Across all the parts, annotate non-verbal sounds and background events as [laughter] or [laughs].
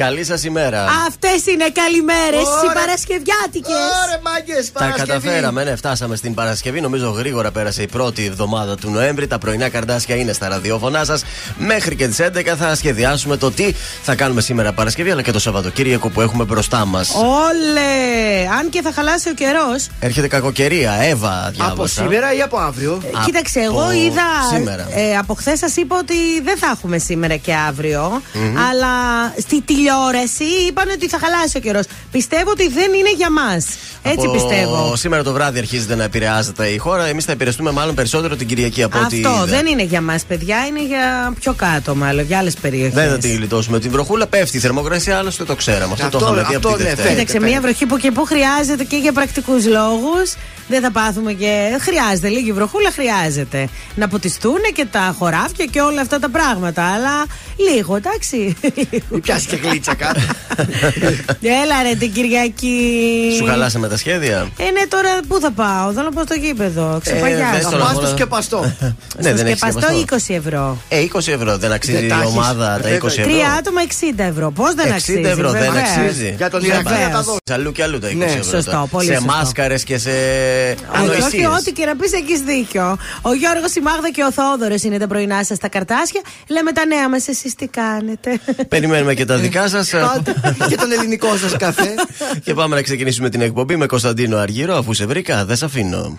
Καλή σας ημέρα. Αυτές είναι καλημέρες, οι Παρασκευιάτικε. Ωραία, μάγκες, Τα καταφέραμε, ναι, φτάσαμε στην Παρασκευή. Νομίζω γρήγορα πέρασε η πρώτη εβδομάδα του Νοέμβρη. Τα πρωινά καρδάσια είναι στα ραδιόφωνά σας. Μέχρι και τις 11 θα σχεδιάσουμε το τι θα κάνουμε σήμερα Παρασκευή, αλλά και το Σαββατοκύριακο που έχουμε μπροστά μας. Όλε! Αν και θα χαλάσει ο καιρός. Έρχεται κακοκαιρία, Εύα, διάβασα. Από σήμερα ή από αύριο; Ε, κοίταξε, εγώ είδα. Ε, από χθες σας είπα ότι δεν θα έχουμε σήμερα και αύριο. Αλλά στη τηλεόραση είπαν ότι θα χαλάσει ο καιρός. Πιστεύω ότι δεν είναι για μας. Έτσι από πιστεύω. Σήμερα το βράδυ αρχίζεται να επηρεάζεται η χώρα. Εμείς θα επηρεαστούμε μάλλον περισσότερο την Κυριακή από ό,τι. Αυτό δεν είναι για μας, παιδιά. Είναι για πιο κάτω, μάλλον για άλλες περιοχές. Δεν θα την γλιτώσουμε την βροχούλα. Πέφτει η θερμοκρασία, άλλωστε το ξέραμε. Αυτό, Αυτό- το είχαμε δει από αυτό τη ναι, Δευτέρα. Κοίταξε, μια βροχή που και που χρειάζεται και για πρακτικούς λόγους. Δεν θα πάθουμε και. Χρειάζεται λίγη βροχούλα, χρειάζεται. Να ποτιστούν και τα χωράφια και όλα αυτά τα πράγματα. Αλλά λίγο, εντάξει. Μην πιάσει και γλίτσα κάτω. Έλα ρε την Κυριακή. Σου χαλάσαμε τα σχέδια; Ε, ναι, τώρα πού θα πάω; Θέλω να πάω στο γήπεδο. δες Ξεπαγιάζω. τώρα. Πα μόνο- στο σκεπαστό. Ναι, δεν έχεις σκεπαστό 20 ευρώ. Ε, 20 ευρώ δεν αξίζει Δεν τα η έχεις. ομάδα τα Ε, 20 ευρώ; Τρία άτομα 60 ευρώ. Πώς δεν 60 αξίζει. ευρώ δεν βεβαίως. αξίζει. Για τον Σε Ηρακλή μα- να τα δώσω. Σε αλλού και αλλού τα 20 Ναι, ευρώ. σωστό, τώρα. πολύ σε σωστό. μάσκαρες και σε Όχι, όχι, ανοησίες. ό,τι και να πεις, έχεις δίκιο. Ο Γιώργος, η Μάγδα και ο Θόδωρος είναι τα πρωινά σας στα καρτάσια. Λέμε τα νέα μας, εσεί τι κάνετε; Περιμένουμε και τα δικά σας. [laughs] Πάτε Και τον ελληνικό σας καφέ. [laughs] και πάμε να ξεκινήσουμε την εκπομπή με Κωνσταντίνο Αργύρο. Αφού σε βρήκα, δεν σε αφήνω.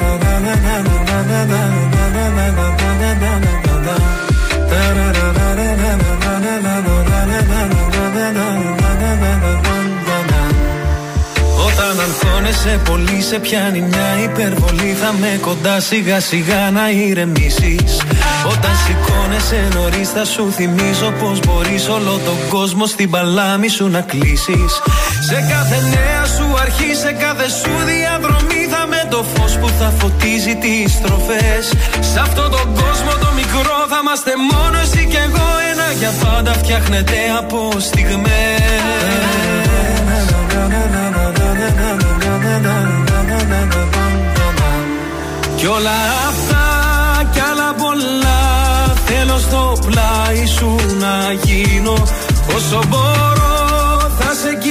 Όταν αγχώνεσαι πολύ σε πιάνει μια υπερβολή. Θα με κοντά σιγά σιγά να ηρεμήσεις. Όταν σηκώνεσαι νωρίς θα σου θυμίζω Πως μπορείς όλο τον κόσμο στην παλάμη σου να κλείσεις. Σε κάθε νέα σου αρχή, σε κάθε σου διαδρομή Θα με το φως που θα φωτίζει τις στροφές. Σε αυτόν τον κόσμο το μικρό θα είμαστε μόνο εσύ και εγώ. Ένα για πάντα φτιάχνεται από στιγμές. Κι όλα αυτά κι άλλα πολλά Θέλω στο πλάι σου να γίνω. Όσο μπορώ θα σε κοιτώ Σου το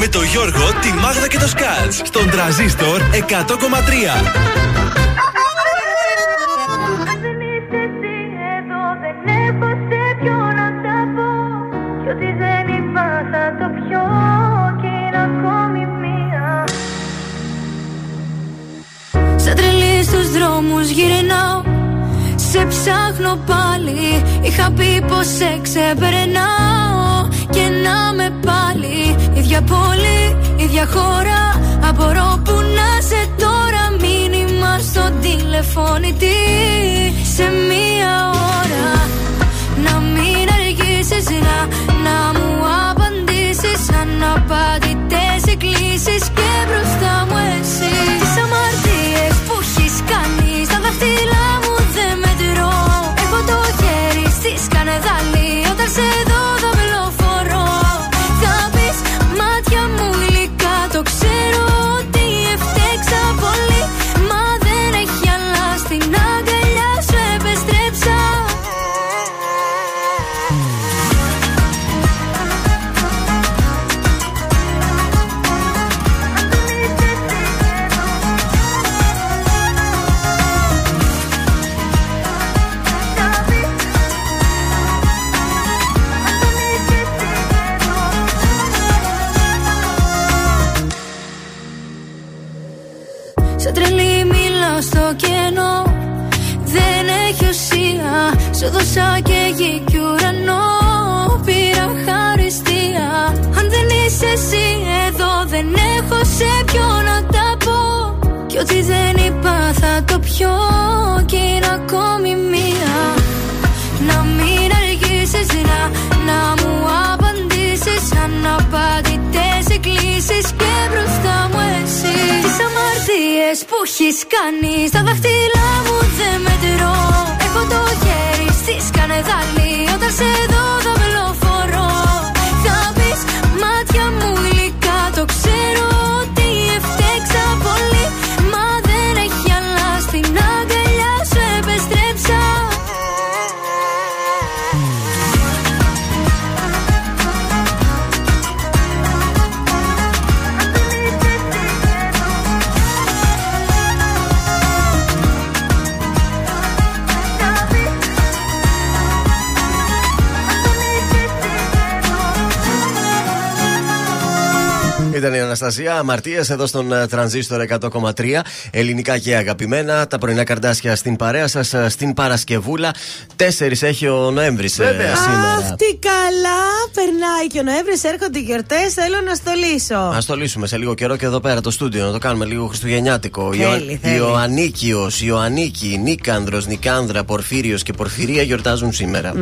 με το Γιώργο, τη Μάγδα και το Σκάτς. Στον τραζίστορ 100,3. Δεν είσαι εσύ εδώ, δεν έχω σε ποιο να τα πω Κι ό,τι δεν είπα θα το πιω κι είναι ακόμη μία Σαν τρελή στους δρόμους γυρνάω Σε ψάχνω πάλι Είχα πει πως σε ξεπερνάω ίδια χώρα. Απορώ που να σε τώρα. Μήνυμα στο τηλεφώνητη Σε μία ώρα. Να μην αργήσεις να, να μου απαντήσεις. Αναπαντητές εκκλήσεις Αναστασία Αμαρτία εδώ στον ε, Τρανζίστορ 100,3. Ελληνικά και αγαπημένα. Τα πρωινά καρδάσια στην παρέα σας στην Παρασκευούλα. Τέσσερις έχει ο Νοέμβρης Βέβαια. σήμερα. Αχ, τι καλά! Περνάει και ο Νοέμβρης, έρχονται οι γιορτές. Θέλω να στολίσω. Α το λύσουμε σε λίγο καιρό και εδώ πέρα το στούντιο να το κάνουμε λίγο χριστουγεννιάτικο. Θέλει, θέλει. Ιωαννίκιος, Ιωαννίκη, Νίκανδρος, Νικάνδρα, Πορφύριος και Πορφυρία γιορτάζουν σήμερα.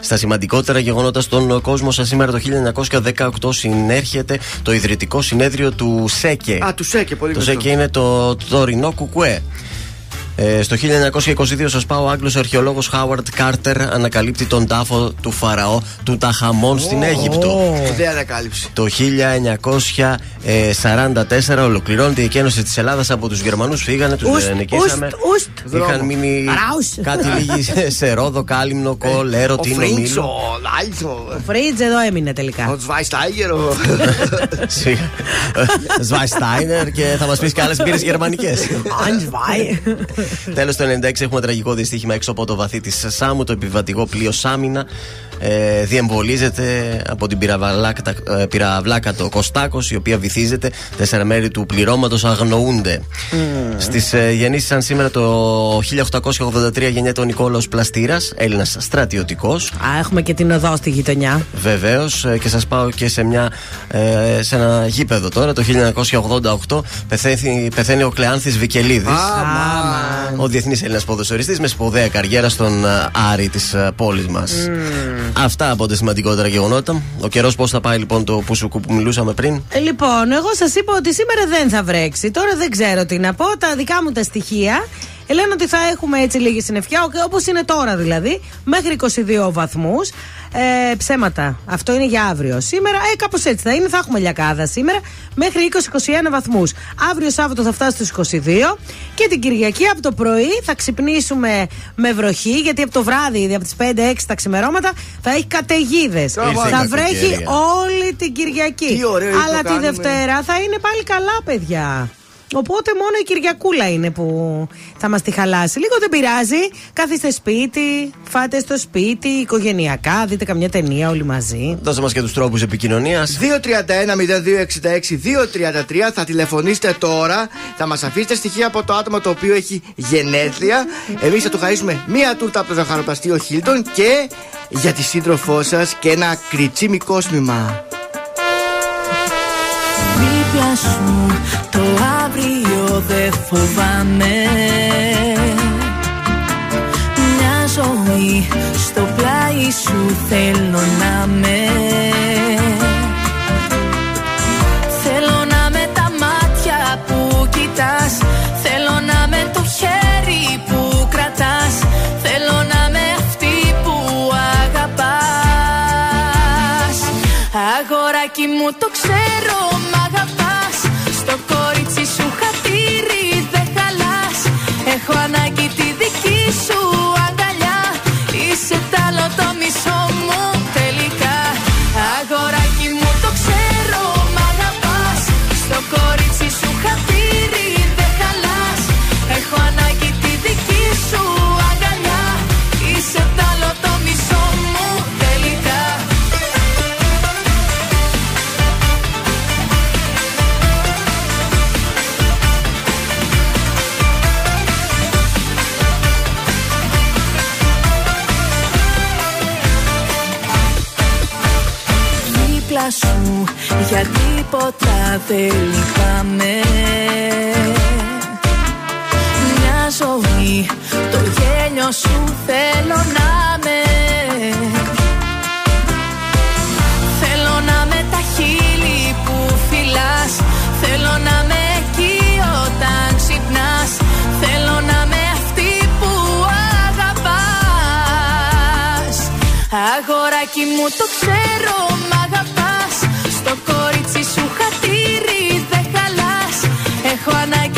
Στα σημαντικότερα γεγονότα στον κόσμο σας σήμερα το 1918 συνέρχεται το ιδρυτικό συνέδριο του ΣΕΚΕ. Α, του ΣΕΚΕ, πολύ Το γνωστό. ΣΕΚΕ είναι το τωρινό ΚΚΕ. Ε, στο 1922, σας πάω, ο Άγγλος αρχαιολόγος Χάουαρντ Κάρτερ ανακαλύπτει τον τάφο του Φαραώ Τουταγχαμών στην Αίγυπτο. Δεν ανακάλυψη. Το 1944 ολοκληρώνεται η εκένωση της Ελλάδας από τους Γερμανούς. Φύγανε, τους Ουστ, νικήσαμε. ουστ, ουστ. Είχαν μείνει Raus. κάτι λίγοι σε Ρόδο, Κάλυμνο, Κω, Λέρο, Ο Τίνο, Φριτς, Μήλο. ο Λάιτσο, Ο Φρίτζ εδώ έμεινε τελικά. ο Τσβάιστάιγερ, ο. [laughs] Σβάιστάινερ και θα μας πεις και άλλες μπύρες γερμανικές. Αν σβάει. Τέλος το 96 έχουμε τραγικό δυστύχημα έξω από το βαθύ της Σάμου. Το επιβατικό πλοίο Σάμινα ε, διεμβολίζεται από την πυραυλάκα, ε, πυραυλάκα το Κωστάκος, η οποία βυθίζεται. Τέσσερα μέρη του πληρώματος αγνοούνται. Mm. Στις ε, γεννήσει, σαν σήμερα το 1883 γεννιέται ο Νικόλαο Πλαστήρας, Έλληνας στρατιωτικός. Α, έχουμε και την οδό στη γειτονιά. Βεβαίως και σας πάω και σε, μια, ε, σε ένα γήπεδο τώρα. Το 1988 πεθαίνει, πεθαίνει ο Κλεάνθης Βικελίδης. Ο διεθνής Έλληνας ποδοσοριστή με σπουδαία καριέρα στον ε, Άρη της πόλης μας. Αυτά από τα σημαντικότερα γεγονότα. Ο καιρός πώς θα πάει λοιπόν το πουσουκού που μιλούσαμε πριν; Ε, λοιπόν, εγώ σας είπα ότι σήμερα δεν θα βρέξει. Τώρα δεν ξέρω τι να πω. Τα δικά μου τα στοιχεία Ε, λένε ότι θα έχουμε έτσι λίγη συννεφιά, όπως είναι τώρα δηλαδή, μέχρι 22 βαθμούς. Ε, ψέματα. Αυτό είναι για αύριο. Σήμερα, ε, κάπως έτσι θα είναι. Θα έχουμε λιακάδα σήμερα μέχρι 20-21 βαθμούς. Αύριο Σάββατο θα φτάσει στους 22 και την Κυριακή από το πρωί θα ξυπνήσουμε με βροχή. Γιατί από το βράδυ, ήδη από τις 5-6 τα ξημερώματα, θα έχει καταιγίδες. Θα βρέχει όλη την Κυριακή. Τι ωραίο είναι Αλλά που τη κάνουμε. Δευτέρα θα είναι πάλι καλά, παιδιά. Οπότε μόνο η Κυριακούλα είναι που θα μας τη χαλάσει. Λίγο δεν πειράζει. Καθίστε σπίτι, φάτε στο σπίτι, οικογενειακά, δείτε καμιά ταινία όλοι μαζί. Δώσε μας και τους τρόπους επικοινωνίας. 231-0266-233 θα τηλεφωνήσετε τώρα. Θα μας αφήσετε στοιχεία από το άτομο το οποίο έχει γενέθλια. Εμείς θα του χαρίσουμε μία τούρτα από το ζαχαροπλαστείο Χίλτον και για τη σύντροφό σας και ένα κριτσίμι κόσμημα. Δίπλα σου το αύριο δεν φοβάμαι. Μια ζωή στο πλάι σου θέλω να με Θέλω να με τα μάτια που κοιτάς. Θέλω να με το χέρι που κρατάς. Θέλω να με αυτή που αγαπάς. Αγοράκι μου το ξέρω μ' αγαπάς Έχω ανάγκη τη δική σου αγκαλιά. Είσαι τ' άλλο το μισό Για τίποτα δεν λυπάμαι. Μια ζωή το γέλιο σου θέλω να με Θέλω να με τα χείλη που φυλάς. Θέλω να με εκεί όταν ξυπνάς. Θέλω να με αυτή που αγαπάς. Αγοράκι μου το ξέρω μ' αγαπάς Έχω ανάγκη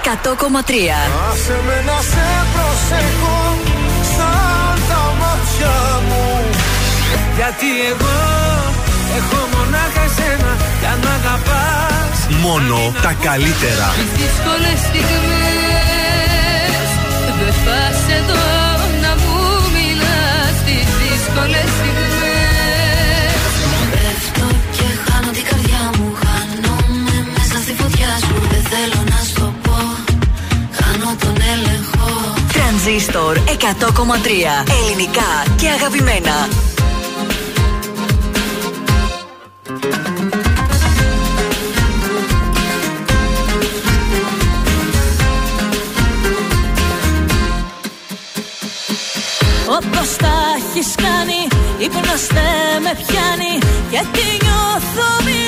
100,3 Άσε με να σε προσέχω σαν τα μάτια μου. Γιατί εγώ έχω μονάχα εσένα κι αν μ' αγαπάς. Μόνο τα καλύτερα. Τις δύσκολες στιγμές Δεν πας εδώ να μου μιλάς. Τις δύσκολες στιγμές Τρανζίστορ 100,3 Ελληνικά και αγαπημένα. Όπως τα έχεις κάνει Ύπνος δεν με πιάνει Γιατί νιώθω μη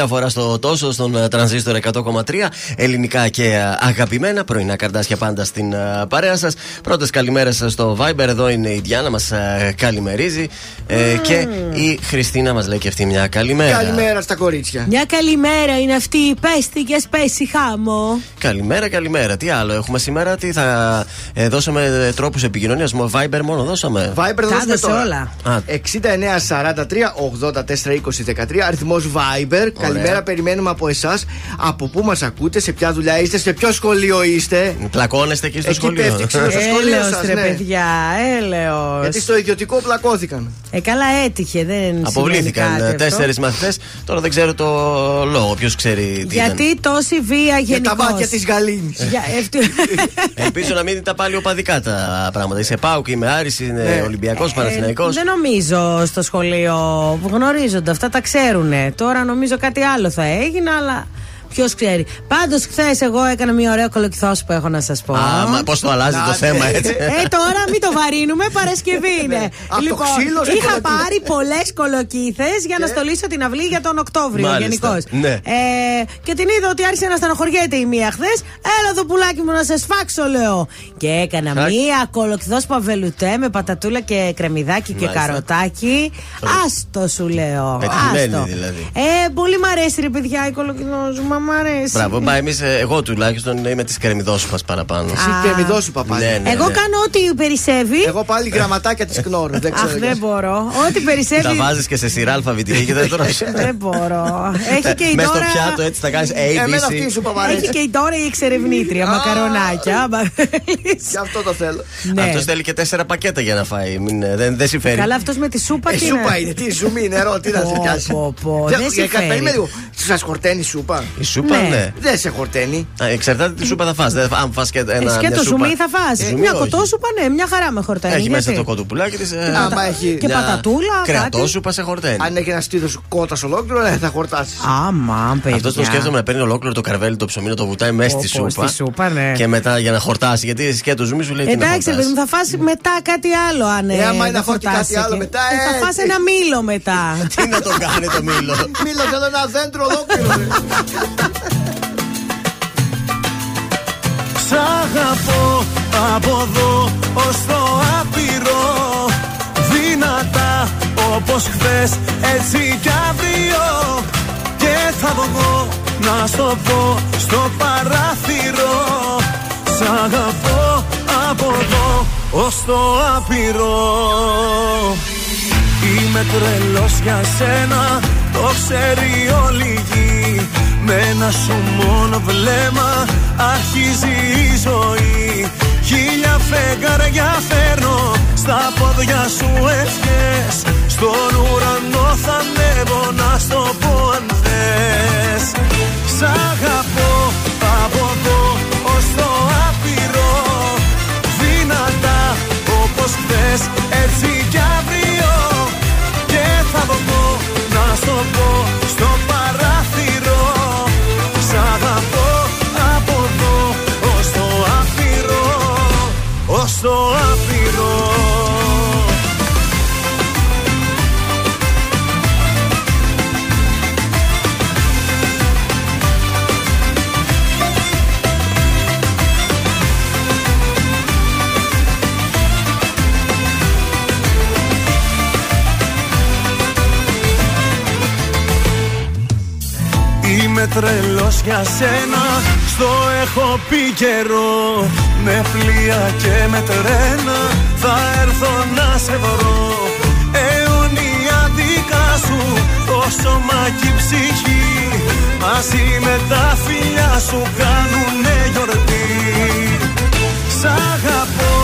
μια φορά στο τόσο στον ε, τρανζίστορ 100,3. Ελληνικά και ε, αγαπημένα. Πρωινά καρδάσια πάντα στην ε, παρέα σας. Πρώτες καλημέρες στο Viber. Εδώ είναι η Διάννα, μας καλημερίζει. Ε, και η Χριστίνα μας λέει και αυτή μια καλημέρα. Καλημέρα στα κορίτσια. Μια καλημέρα είναι αυτή η πέστη και σπέσει χάμο. Καλημέρα, καλημέρα. Τι άλλο έχουμε σήμερα, τι θα ε, δώσαμε τρόπους επικοινωνίας. Viber μόνο δώσαμε. Viber Τα δώσουμε έδωσε τώρα. όλα. Α, 6943 84 20 13 αριθμός Viber. Καλημέρα, περιμένουμε από εσάς. Από πού μας ακούτε, σε ποια δουλειά είστε, σε ποιο σχολείο είστε. πλακώνεστε εκεί στο Εκεί σχολείο. πέφτει ξύλο στο σχολείο Έλεος σας, ρε ναι. παιδιά, έλεος. Γιατί στο ιδιωτικό πλακώθηκαν. Ε, καλά έτυχε, δεν Αποβλήθηκαν σημαίνει κάτι αυτό. τέσσερις μαθητέ. Τώρα δεν ξέρω το λόγο. Ποιος ξέρει τι ήταν. Γιατί τόση βία Για τα γενικώς. μάτια της Γαλήνης. [laughs] Ελπίζω να μην είναι τα πάλι οπαδικά τα πράγματα. Είσαι Πάουκ, είμαι Άρης, είναι Ναι. Ολυμπιακός, Παναθηναϊκός Ε, δεν νομίζω στο σχολείο που γνωρίζονται, αυτά τα ξέρουν. Τώρα νομίζω κάτι άλλο θα έγινε, αλλά ποιος ξέρει. Πάντως, χθες εγώ έκανα μια ωραία κολοκυθόση που έχω να σας πω. Α, μα πώς το αλλάζει το Να, θέμα ναι. έτσι. Ε, τώρα μην το βαρύνουμε, Παρασκευή είναι. Από το ξύλο στο είχα κολοκύθι. πάρει πολλές κολοκύθε για να στολίσω την αυλή για τον Οκτώβριο Μάλιστα, γενικώς. ναι. Ε, και την είδα ότι άρχισε να στενοχωριέται η μία χθες. Έλα εδώ πουλάκι μου να σε σφάξω, λέω. Και έκανα Αχ. μία κολοκυθό παβελουτέ με πατατούλα και κρεμμυδάκι και Μάλιστα. καροτάκι. Άστο σου λέω. Πετυχημένη άστο. δηλαδή. Ε, πολύ μ' αρέσει ρε παιδιά η κολοκυθό σου, μα μ' αρέσει. Μπράβο, μα εμείς, εγώ τουλάχιστον είμαι της κρεμιδόσουπα παραπάνω. Α. Εσύ κρεμιδό σου παπά. Ναι, ναι. Εγώ κάνω ό,τι περισσεύει. Εγώ πάλι γραμματάκια της κνόρ. Δεν ξέρω. Αχ, γιατί. δεν μπορώ. Ό,τι περισσεύει. Τα βάζεις και σε σειρά αλφαβητική και δεν τρώσει. [laughs] Δεν μπορώ. Έχει και η Μέσα στο τώρα. πιάτο έτσι θα κάνεις Εμένα αυτή ABC. σου παπά. Έχει και η τώρα η εξερευνήτρια. Μακαρονάκια. άμα θέλεις. Γι' αυτό το θέλω. Ναι. Αυτός θέλει και τέσσερα πακέτα για να φάει. Μην, ε, δεν, δεν συμφέρει. Καλά, αυτός με τη σούπα Ε, τι σούπα είναι; είναι, τι ζουμί, νερό, τι να σε Πω, πιάσει. πω, πω, Δεν- δεν για- συμφέρει. Περίμενε λίγο. Σας χορταίνει σούπα; Η σούπα, Ναι. ναι. Δεν σε χορταίνει. Α, Εξαρτάται τι σούπα θα φας. Δεν- Αν φας και ένα. Ε, μια Σκέτο σούπα- ζουμί θα φας. Ζουμί, Μια όχι. κοτόσουπα, ναι, μια χαρά με χορταίνει. Έχει μέσα γιατί; το κοτοπουλάκι της. Άμα έχει. Και πατατούλα, κάτι. Κρεατόσουπα σε χορταίνει. Αν έχει ένα στήθος κότας ολόκληρο, ναι, θα χορτάσεις. Άμα, παιδιά. Αυτό το σκέφτομαι να παίρνει ολόκληρο το καρβέλι, το ψωμί, να το βουτάει μέσα στη Πω, πω, σούπα. στη σούπα, ναι. Και μετά για να χορτάσει. Γιατί εσύ και το ζουμί σου λέει τι να Εντάξει, παιδί χορτάσει. μου, θα φας μετά κάτι άλλο αν Ε, ε, άμα είναι δεν να φάω και χορτάσεις κάτι άλλο εκεί. μετά, Ε, Θα ε, φας τι- ένα μήλο μετά. [laughs] Τι να το κάνει το μήλο; Μίλω, θέλω ένα δέντρο ολόκληρο. [laughs] ρε. Σ' αγαπώ από εδώ ως το άπειρο Δυνατά όπως χθες έτσι κι αύριο. Και θα βγω να στο πω στο παράθυρο. Σ' αγαπώ από εδώ ως το άπειρο. Είμαι τρελός για σένα, το ξέρει όλη η γη Με ένα σου μόνο βλέμμα αρχίζει η ζωή. Χίλια φεγγάρια φέρνω, στα πόδια σου ευχές. Στον ουρανό θα ανέβω να στο πω αν θες. Σ' αγαπώ τρελός για σένα. Στο έχω πει καιρό Με πλοία και με τρένα. Θα έρθω να σε βρω. Αιωνία δικά σου Το σώμα και η ψυχή. Μαζί με τα φιλιά σου Κάνουνε γιορτή. Σ' αγαπώ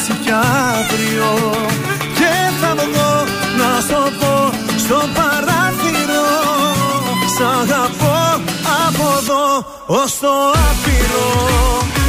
αλλάξει κι αύριο. Και θα βγω να σου πω στο παράθυρο. Σ' αγαπώ από εδώ ως το άπειρο.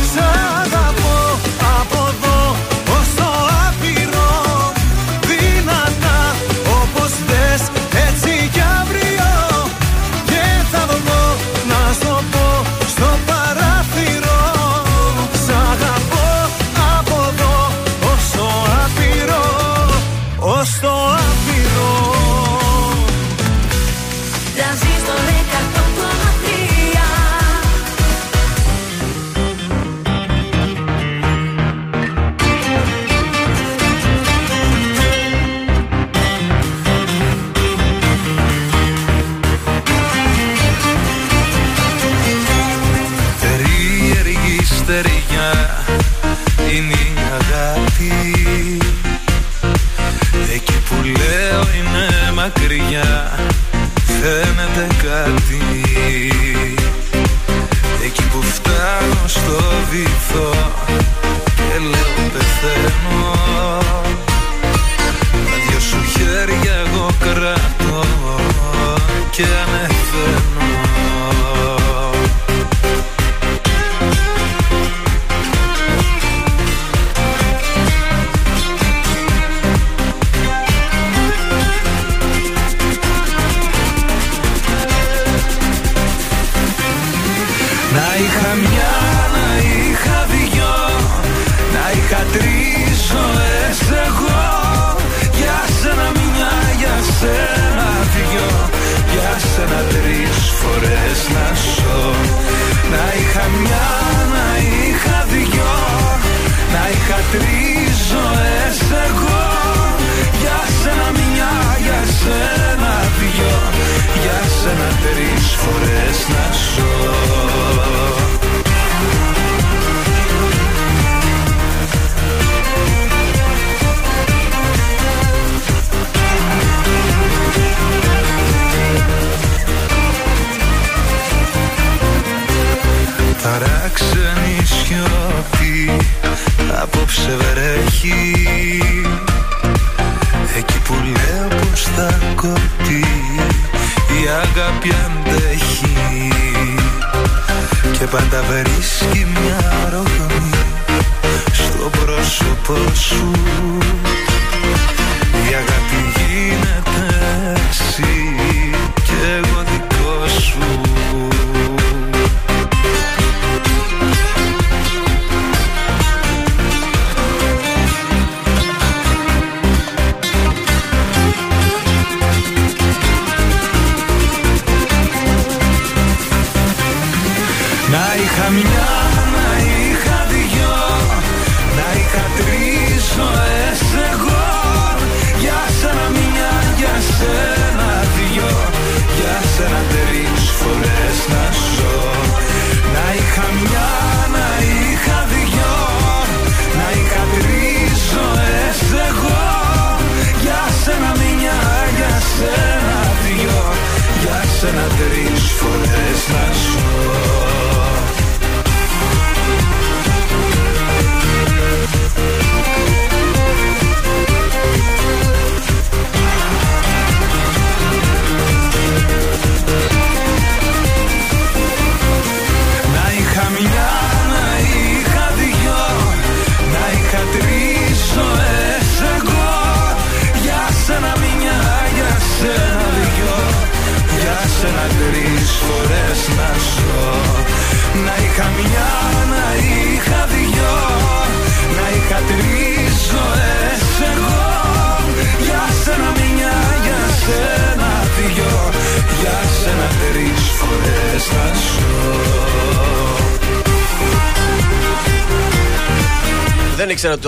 αγάπη αντέχει. Και πάντα βρίσκει μια ρογμή Στο πρόσωπό σου.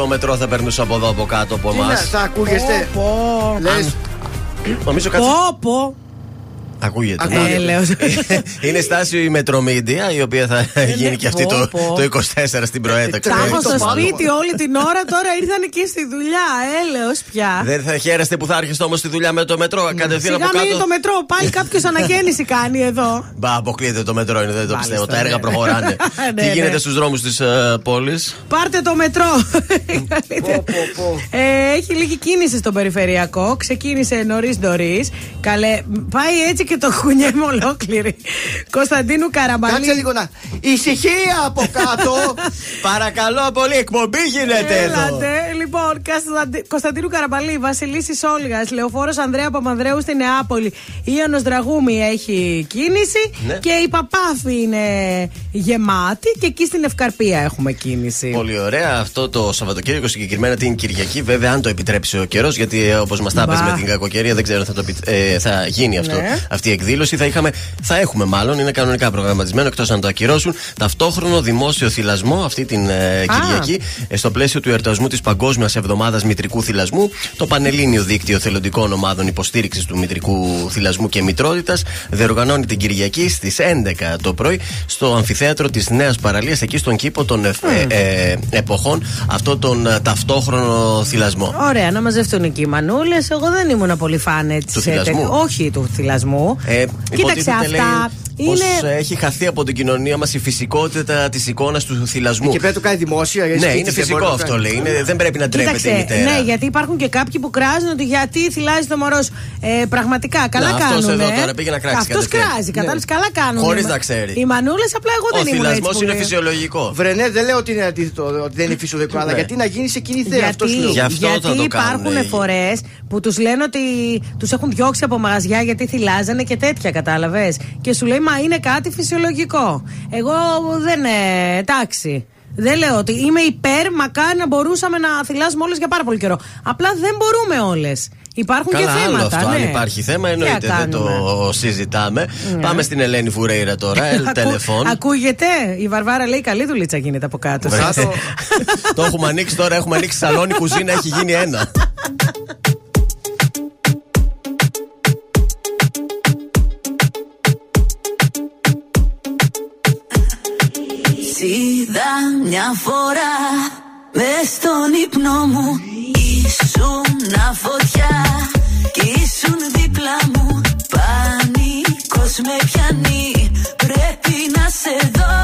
Το μετρό θα περνούσε από εδώ από κάτω από εμάς. Θα ακούγεστε; Πω, Νομίζω κάτι. Πω, Ακούγεται. Ε, [laughs] είναι στάση η Μετρομίντια, η οποία θα ε, ναι. γίνει και αυτή το, το 24 στην προέταξη. Τα έχω στο σπίτι όλη την ώρα, τώρα ήρθαν και στη δουλειά. Έλεος πια. Δεν θα χαίρεστε που θα άρχισε όμως τη δουλειά με το μετρό. Ναι. Κατευθείαν από κάτω. το μετρό, πάλι κάποιος αναγέννηση κάνει εδώ. Μπα, αποκλείεται το μετρό, είναι δεν το πιστεύω. Τα ναι. έργα προχωράνε. [laughs] Τι γίνεται στους δρόμους της ε, πόλης; Πάρτε το μετρό. Ε, έχει λίγη κίνηση στο περιφερειακό. Ξεκίνησε νωρίς νωρίς. Καλέ, πάει έτσι και το χουνιέμαι ολόκληρη. Κωνσταντίνου Καραμπαλή. Κάτσε λίγο να. Ησυχία από κάτω. [laughs] Παρακαλώ πολύ, εκπομπή γίνεται εδώ. Έλατε. Λοιπόν, Κωνσταντι- Κωνσταντίνου Καραμπαλή, Βασιλίση Όλγας, Λεωφόρος Ανδρέα Παπανδρέου στη Νεάπολη, Ιωνο Δραγούμη έχει κίνηση Ναι. και η Παπάφη είναι γεμάτη και εκεί στην Ευκαρπία έχουμε κίνηση. Πολύ ωραία. Αυτό το Σαββατοκύριακο συγκεκριμένα την Κυριακή, βέβαια, αν το επιτρέψει ο καιρός, γιατί όπως μας τα Μπα. πες με την κακοκαιρία, δεν ξέρω αν θα, το, επι- ε, θα γίνει αυτό, Ναι. αυτή η εκδήλωση. Θα, είχαμε, θα έχουμε μάλλον, είναι κανονικά προγραμματισμένο, εκτός αν το ακυρώσουν, ταυτόχρονο δημόσιο θυλασμό αυτή την ε, Κυριακή, ε, στο πλαίσιο του εορτασμού της Παγκόσμιας Εβδομάδας Μητρικού Θυλασμού. Το Πανελλήνιο Δίκτυο Θελοντικών Ομάδων Υποστήριξης του Μητρικού Θυλασμού και Μητρότητας διοργανώνει την Κυριακή στις 11 το πρωί στο αμφιθέατρο της Νέας Παραλίας, εκεί στον κήπο των ευ- ε, ε, εποχών, αυτό τον ε, ταυτόχρονο θυλασμό. Ωραία, να μαζευτούν εκεί οι μανούλες. Εγώ δεν ήμουν πολύ φαν έτσι. Του σε θυλασμού; τε- Όχι, του θυλασμού. Ε, Κοίταξε υποτίθεται, αυτά. Λέει, πως, είναι. ε, έχει χαθεί από την κοινωνία μας η φυσικότητα της εικόνας του θυλασμού. Και πρέπει να το κάνει δημόσια. γιατί Ναι, σπίτι είναι δεν φυσικό μπορεί να το αυτό κάνει. λέει. Είναι, δεν πρέπει να τρέπεται η Κοίταξε, μητέρα. ναι, γιατί υπάρχουν και κάποιοι που κράζουν ότι γιατί θυλάζει το μωρό σου. Ε, πραγματικά, καλά Να, αυτός κάνουν. εδώ τώρα πήγε να κράξει Αυτός κατευθείαν. κράζει, κατάλαβες, καλά κάνουν. Χωρίς να ξέρει. Οι μανούλες απλά εγώ Ο δεν ήμουν έτσι. θυλασμός που είναι λέει. φυσιολογικό. Βρενέ, δεν λέω ότι είναι αντίθετο, ότι δεν είναι φυσιολογικό, αλλά Ναι. γιατί να γίνει σε κοινή θέα. Αυτός σου Γιατί, λέω. Γι' αυτό γιατί θα το υπάρχουν κάνουν, φορές που τους λένε ότι τους έχουν διώξει από μαγαζιά γιατί θυλάζανε και τέτοια, κατάλαβες. Και σου λέει, Μα είναι κάτι φυσιολογικό. Εγώ δεν. Ε, εντάξει. Δεν λέω ότι είμαι υπέρ, μακάρι να μπορούσαμε να θυλάζουμε όλες για πάρα πολύ καιρό. Απλά δεν μπορούμε όλες. Υπάρχουν Καλά, και άλλο θέματα. αυτό. ναι. Αν υπάρχει θέμα, Τι εννοείται να δεν το κάνουμε. συζητάμε. Ναι. Πάμε στην Ελένη Φουρέιρα τώρα. Ελ Ακού- τηλεφών. Ακούγεται; Η Βαρβάρα λέει καλή δουλίτσα γίνεται από κάτω. Κάτω. [laughs] το έχουμε ανοίξει τώρα, έχουμε ανοίξει σαλόνι, κουζίνα, έχει γίνει ένα. [laughs] είδα μια φορά μες στον ύπνο μου. Ήσουν φωτιά κι ήσουν δίπλα μου. Πανικός με πιάνει πρέπει να σε δω.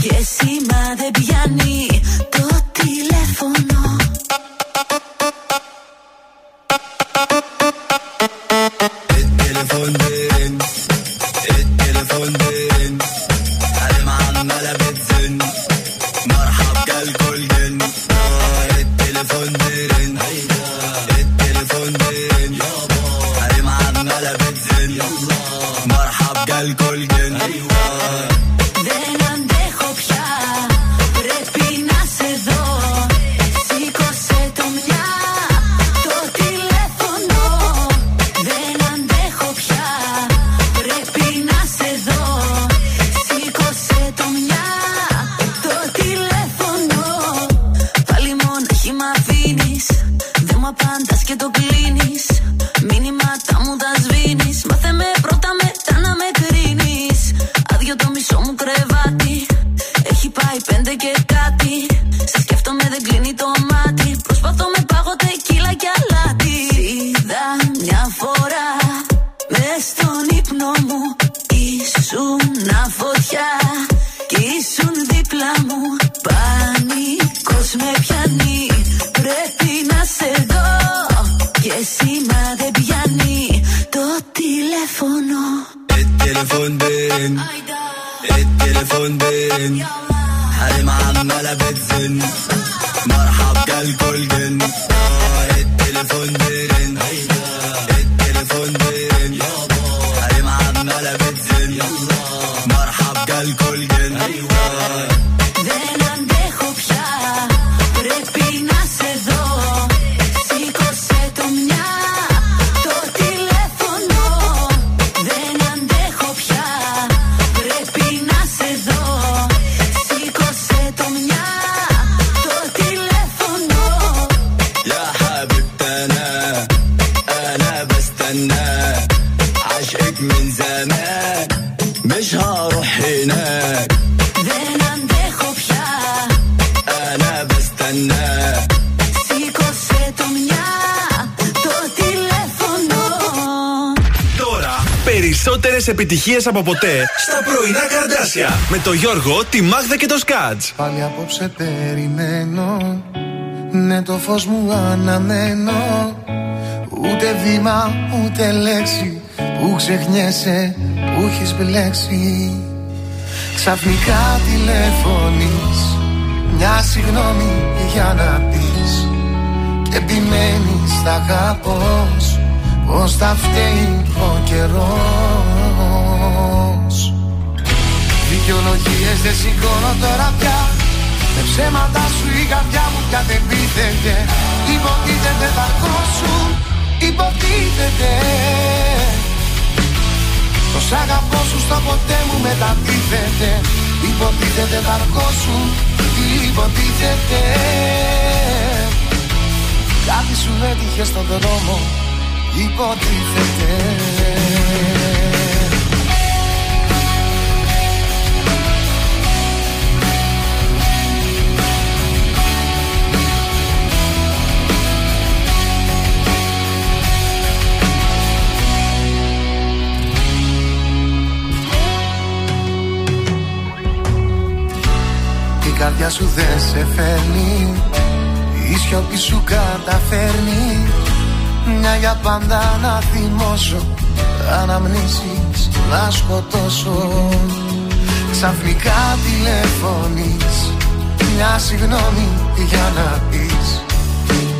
Και σήμα δεν πιάνει το τηλέφωνο. El teléfono, el teléfono περισσότερες επιτυχίες από ποτέ. Στα πρωινά καρδάσια. Με το Γιώργο, τη Μάγδα και το Σκάτς. Πάλι απόψε περιμένω. Ναι το φως μου αναμένω. Ούτε βήμα ούτε λέξη Που ξεχνιέσαι που έχεις μπλέξει. Ξαφνικά τηλεφωνείς. Μια συγγνώμη για να πεις. Και επιμένεις θα αγαπώς. Πως θα φταίει ο καιρός Δικαιολογίες δεν σηκώνω τώρα πια. Με ψέματα σου η καρδιά μου κατεβήθεται Υποτίθεται θα σου. Υποτίθεται. Το σ' αγαπώ σου στο ποτέ μου μετατίθεται Υποτίθεται θα σου. Υποτίθεται. Κάτι σου έτυχε στον δρόμο. Υποτίθεται καρδιά σου δεν σε φέρνει. Η σιωπή σου καταφέρνει. Μια για πάντα να θυμώσω. Αναμνήσεις να σκοτώσω. Ξαφνικά τηλεφωνείς. Μια συγγνώμη για να πεις.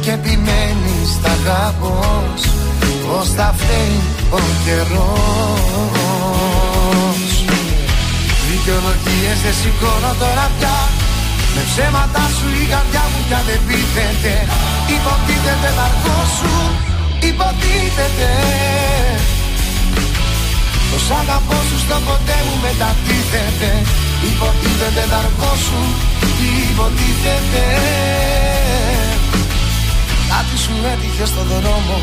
Και επιμένεις τα αγαπώς. Πως θα φταίει ο καιρός. Δικαιολογίες δεν σηκώνω τώρα πια Με ψέματα σου η καρδιά μου πια δεν πείθεται Υποτίθεται θα σου Υποτίθεται. Το σ' αγαπώ σου στο ποτέ μου μετατίθεται Υποτίθεται θα σου Υποτίθεται. Κάτι σου έτυχε στο δρόμο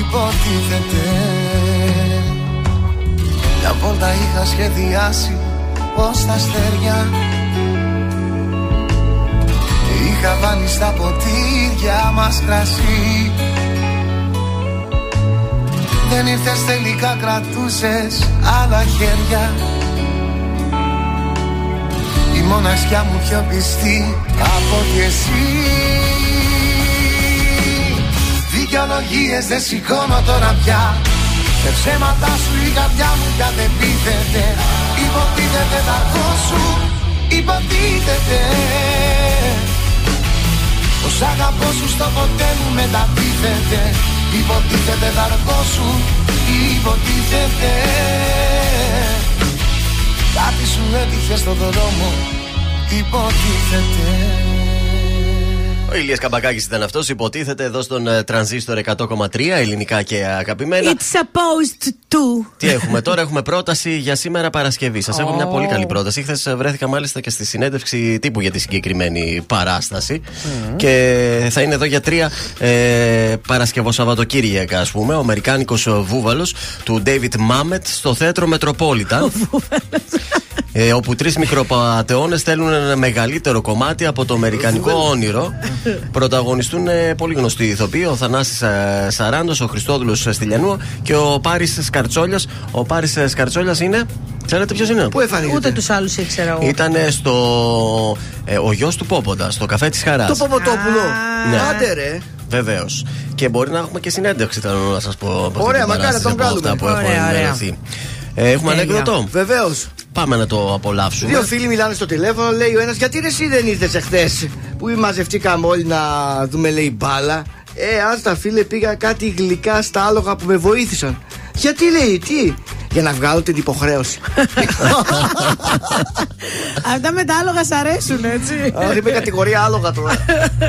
Υποτίθεται. Μια βόλτα είχα σχεδιάσει πως τα αστέρια Είχα βάλει στα ποτήρια μας κρασί. Δεν ήρθες τελικά κρατούσες άλλα χέρια. Η μοναξιά μου πιο πιστή από κι εσύ. Δικαιολογίες δεν σηκώνω τώρα πια. Με ψέματα σου η καρδιά μου κατεπίθεται. Υποτίθεται τα σου Υποτίθεται Το σ' αγαπώ σου στο ποτέ μου μεταπίθεται Υποτίθεται τα σου Υποτίθεται. Κάτι σου έτυχε στο δρόμο Υποτίθεται Ο Ηλίας Καμπακάκης ήταν αυτός, υποτίθεται εδώ στον ε, τρανζίστορ 100,3 ελληνικά και αγαπημένα. It's supposed to. Τι έχουμε τώρα, έχουμε πρόταση για σήμερα Παρασκευή. Σας έχω μια πολύ καλή πρόταση. Χθες βρέθηκα μάλιστα και στη συνέντευξη τύπου για τη συγκεκριμένη παράσταση. Και θα είναι εδώ για τρία ε, Παρασκευό Σαββατοκύριακα, ας πούμε. Ο Αμερικάνικος βούβαλος του David Mamet στο θέατρο Metropolitan. Ε, όπου τρεις μικροπατεώνες στέλνουν ένα μεγαλύτερο κομμάτι από το Αμερικανικό [laughs] όνειρο. Πρωταγωνιστούν ε, πολύ γνωστοί ηθοποιοί, ο Θανάσης ε, Σαράντος, ο Χριστόδουλος Στυλιανού και ο Πάρης Σκαρτσόλιας. Ο Πάρης Σκαρτσόλιας είναι. Ξέρετε ποιος είναι; Πού εμφανίζεται. Ούτε τους άλλους ήξερα εγώ. Ήταν στο. Ε, ο γιος του Πόποντα, στο καφέ της Χαράς. Το Ποποτόπουλο. Ναι. Άντε ρε. Βεβαίως. Και μπορεί να έχουμε και συνέντευξη, θέλω να σας πω. από αυτή Ωραία, την μακάρι να τον παράσταση, από βγάλουμε. Αυτά που έχω Ωραία, ωραία. Ενημερωθεί. Ε, έχουμε Τέλεια. ανέκδοτο. Βεβαίως. Πάμε να το απολαύσουμε. Δύο φίλοι μιλάνε στο τηλέφωνο, λέει ο ένας, γιατί ρε εσύ δεν ήρθες εχθές; Που μαζευτήκαμε όλοι να δούμε, λέει μπάλα; Ε, αν τα φίλε πήγα κάτι γλυκά στα άλογα που με βοήθησαν. Γιατί λέει, τι, για να βγάλω την υποχρέωση. [laughs] Αυτά με τα άλογα σ' αρέσουν, έτσι. Αχ, είμαι κατηγορία άλογα τώρα.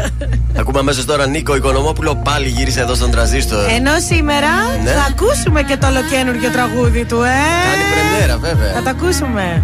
[laughs] Ακούμε αμέσως τώρα Νίκο Οικονομόπουλο πάλι γύρισε εδώ στον τραζίστορ. Ενώ σήμερα Ναι. θα ακούσουμε και το ολοκένουργιο τραγούδι του, ε. Κάνει πρεμιέρα, βέβαια. Θα τα ακούσουμε.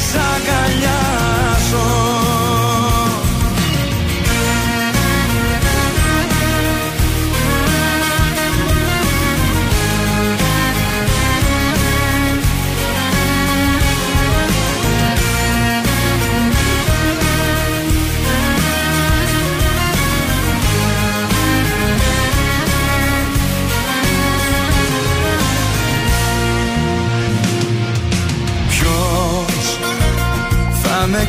πια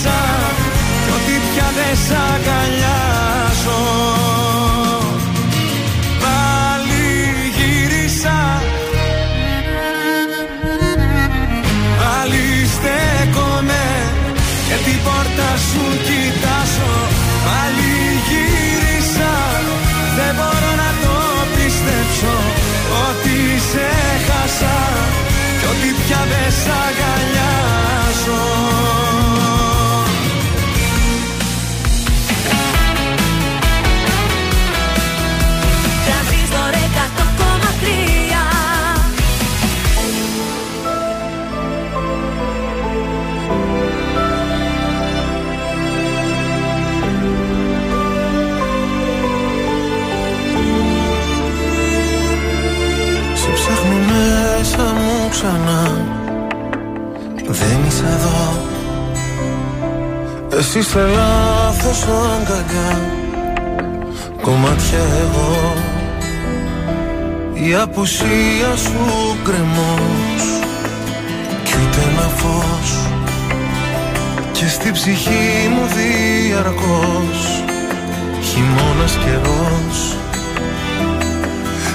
σε χάσα κι ότι πια δεν σ' αγκαλιάζω ξανά. Δεν είσαι εδώ. Εσύ είσαι λάθος αγκαλιά Κομμάτια εγώ. Η απουσία σου κρεμός Κι ούτε ένα φως. Και στη ψυχή μου διαρκώς. Χειμώνας καιρός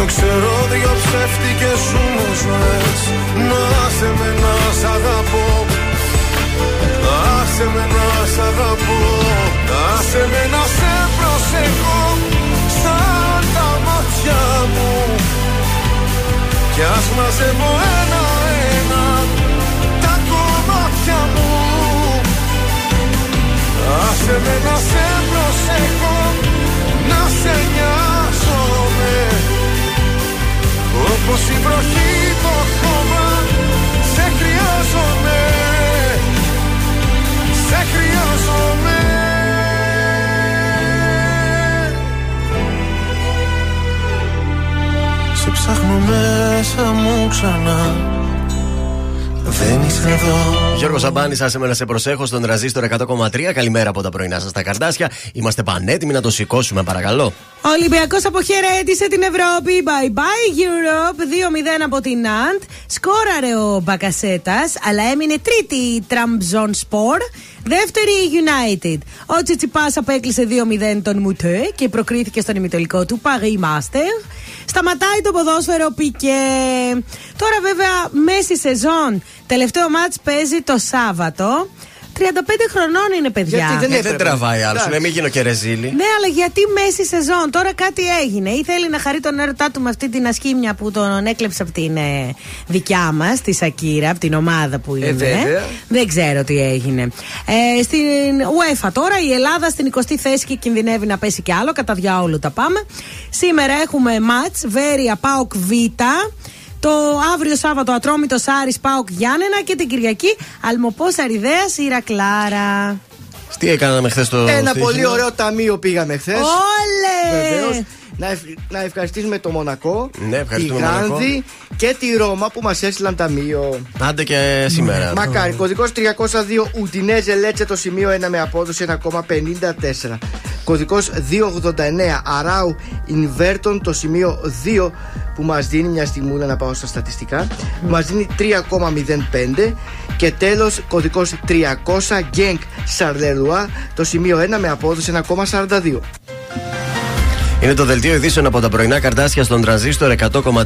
Το ξέρω δυο ψεύτικες σου μου ζωές. Να σε με να σ' αγαπώ. Άσε με να σ' αγαπώ. Άσε με να σε προσεχώ Σαν τα μάτια μου. Κι ας μαζεύω ένα-ένα Τα κομμάτια μου. Άσε με να σε προσεχώ Να σε νοιάζομαι Όπως η βροχή το χώμα Σε χρειάζομαι σε χρειάζομαι Σε ψάχνω μέσα μου ξανά Δεν είσαι εδώ Γιώργος Σαμπάνης, άσε με να σε προσέχω στον τραζίστορ 100,3. Καλημέρα από τα πρωινά σας τα καρδάσια. Είμαστε πανέτοιμοι να το σηκώσουμε, παρακαλώ. Ο Ολυμπιακός αποχαιρέτησε την Ευρώπη. Bye bye Europe. 2-0 από την Ναντ. Σκόραρε ο Μπακασέτας, αλλά έμεινε τρίτη η Τραμπζον Σπορ. Δεύτερη η United. Ο Τσιτσιπά απέκλεισε 2-0 τον Μουτέ και προκρίθηκε στον ημιτελικό του Paris Master. Σταματάει το ποδόσφαιρο Πικέ. Τώρα βέβαια μέση σεζόν. Τελευταίο μάτς παίζει το Σάββατο. 35 χρονών είναι παιδιά. Γιατί δεν Ε, δεν έπρεπε. τραβάει άλλος. Εντάξει. Ναι, μην γίνω και ρεζίλη. Ναι, αλλά γιατί μέση σεζόν, τώρα κάτι έγινε. Ή θέλει να χαρεί τον έρωτά του με αυτή την ασχήμια που τον έκλεψε από την ε, δικιά μας, τη Σακύρα, από την ομάδα που είναι. βέβαια. Δεν ξέρω τι έγινε. Ε, στην UEFA τώρα η Ελλάδα στην 20η θέση και κινδυνεύει να πέσει κι άλλο. Κατά διάολο τα πάμε. Σήμερα έχουμε μάτς Βέρεια Πάοκ Β. Το αύριο Σάββατο Ατρόμητο Άρης Πάοκ Γιάννενα και την Κυριακή Αλμοπός Αριδέας Ηρακλάρα. Τι έκαναμε χθες το. Ένα στοίχημα; πολύ ωραίο ταμείο πήγαμε χθες. Όλε! Βεβαίω. Να, ευ- να ευχαριστήσουμε το Μονακό, Ναι, τη ευχαριστούμε, Μονακό. Γάνδη και τη Ρώμα που μας έστειλαν ταμείο. Άντε και σήμερα. Μακάρι. Κωδικός 302 Ουντινέζε Λέτσε το σημείο 1 με απόδοση 1,54. Κωδικός 289 Αράου Ινβέρτον το σημείο 2 που μας δίνει μια στιγμούλα να πάω στα στατιστικά. Που μας δίνει 3,05. Και τέλος κωδικός 300 Γκένκ Σαρλερουά το σημείο 1 με απόδοση 1,42. Είναι το δελτίο ειδήσεων από τα πρωινά καρτάσια στον τραζίστορ 100,3.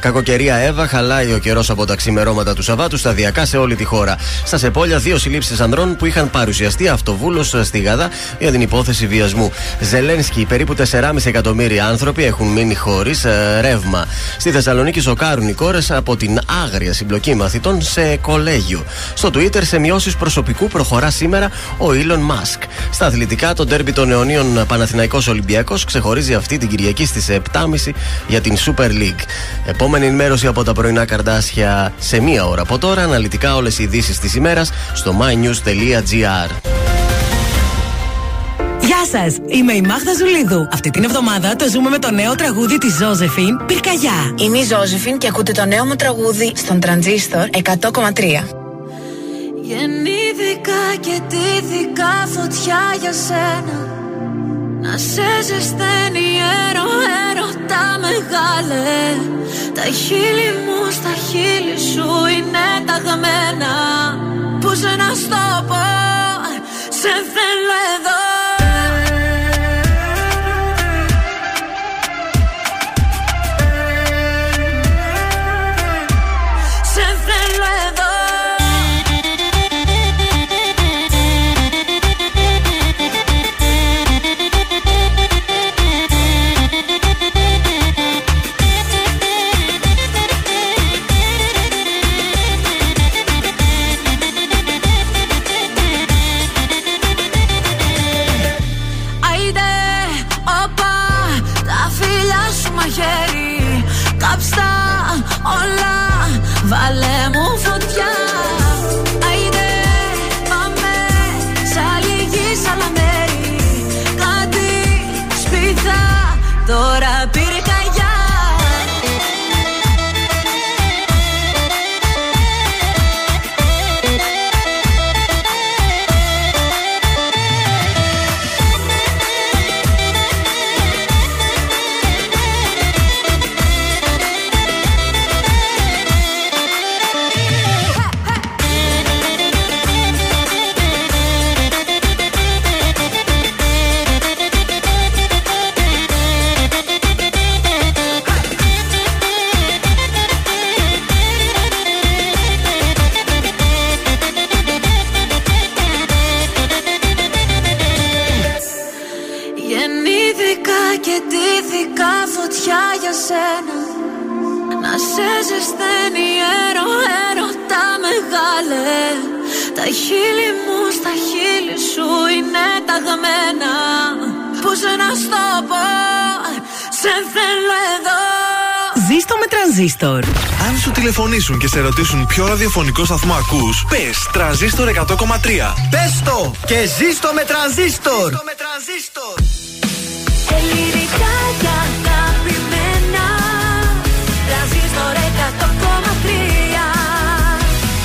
Κακοκαιρία Εύα, χαλάει ο καιρός από τα ξημερώματα του Σαββάτου σταδιακά σε όλη τη χώρα. Στα Σεπόλια, δύο συλλήψεις ανδρών που είχαν παρουσιαστεί αυτοβούλος στη Γαδά για την υπόθεση βιασμού. Ζελένσκι, περίπου 4,5 εκατομμύρια άνθρωποι έχουν μείνει χωρίς ρεύμα. Στη Θεσσαλονίκη σοκάρουν οι κόρες από την άγρια συμπλοκή μαθητών σε κολέγιο. Στο Twitter, σε μειώσεις προσωπικού προχωρά σήμερα ο Elon Musk. Στα αθλητικά, το ντέρμπι των αιωνίων Παναθηναϊκός Ολυμπιακός ξεχωρίζει αυτή την Κυριακή στις 7.30 για την Super League. Επόμενη ενημέρωση από τα πρωινά καρδάσια σε μία ώρα από τώρα. Αναλυτικά όλες οι ειδήσεις της ημέρας στο mynews.gr. Γεια σας! Είμαι η Μάγδα Ζουλίδου. Αυτή την εβδομάδα το ζούμε με το νέο τραγούδι της Ζώζεφιν Πυρκαγιά. Είμαι η Ζώζεφιν και ακούτε το νέο μου τραγούδι στον Τρανζίστορ 100,3. Γεννήθηκα και τύθηκα φωτιά για σένα Να σε ζεσταίνει έρο, έρωτα μεγάλε. Τα χείλη μου στα χείλη σου είναι ταγμένα Πώς να στο πω, σε θέλω εδώ πεταγμένα Πώς να πω Σε θέλω εδώ Ζήστο με τρανζίστορ. Αν σου τηλεφωνήσουν και σε ρωτήσουν ποιο ραδιοφωνικό σταθμό ακούς, πες τρανζίστορ 100,3. Πες το και ζήστο με τρανζίστορ. Ζήστο με τρανζίστορ.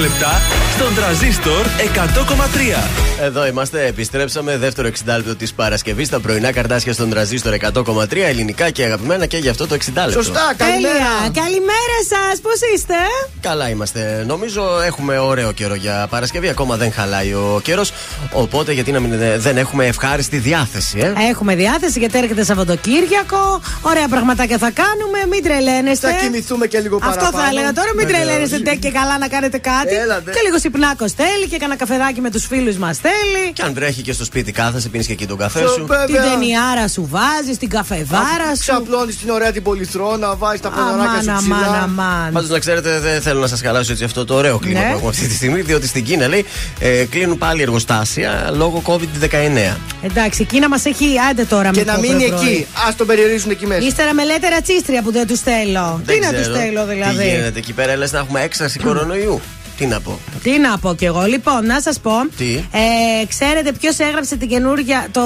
Λεπτά στον τραζίστορ 100,3. Εδώ είμαστε, επιστρέψαμε. Δεύτερο 60 λεπτό της Παρασκευής. Τα πρωινά καρτάσια στον τραζίστορ 100,3 ελληνικά και αγαπημένα και γι' αυτό το 60 λεπτό. Σωστά, καλημέρα. Τέλεια. Καλημέρα σας, πώς είστε; Καλά είμαστε. Νομίζω έχουμε ωραίο καιρό για Παρασκευή. Ακόμα δεν χαλάει ο καιρός. Οπότε γιατί να μην ε, δεν έχουμε ευχάριστη διάθεση, ε; Έχουμε διάθεση γιατί έρχεται Σαββατοκύριακο. Ωραία πραγματάκια θα κάνουμε. Μην τρελαίνεστε. Θα κοιμηθούμε και λίγο Αυτό παραπάνω. θα έλεγα τώρα. Μην Βεβαίως. τρελαίνεστε ντε και καλά να κάνετε κάτι. Έλατε. Και λίγο συπνάκο θέλει και κανένα καφεδάκι με τους φίλους μας θέλει. Και αν βρέχει και στο σπίτι κάθεσαι, πίνεις και εκεί τον καφέ σου. Την ταινιάρα σου βάζεις, την καφεδάρα σου. Ξαπλώνεις την ωραία την πολυθρόνα, βάζεις τα παιδωράκια σου Αμάν, ψηλά. αμάν, αμάν. Πάντως να ξέρετε, δεν θέλω να σας χαλάσω έτσι αυτό το ωραίο κλίμα Ναι. που έχουμε αυτή τη στιγμή, διότι στην Κίνα λέει ε, κλείνουν πάλι εργοστάσια λόγω COVID-19. Εντάξει, εκείνα μας έχει άντε τώρα Και με να το μείνει πρωί-πρωί. εκεί. Α τον περιορίζουν εκεί μέσα. Ύστερα με λέτε ρατσίστρια που δεν τους θέλω. Δεν Τι να τους ξέρω θέλω Τι δηλαδή; γίνεται εκεί πέρα, λες να έχουμε έκσταση κορονοϊού. Τι να πω. Τι να πω κι εγώ. Λοιπόν, να σας πω. Τι; Ε, ξέρετε ποιος έγραψε την καινούργια, το,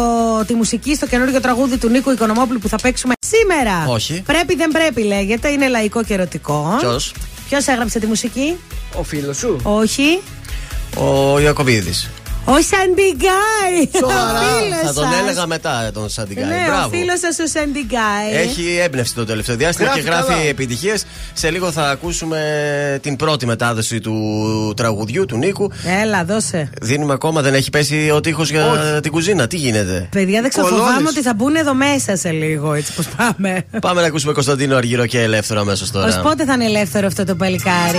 τη μουσική στο καινούργιο τραγούδι του Νίκου Οικονομόπουλου που θα παίξουμε σήμερα; Όχι. Πρέπει δεν πρέπει λέγεται. Είναι λαϊκό και ερωτικό. Ποιος, Ποιος έγραψε τη μουσική, Ο φίλος σου. Όχι. ο Ιακοβίδη. Ο Σαντιγκάι. Σοβαρά. Ο φίλος Θα τον σας. έλεγα μετά τον Σαντιγκάη. Ναι, ο Μπράβο. φίλος σας ο Σαντιγκάι. Έχει έμπνευση το τελευταίο διάστημα Γράφει και γράφει καλά. επιτυχίες. Σε λίγο θα ακούσουμε την πρώτη μετάδοση του τραγουδιού του Νίκου. Έλα, δώσε. Δίνουμε ακόμα, δεν έχει πέσει ο τείχος για την κουζίνα. Τι γίνεται; Παιδιά, δεν ξέρω, Κολώνεις. φοβάμαι ότι θα μπουν εδώ μέσα σε λίγο, έτσι πως πάμε. Πάμε να ακούσουμε Κωνσταντίνο Αργυρό και ελεύθερο αμέσως τώρα. Ως πότε θα είναι ελεύθερο αυτό το παλικάρι;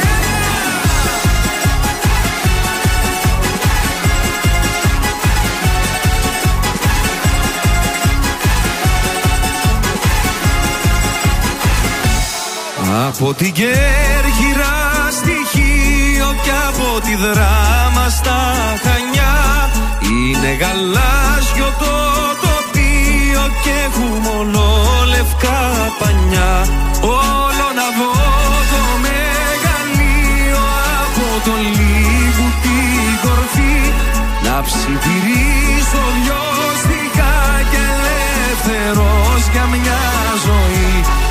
Από την Κέρκυρα στη Χίο και από τη Δράμα στα Χανιά. Είναι γαλάζιο το τοπίο και έχουμε ολόλευκα πανιά. Όλο να δω το μεγαλείο από το λίγου την κορφή. Να ψιθυρίσω δυο στιχά και ελεύθερος για μια ζωή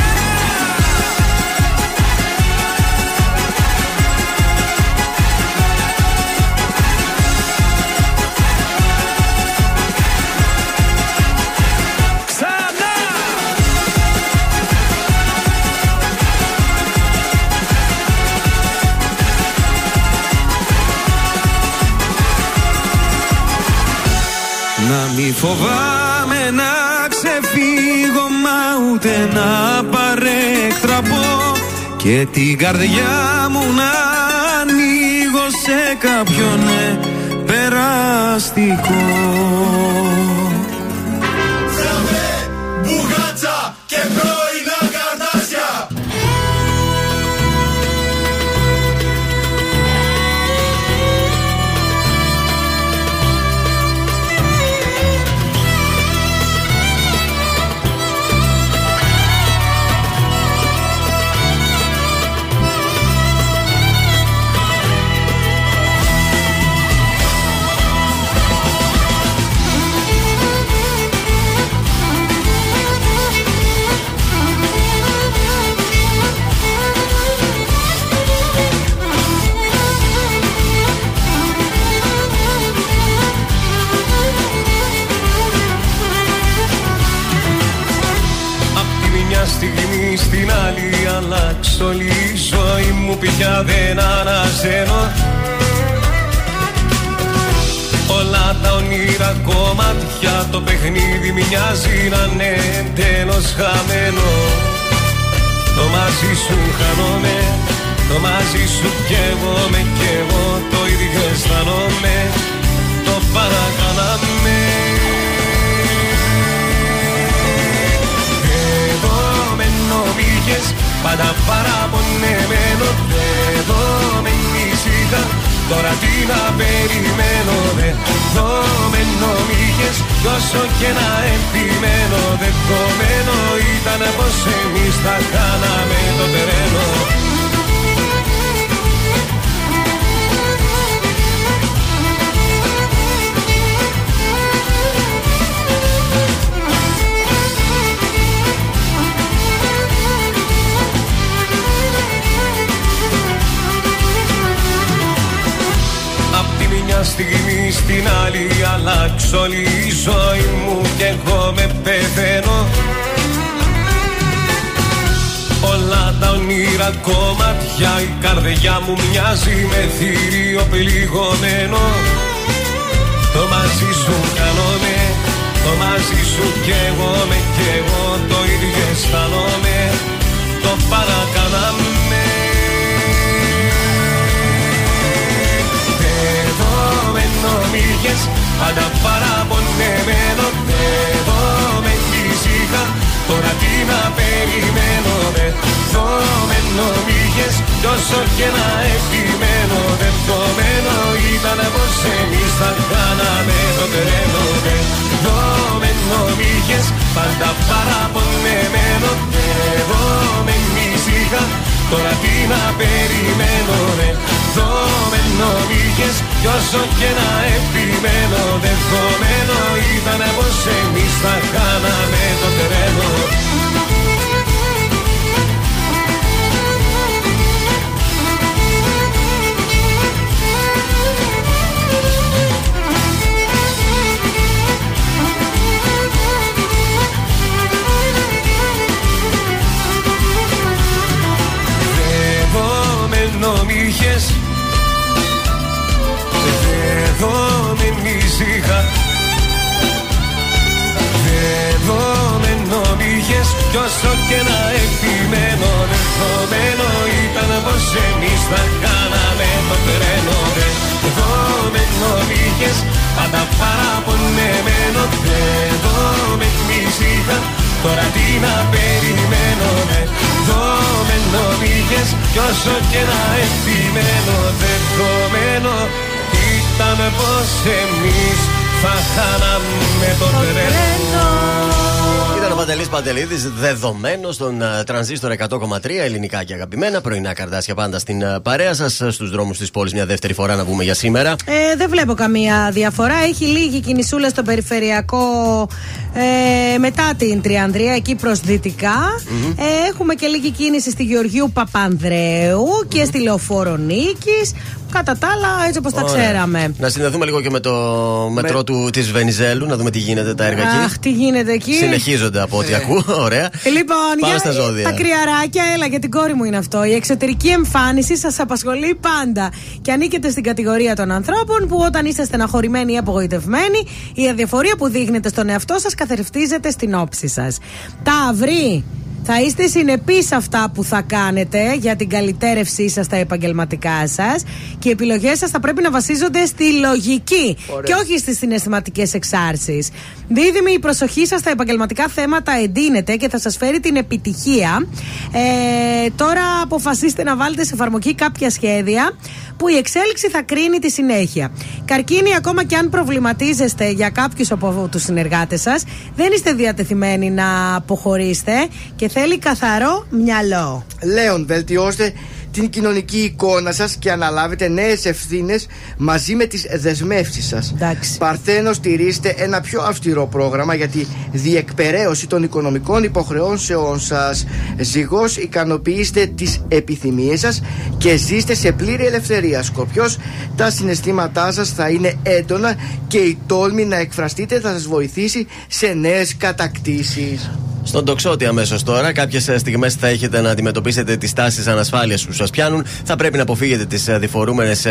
Φοβάμαι να ξεφύγω μα ούτε να παρέκτραπω Και την καρδιά μου να ανοίγω σε κάποιον περαστικό τρανζίστορ 100,3 ελληνικά και αγαπημένα. Πρωινά καρδάσια πάντα στην ε, παρέα σας, ε, στους δρόμους της πόλης. Μια δεύτερη φορά να βγούμε για σήμερα. Ε, δεν βλέπω καμία διαφορά. Έχει λίγη κινησούλα στο περιφερειακό ε, μετά την Τριανδρία, εκεί προς δυτικά. Mm-hmm. Ε, έχουμε και λίγη κίνηση στη Γεωργίου Παπανδρέου mm-hmm. και στη Λεωφόρο Νίκης. Κατά τα άλλα, έτσι όπως τα ξέραμε. Να συνδεθούμε λίγο και με το μετρό με... του της Βενιζέλου, να δούμε τι γίνεται τα έργα εκεί. Αχ, τι γίνεται εκεί. Συνεχίζονται από ό,τι ε. ακούω. Ωραία. Λοιπόν, Πάμε για στα ζώδια. τα κρυαράκια, έλα για την κόρη μου είναι αυτό. Η εξωτερική εμφάνιση σας απασχολεί πάντα. Και ανήκετε στην κατηγορία των ανθρώπων που όταν είστε αναχωρημένοι ή απογοητευμένοι, η αδιαφορία που δείχνετε στον εαυτό σας καθρεφτίζεται στην όψη σας. Τα αυρί. Θα είστε συνεπείς σε αυτά που θα κάνετε για την καλυτέρευσή σας στα επαγγελματικά σας και οι επιλογές σας θα πρέπει να βασίζονται στη λογική και όχι στις συναισθηματικές εξάρσεις. Δίδυμη, η προσοχή σας στα επαγγελματικά θέματα εντείνεται και θα σας φέρει την επιτυχία. Ε, τώρα αποφασίστε να βάλετε σε εφαρμογή κάποια σχέδια που η εξέλιξη θα κρίνει τη συνέχεια. Καρκίνη, ακόμα και αν προβληματίζεστε για κάποιους από τους συνεργάτες σας, δεν είστε διατεθειμένοι να αποχωρήσετε και θέλει καθαρό μυαλό. Λέων, βελτιώστε την κοινωνική εικόνα σας και αναλάβετε νέες ευθύνες μαζί με τις δεσμεύσεις σας. Παρθένος, στηρίστε ένα πιο αυστηρό πρόγραμμα για τη διεκπαιρέωση των οικονομικών υποχρεώσεών σας. Ζυγός, ικανοποιήστε τις επιθυμίες σας και ζήστε σε πλήρη ελευθερία. Σκοπιός, τα συναισθήματά σας θα είναι έντονα και η τόλμη να εκφραστείτε θα σας βοηθήσει σε νέες κατακτήσεις. Στον τοξότη αμέσως τώρα, κάποιες στιγμές θα έχετε να αντιμετωπίσετε τις τάσεις ανασφάλειας που σας πιάνουν. Θα πρέπει να αποφύγετε τις διφορούμενες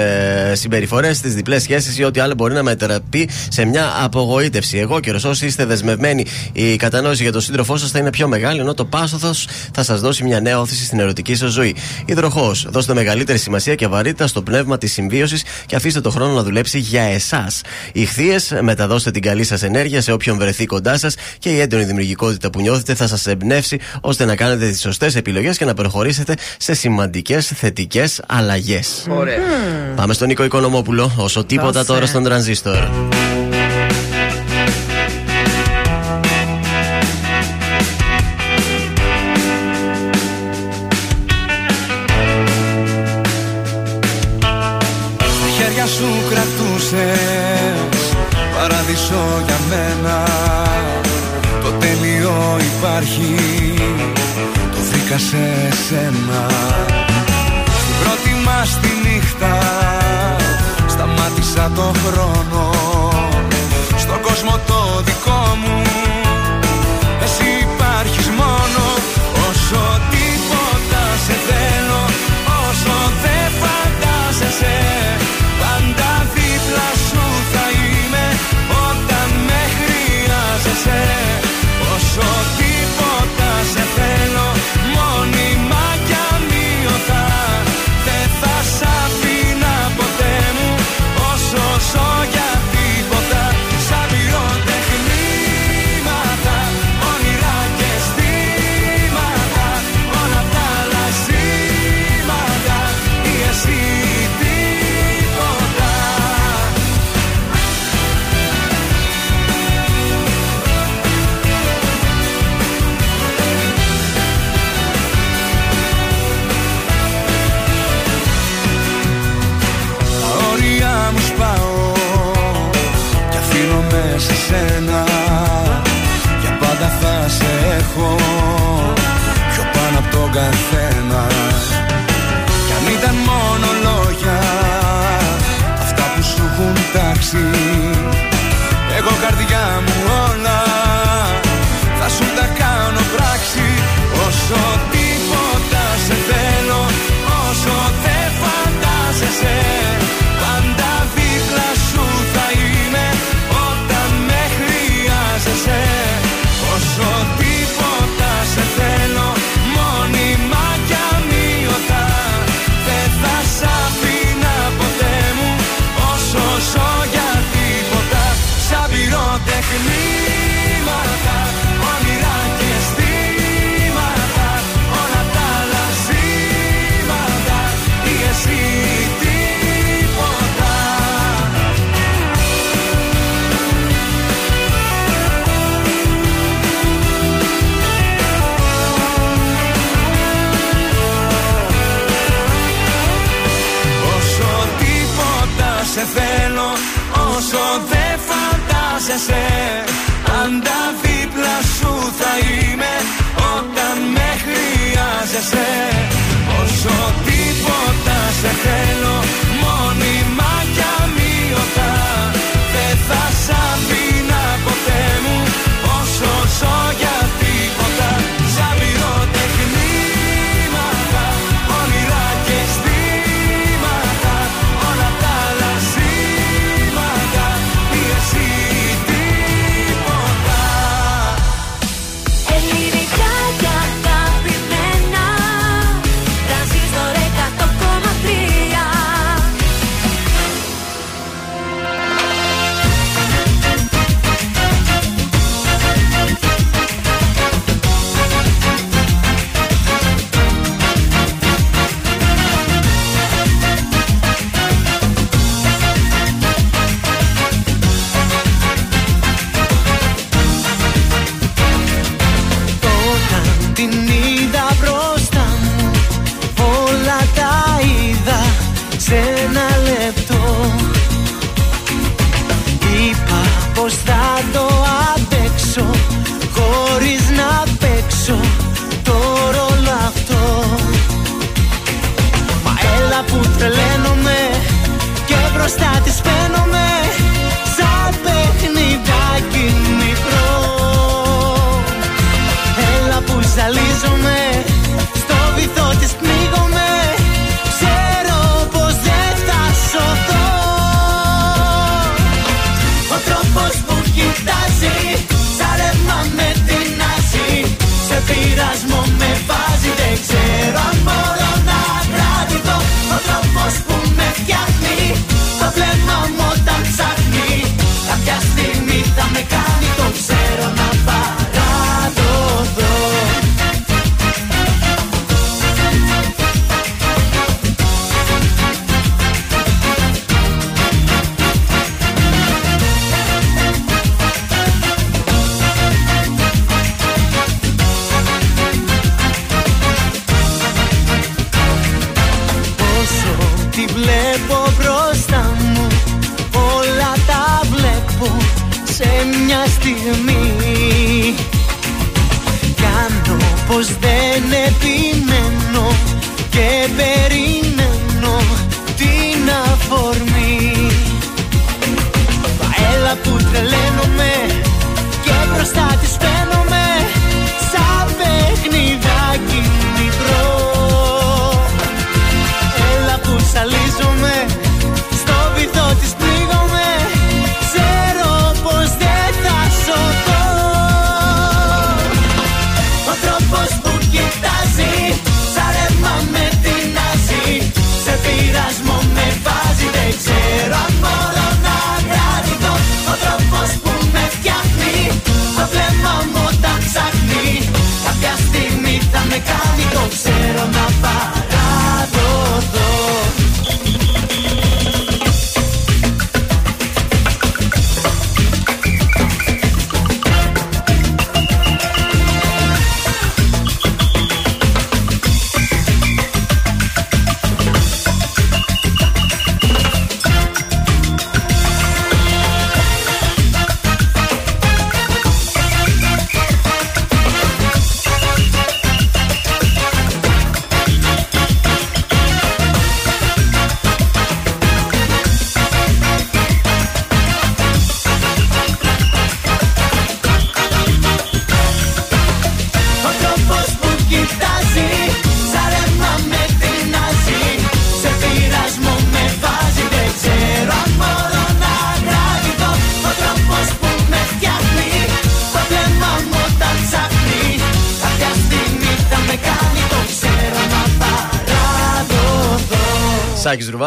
συμπεριφορές, τις διπλές σχέσεις ή ό,τι άλλο μπορεί να μετατραπεί σε μια απογοήτευση. Εγώ καιρο, όσοι είστε δεσμευμένοι, η κατανόηση για τον σύντροφό σας θα είναι πιο μεγάλη, ενώ το πάσοθο θα σας δώσει μια νέα όθηση στην ερωτική σας ζωή. Υδροχός, δώστε μεγαλύτερη σημασία και βαρύτητα στο πνεύμα της συμβίωσης και αφήστε το χρόνο να δουλέψει για εσάς. Ηχθείες, μεταδώστε την καλή σας ενέργεια σε όποιον βρεθεί κοντά σας και η έντονη δημιουργικότητα που νιώθετε θα σας εμπνεύσει ώστε να κάνετε τις σωστές επιλογές και να προχωρήσετε σε σημαντικές θετικές αλλαγές. Ωραία. Πάμε στον Νίκο Οικονομόπουλο. Όσο τίποτα Δώσε. τώρα στον τρανζίστορ. Χρόνο από τον καθένα. Κι αν ήταν μόνο λόγια Αυτά που σου έχουν τάξει Όσο δεν φαντάζεσαι Πάντα δίπλα σου θα είμαι Όταν με χρειάζεσαι. Όσο τίποτα σε θέλω Μόνιμα κι αμύωτα Δεν θα σ'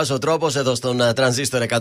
ο τρόπος εδώ στον α, τρανζίστορ 100,3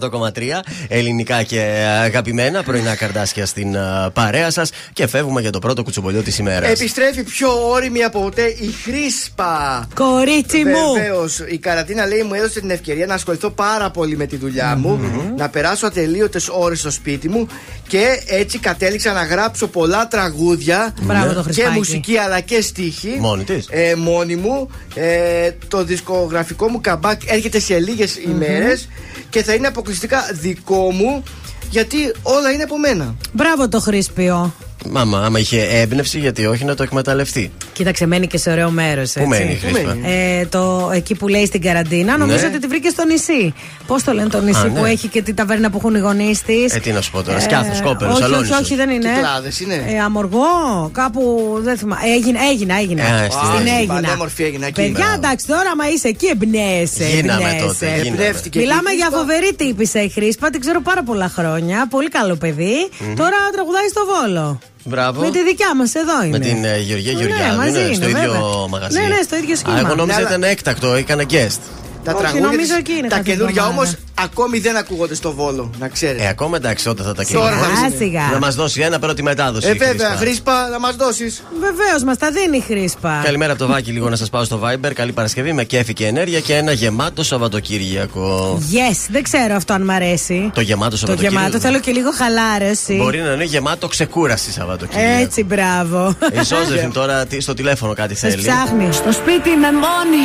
ελληνικά και α, αγαπημένα πρωινά καρδάσια στην α, παρέα σας και φεύγουμε για το πρώτο κουτσομπολιό της ημέρας. Επιστρέφει πιο όρημη από ποτέ η Χρήσπα. Κορίτσι μου. Βεβαίως. Η καρατίνα λέει μου έδωσε την ευκαιρία να ασχοληθώ πάρα πολύ με τη δουλειά μου, να περάσω ατελείωτες ώρες στο σπίτι μου και έτσι κατέληξα να γράψω πολλά τραγούδια Μπράβο το και Χριστάκι. μουσική αλλά και στίχη. Μόνη της. Ε, μόνη μου. Ε, το δισκογραφικό μου καμπάκ έρχεται σε λίγες ημέρες και θα είναι αποκλειστικά δικό μου γιατί όλα είναι από μένα. Μπράβο το Χρήσπιο. Μάμα, άμα είχε έμπνευση, γιατί όχι να το εκμεταλλευτεί. Κοίταξε, μένει και σε ωραίο μέρος. Πού μένει η Χρήσπα. Ε, το, εκεί που λέει στην καραντίνα, νομίζω Ναι. ότι τη βρήκε στο νησί. Πώς το λένε το νησί Α, που ναι. έχει και την ταβέρνα που έχουν οι γονείς της; Ε, τι να σου πω τώρα, Σκιάθος, Κόπερος, όχι, όχι, Αλόνισος. όχι, δεν είναι. Κυκλάδες είναι. Ε, αμοργό, κάπου δεν θυμάμαι. Έγινα, έγινα. έγινα. Ε, στην στην Έγινα. έγινα. Πανέμορφη έγινα εκεί. Παιδιά, Μπράβο. εντάξει, τώρα άμα είσαι εκεί, εμπνέεσαι. Γίναμε εμπνέεσαι. τότε, γίναμε. Εμπνεύστηκε Μιλάμε εκεί, για Χρήσπα. φοβερή τύπησα η Χρήσπα, την ξέρω πάρα πολλά χρόνια. Πολύ καλό παιδί. Τώρα τραγουδάει στο βόλο. Μπράβο. Με τη δικιά μας εδώ είναι. Με την ε, Γεωργία Ναι, Γεωργιάδου. μαζί είναι είναι, στο ίδιο βέβαια. μαγαζί. Ναι, ναι, στο ίδιο σχήμα. Α, εγώ νόμιζα Ναι, αλλά- ήταν έκτακτο, έκανε guest. Τα Όχι, τραγούδια νομίζω της- εκεί είναι τα κάθε καινούργια εβδομάδα. όμως ακόμη δεν ακούγονται στο βόλο, να ξέρετε. Ε, ακόμα εντάξει, όταν θα τα Τώρα κερδίσει. θα Α, σιγά. Να μας δώσει ένα πρώτη μετάδοση. ε, η βέβαια, Χρήσπα. Χρήσπα, να μας δώσεις. Βεβαίως, μας τα δίνει η Χρήσπα. Καλημέρα από το Βάκι, λίγο να σας πάω στο Viber. Καλή Παρασκευή με κέφι και ενέργεια και ένα γεμάτο Σαββατοκύριακο. Yes, δεν ξέρω αυτό αν μ' αρέσει. Το γεμάτο Το Σαββατοκύριακο. γεμάτο θέλω και λίγο χαλάρωση. Μπορεί να είναι γεμάτο ξεκούραση Σαββατοκύριακο. Έτσι, μπράβο. Η Ζώζεφιν τώρα τι- στο τηλέφωνο κάτι Σας θέλει. ψάχνει. Στο σπίτι με μόνη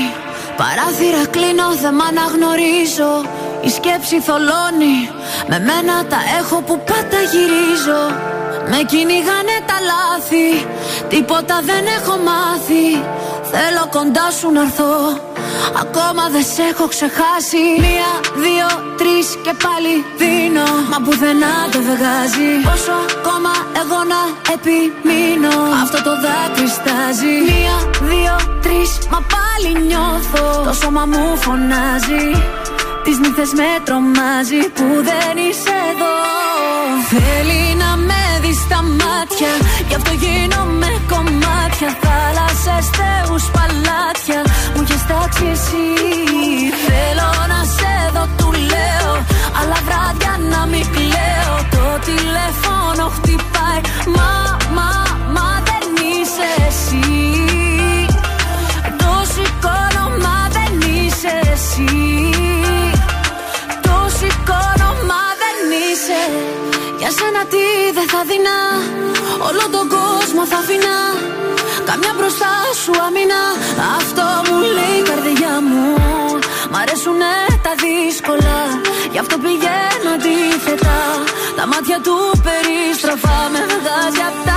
Παράθυρα κλείνω, δεν μ' αναγνωρίζω. Η σκέψη θολώνει Με μένα τα έχω που πάντα γυρίζω. Με κυνηγάνε τα λάθη Τίποτα δεν έχω μάθει. Θέλω κοντά σου να έρθω Ακόμα δεν σε έχω ξεχάσει. Μία, δύο, τρεις και πάλι δίνω Μα πουθενά δεν βγάζει. Πόσο ακόμα εγώ να επιμείνω Αυτό το δάκρυ στάζει. Μία, δύο, τρεις Μα πάλι νιώθω. Το σώμα μου φωνάζει. Τις νύχτες με τρομάζει Που δεν είσαι εδώ. Θέλει να με δεις στα μάτια. Γι' αυτό γίνομαι κομμάτια. Θάλασσες, θεούς, παλάτια. Μου έχεις τάξει εσύ. Θέλω να σε δω, του λέω. Αλλά βράδια να μην κλαίω. Το τηλέφωνο χτυπάει. Μα, μα, μα δεν είσαι εσύ εσύ. Το σηκώνω, μα δεν είσαι. Για σένα τι δεν θα δεινά. Όλο τον κόσμο θα αφήνα Καμιά μπροστά σου αμήνα. Αυτό μου λέει η καρδιά μου. Μ' αρέσουνε τα δύσκολα. Γι' αυτό πηγαίνω αντίθετα. Τα μάτια του περιστροφά Με βγάζει απ' τα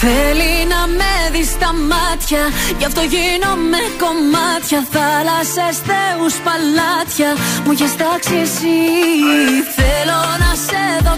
Θέλει να με δεις στα μάτια Γι' αυτό γίνομαι κομμάτια. Θάλασσες, θεούς, παλάτια Μου έχεις τάξει εσύ. Θέλω να σε δω, του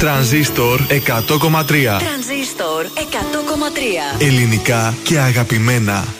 Τρανζίστορ 100,3 Τρανζίστορ 100,3 Ελληνικά και αγαπημένα.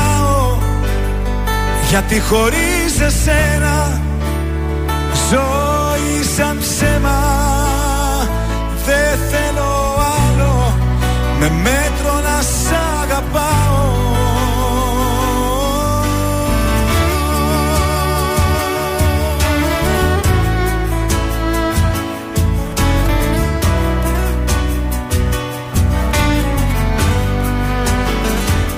γιατί χωρίς εσένα ζωή σαν ψέμα Δεν θέλω άλλο. Με μέτρο να σ' αγαπάω.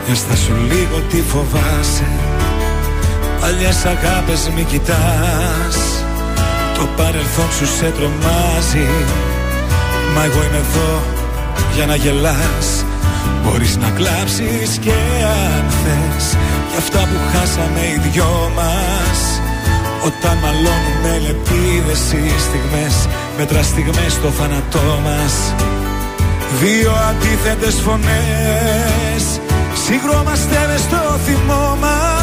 Για στα σου λίγο τι φοβάσαι Παλιές αγάπες μη κοιτάς. Το παρελθόν σου σε τρομάζει. Μα εγώ είμαι εδώ για να γελάς. Μπορείς να κλάψεις και αν θες. Για αυτά που χάσαμε οι δυο μας. Όταν μαλώνουμε λεπίδες οι στιγμές Μέτρα στιγμές στο θάνατό μας. Δύο αντίθετες φωνές. Συγκρόμαστε μες στο θυμό μας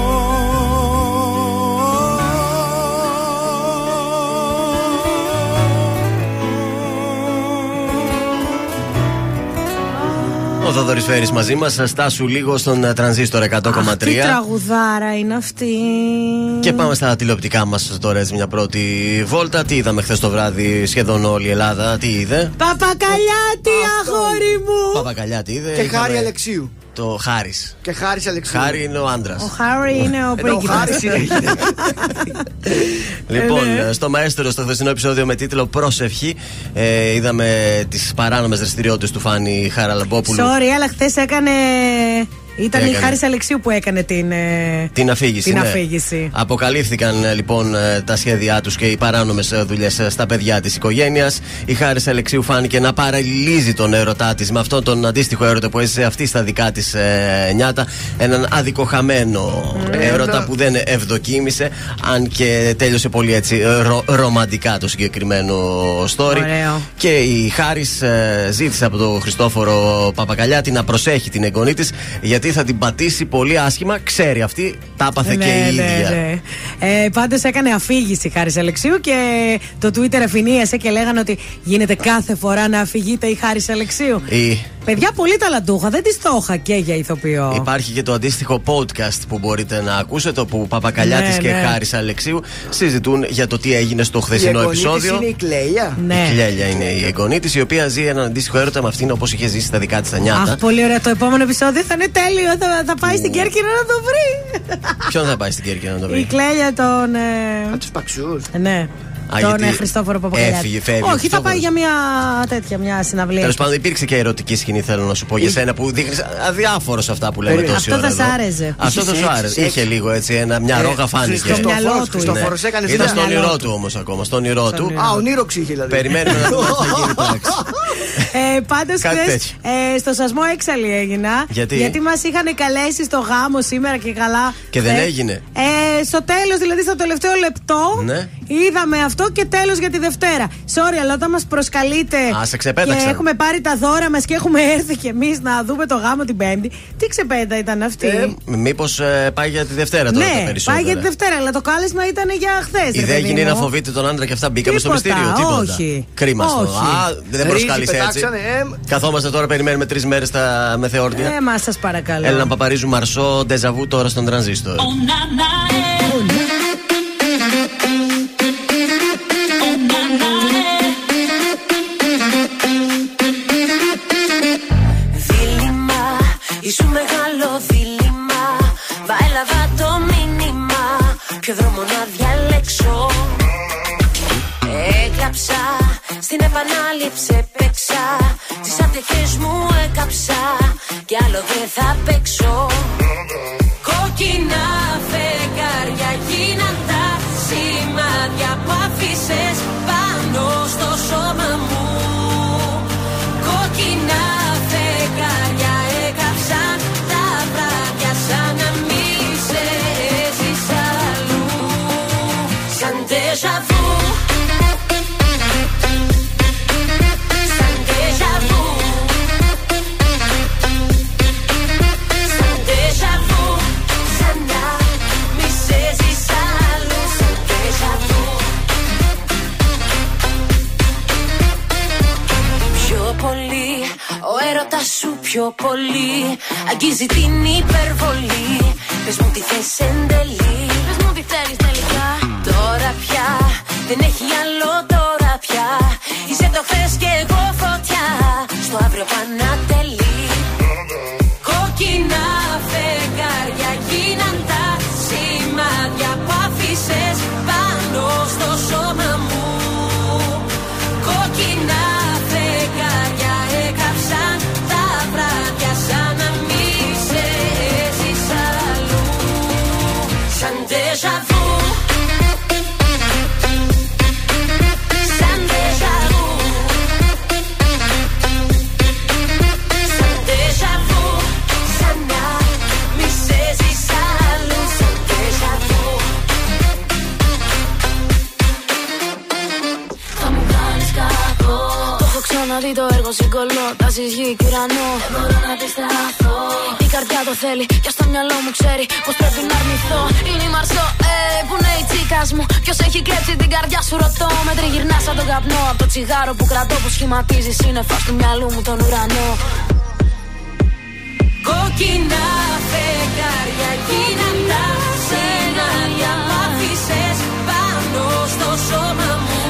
Ο Θοδωρή Φέρη μαζί μας. Στάσου λίγο στον ε, τρανζίστορ 100,3. Αχ, τι τραγουδάρα είναι αυτή. Και πάμε στα τηλεοπτικά μας τώρα έτσι μια πρώτη βόλτα. Τι είδαμε χθες το βράδυ, σχεδόν όλη η Ελλάδα. Τι είδε; Παπακαλιάτη, αγόρι μου. Παπακαλιάτη είδε. Και Είχαμε Χάρη Αλεξίου. Το Χάρη. Και Χάρη Αλεξίου. Χάρη είναι ο άντρας. Ο Χάρη είναι ο Ενώ ο πρίγκιπας. Χάρης είναι η [laughs] γυναίκα. Λοιπόν, Ε, ναι. στο Μαέστρο, στο χθεσινό επεισόδιο με τίτλο Πρόσευχη, ε, είδαμε τις παράνομες δραστηριότητες του Φάνη Χαραλαμπόπουλου. Sorry, αλλά χθες έκανε. Ήταν Τι η έκανε; Χάρη Αλεξίου που έκανε την. ε, Την αφήγηση. Την ναι. αφήγηση. Αποκαλύφθηκαν ε, λοιπόν ε, τα σχέδιά τους και οι παράνομες δουλειές στα παιδιά της οικογένειας. Η Χάρης Αλεξίου φάνηκε να παραλύζει τον έρωτά της με αυτόν τον αντίστοιχο έρωτα που έζησε αυτή στα δικά της ε, νιάτα. Έναν αδικοχαμένο έρωτα που δεν ευδοκίμησε, αν και τέλειωσε πολύ έτσι ε, ρο- ρομαντικά το συγκεκριμένο story. Ωραίο. Και η Χάρης ζήτησε από τον Χριστόφορο Παπακαλιάτη να προσέχει την εγγονή της, γιατί θα την πατήσει πολύ άσχημα. Ξέρει αυτή, τα έπαθε και η ίδια. ναι. Ε, Πάντως έκανε αφήγηση η Χάρη Αλεξίου και το Twitter αφηνίασε και λέγανε ότι γίνεται κάθε φορά να αφηγείται η Χάρη Αλεξίου. Η- Παιδιά πολύ ταλαντούχα, δεν τη το είχα και για ηθοποιό. Υπάρχει και το αντίστοιχο podcast που μπορείτε να ακούσετε, όπου Παπακαλιάτης Ναι, και ναι. Χάρης Αλεξίου συζητούν για το τι έγινε στο Η χθεσινό εγγονή της επεισόδιο. είναι η Κλέια. Ναι. Η Κλέλια είναι η εγγονή τη, η οποία ζει έναν αντίστοιχο έρωτα με αυτήν όπως είχε ζήσει στα δικά της τα νιάτα. Αχ, πολύ ωραία. Το επόμενο επεισόδιο θα είναι τέλειο. Θα, θα πάει στην Κέρκυρα να το βρει. Ποιον θα πάει στην Κέρκυρα να το Η βρει. Κλέλια τον. ε, Τους παξού. Ναι. Α, τον γιατί ε, Χριστόφορο Παπαγαλιάτη. έφυγε, φεύγει ο Όχι, θα Χριστόφορος. πάει για μια τέτοια, μια συναυλία. Τέλος πάντων, υπήρξε και ερωτική σκηνή, θέλω να σου πω για σένα που δείχνεις αδιάφορος σε αυτά που λέμε Περίμενε. τόση Αυτό ώρα. θα σ' εδώ. άρεσε. Αυτό θα Είχε σου σεξ, άρεσε. σεξ. Είχε λίγο έτσι, ένα, μια Ε, ρόγα φάνηκε. στο μυαλό του. Χριστόφορος έκανες Ήταν δουλειά. στο μυαλό όνειρό του. του όμως ακόμα. Στο όνειρό του. Α, ονείροξη είχε δηλαδή. Περιμένουμε να δούμε τι θα γίνει πράξη. [laughs] Ε, Πάντως Κάτι χθες τέτοιο. ε, στο σασμό έξαλλη έγινα. Γιατί; μας είχαν καλέσει στο γάμο σήμερα και καλά. Και δεν χθες. έγινε; Ε, στο τέλος, δηλαδή στο τελευταίο λεπτό, Ναι. Είδαμε αυτό και τέλος για τη Δευτέρα. Sorry, αλλά όταν μας προσκαλείτε. Α, σε ξεπέταξαν. Και έχουμε πάρει τα δώρα μας και έχουμε έρθει κι εμείς να δούμε το γάμο την Πέμπτη. Τι ξεπέτα ήταν αυτή; Μήπως πάει για τη Δευτέρα τώρα τα ναι, περισσότερα. πάει για τη Δευτέρα, αλλά το κάλεσμα ήταν για χθες. Η ιδέα έγινε να φοβείτε τον άντρα και αυτά μπήκαμε στο Τίποτα, μυστήριο. Τίποτα. όχι. Κρίμα αυτό. Όχι. Α, δεν Ρύζι προσκάλεσε έτσι. πετάξανε, ε. Καθόμαστε τώρα, περιμένουμε τρεις μέρες στα μεθεόρτια. Ε, μα σας παρακαλώ. Έλληνα Παπαρίζου Μαρσό, ντεζαβού τώρα στον τρανζίστορ. Ποιο δρόμο να διαλέξω Έγραψα στην επανάληψη παίξα. Τις άτεχε μου έκαψα. Κι άλλο δεν θα παίξω. Πολύ. Αγγίζει την υπερβολή. Πες μου τι θες συγκολώ Τα γη και ουρανό. Δεν μπορώ να αντισταθώ. Η καρδιά το θέλει και στο μυαλό μου ξέρει Πως πρέπει να αρνηθώ. Είναι η Μαρσό, ε, που είναι η τσίκα μου. Ποιος έχει κλέψει την καρδιά σου ρωτώ. Με τριγυρνάς σαν τον καπνό Από το τσιγάρο που κρατώ που σχηματίζει σύννεφα του μυαλού μου τον ουρανό. Κόκκινα φεγγάρια γίναν τα σενάρια. Που άφησες πάνω στο σώμα μου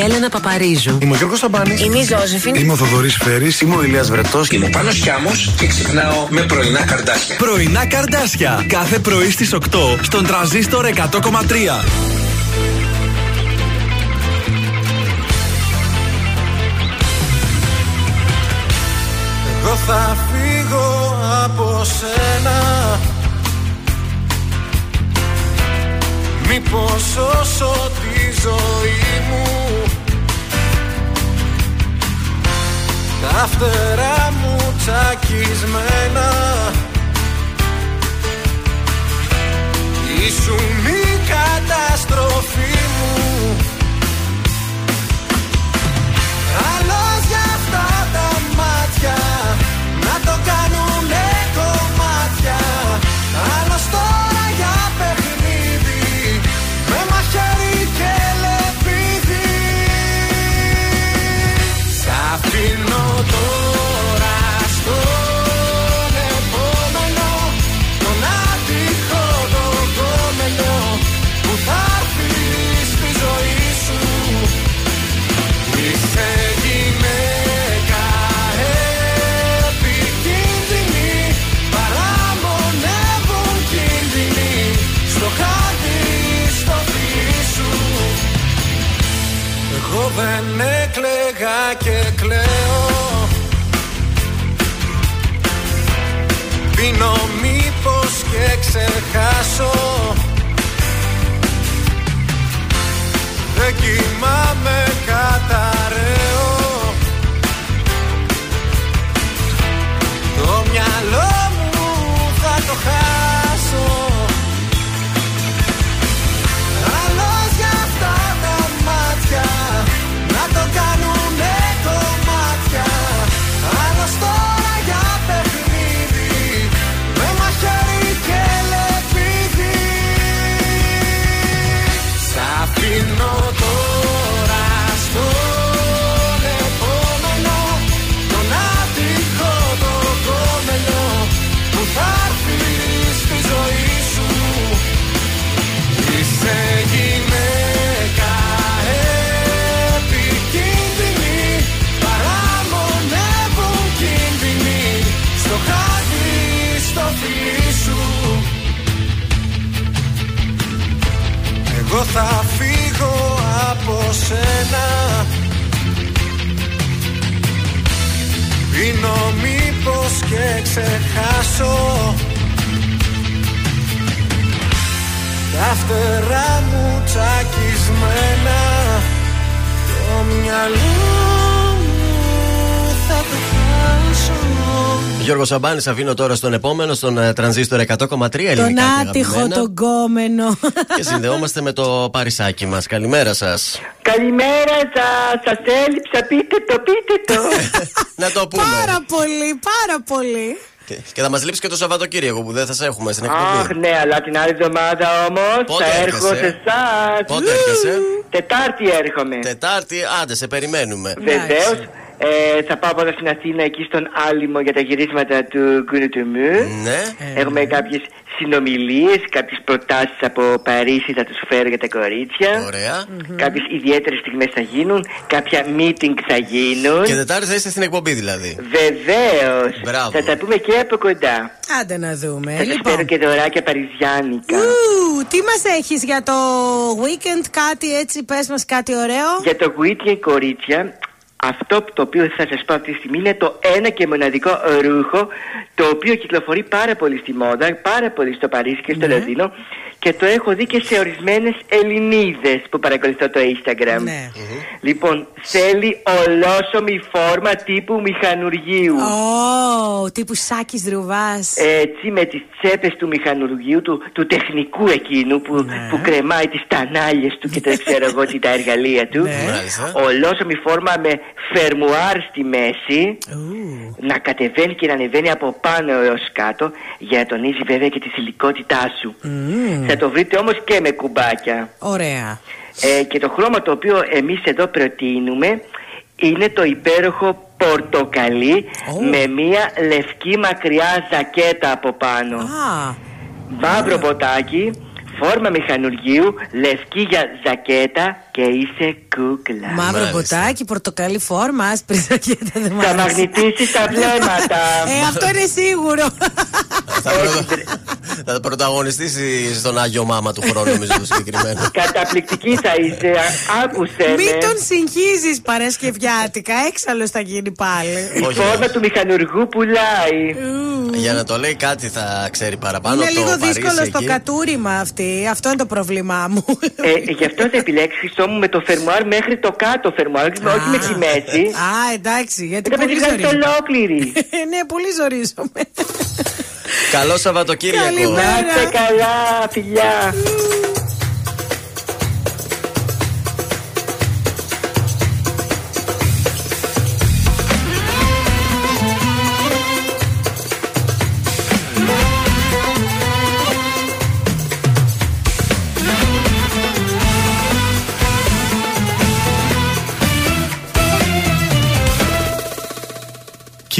η Έλενα Παπαρίζου. Είμαι ο Γιώργος Σαμπάνης. Είμαι η Ζώζεφιν. Είμαι ο Θοδωρής Φέρης. Είμαι ο Ηλίας Βρετός. Είμαι ο Πάνος Χιάμος και ξυπνάω με πρωινά καρδάσια. Πρωινά καρδάσια. Κάθε πρωί στις 8 στον τραζίστορ 100,3. Εγώ θα φύγω από σένα Μήπως όσο Τα φτερά μου τσακισμένα. Ήσουν η καταστροφή ξεχάσω Δεν κοιμάμαι καταραίω Γιώργο Σαμπάνης, αφήνω τώρα στον επόμενο, στον ε, τρανζίστορ 100,3 ελληνικά. Τον και άτυχο, αγαπημένα. τον κόμενο. [laughs] Και συνδεόμαστε με το παρισάκι μας. Καλημέρα σας. Καλημέρα σας, σας έλειψα, πείτε το, πείτε το. [laughs] Να το πούμε. Πάρα πολύ, πάρα πολύ. Και, και θα μας λείψει και το Σαββατοκύριακο που δεν θα σε έχουμε στην εκπομπή. Αχ, ναι, αλλά την άλλη εβδομάδα όμως Πότε θα έρχεσαι; έρχομαι σε εσάς. Πότε έρχεσαι; Τετάρτη έρχομαι. Τετάρτη, άντε, σε περιμένουμε. Βεβαίως. Ε, θα πάω πρώτα στην Αθήνα εκεί στον Άλυμο για τα γυρίσματα του Γκούνου του Μου. Ναι. Έχουμε κάποιες συνομιλίες, κάποιες προτάσεις από Παρίσι θα τους φέρω για τα κορίτσια. Ωραία. Κάποιες ιδιαίτερες στιγμές θα γίνουν, κάποια meeting θα γίνουν. Και Τετάρτη θα είστε στην εκπομπή δηλαδή. Βεβαίως. Μπράβο. Θα τα πούμε και από κοντά. Άντε να δούμε. Θα σα Λοιπόν. φέρω και δωράκια παριζιάνικα. Ου, τι μας έχεις για το weekend, κάτι έτσι, πες μας κάτι ωραίο. Για το weekend κορίτσια, αυτό το οποίο θα σας πω αυτή τη στιγμή είναι το ένα και μοναδικό ρούχο το οποίο κυκλοφορεί πάρα πολύ στη μόδα, πάρα πολύ στο Παρίσι και στο Ναι. Λονδίνο και το έχω δει και σε ορισμένες Ελληνίδες που παρακολουθώ το Instagram. Ναι. Λοιπόν, θέλει ολόσωμη φόρμα τύπου μηχανουργίου. Ω, τύπου Σάκης Δρουβάς. Έτσι με τις τσέπες του μηχανουργίου του, του τεχνικού εκείνου που, Ναι. που κρεμάει τις τανάλιες του και τα ξέρω εγώ τι τα εργαλεία του Ναι. Μάλιστα. Ολόσωμη φόρμα με φερμουάρ στη μέση να κατεβαίνει και να ανεβαίνει από πάνω έως κάτω για να τονίζει βέβαια και τη θηλυκότητά σου θα το βρείτε όμως και με κουμπάκια Ωραία. ε, και το χρώμα το οποίο εμείς εδώ προτείνουμε είναι το υπέροχο πορτοκαλί με μία λευκή μακριά ζακέτα από πάνω. Α, Μαύρο ποτάκι, φόρμα μηχανουργίου, λευκή για ζακέτα και είσαι κούκλα. μαύρο ποτάκι, πορτοκαλί φόρμα, άσπρη ζακέτα δεν μ' Θα άρεσε. μαγνητήσεις τα βλέμματα. Ε, αυτό είναι σίγουρο. θα, πρωτα... θα πρωταγωνιστήσει στον Άγιο Μάμα του χρόνου, νομίζω το συγκεκριμένο. Καταπληκτική θα είσαι. Α- Άκουσε Μην με. τον συγχύζεις Παρασκευιάτικα, έξαλλος θα γίνει πάλι. Η Όχι, φόρμα του μηχανουργού πουλάει. Για να το λέει κάτι θα ξέρει παραπάνω. Είναι το λίγο Παρίσι δύσκολο στο εκεί. κατούριμα αυτή. Αυτό είναι το πρόβλημά μου. Ε, γι' αυτό θα επιλέξεις Χριστό μου με το φερμουάρ μέχρι το κάτω φερμουάρ, όχι με τη μέση. Α, εντάξει, γιατί Τα πολύ παιδιά είναι ζορίζομαι. ολόκληρη. [laughs] ναι, πολύ ζορίζομαι. Καλό Σαββατοκύριακο. Καλημέρα. Να είστε καλά, φιλιά.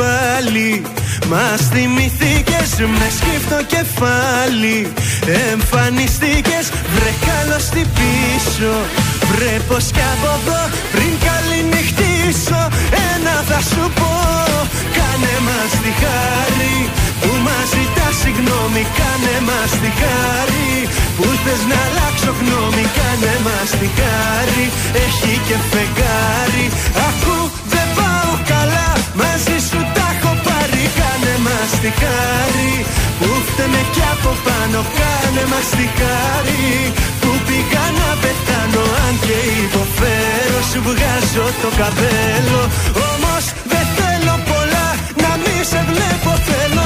πάλι. Μας θυμηθήκες με σκύφτο κεφάλι. Εμφανιστήκες βρε καλώς τι πίσω. Βρε πως κι από εδώ πριν καληνυχτήσω. Ένα θα σου πω Κάνε μας τη χάρη. Που μας ζητάς συγγνώμη Κάνε μας τη χάρη. Που θες να αλλάξω γνώμη Κάνε μας τη χάρη. Έχει και φεγγάρι. Ακού δεν πάω καλά. Μαζί σου τα έχω πάρει. Κάνε μας τη χάρη. Που φταίμε κι από πάνω. Κάνε μας τη χάρη. Που πήγα να πεθάνω. Αν και υποφέρω σου βγάζω το καπέλο. Όμως δεν θέλω πολλά. Να μη σε βλέπω. Θέλω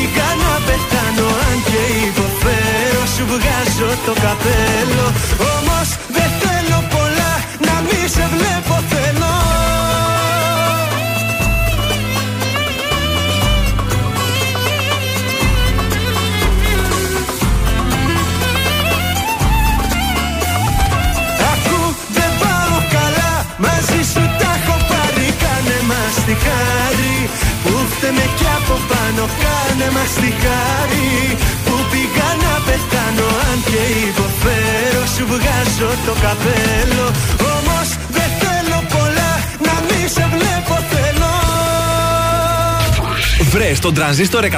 Που πήγα να πεθάνω Αν και υποφέρω Σου βγάζω το καπέλο. Όμως δεν θέλω πολλά Να μη σε βλέπω θέλω. Τη χάρη Που φταίμε κι από πάνω Κάνε μας τη χάρη Που πήγα να πεθάνω Αν και υποφέρω Σου βγάζω το καπέλο Όμως δεν θέλω πολλά Να μη σε βλέπω θέλω Βρε τον τρανζίστορ 100,3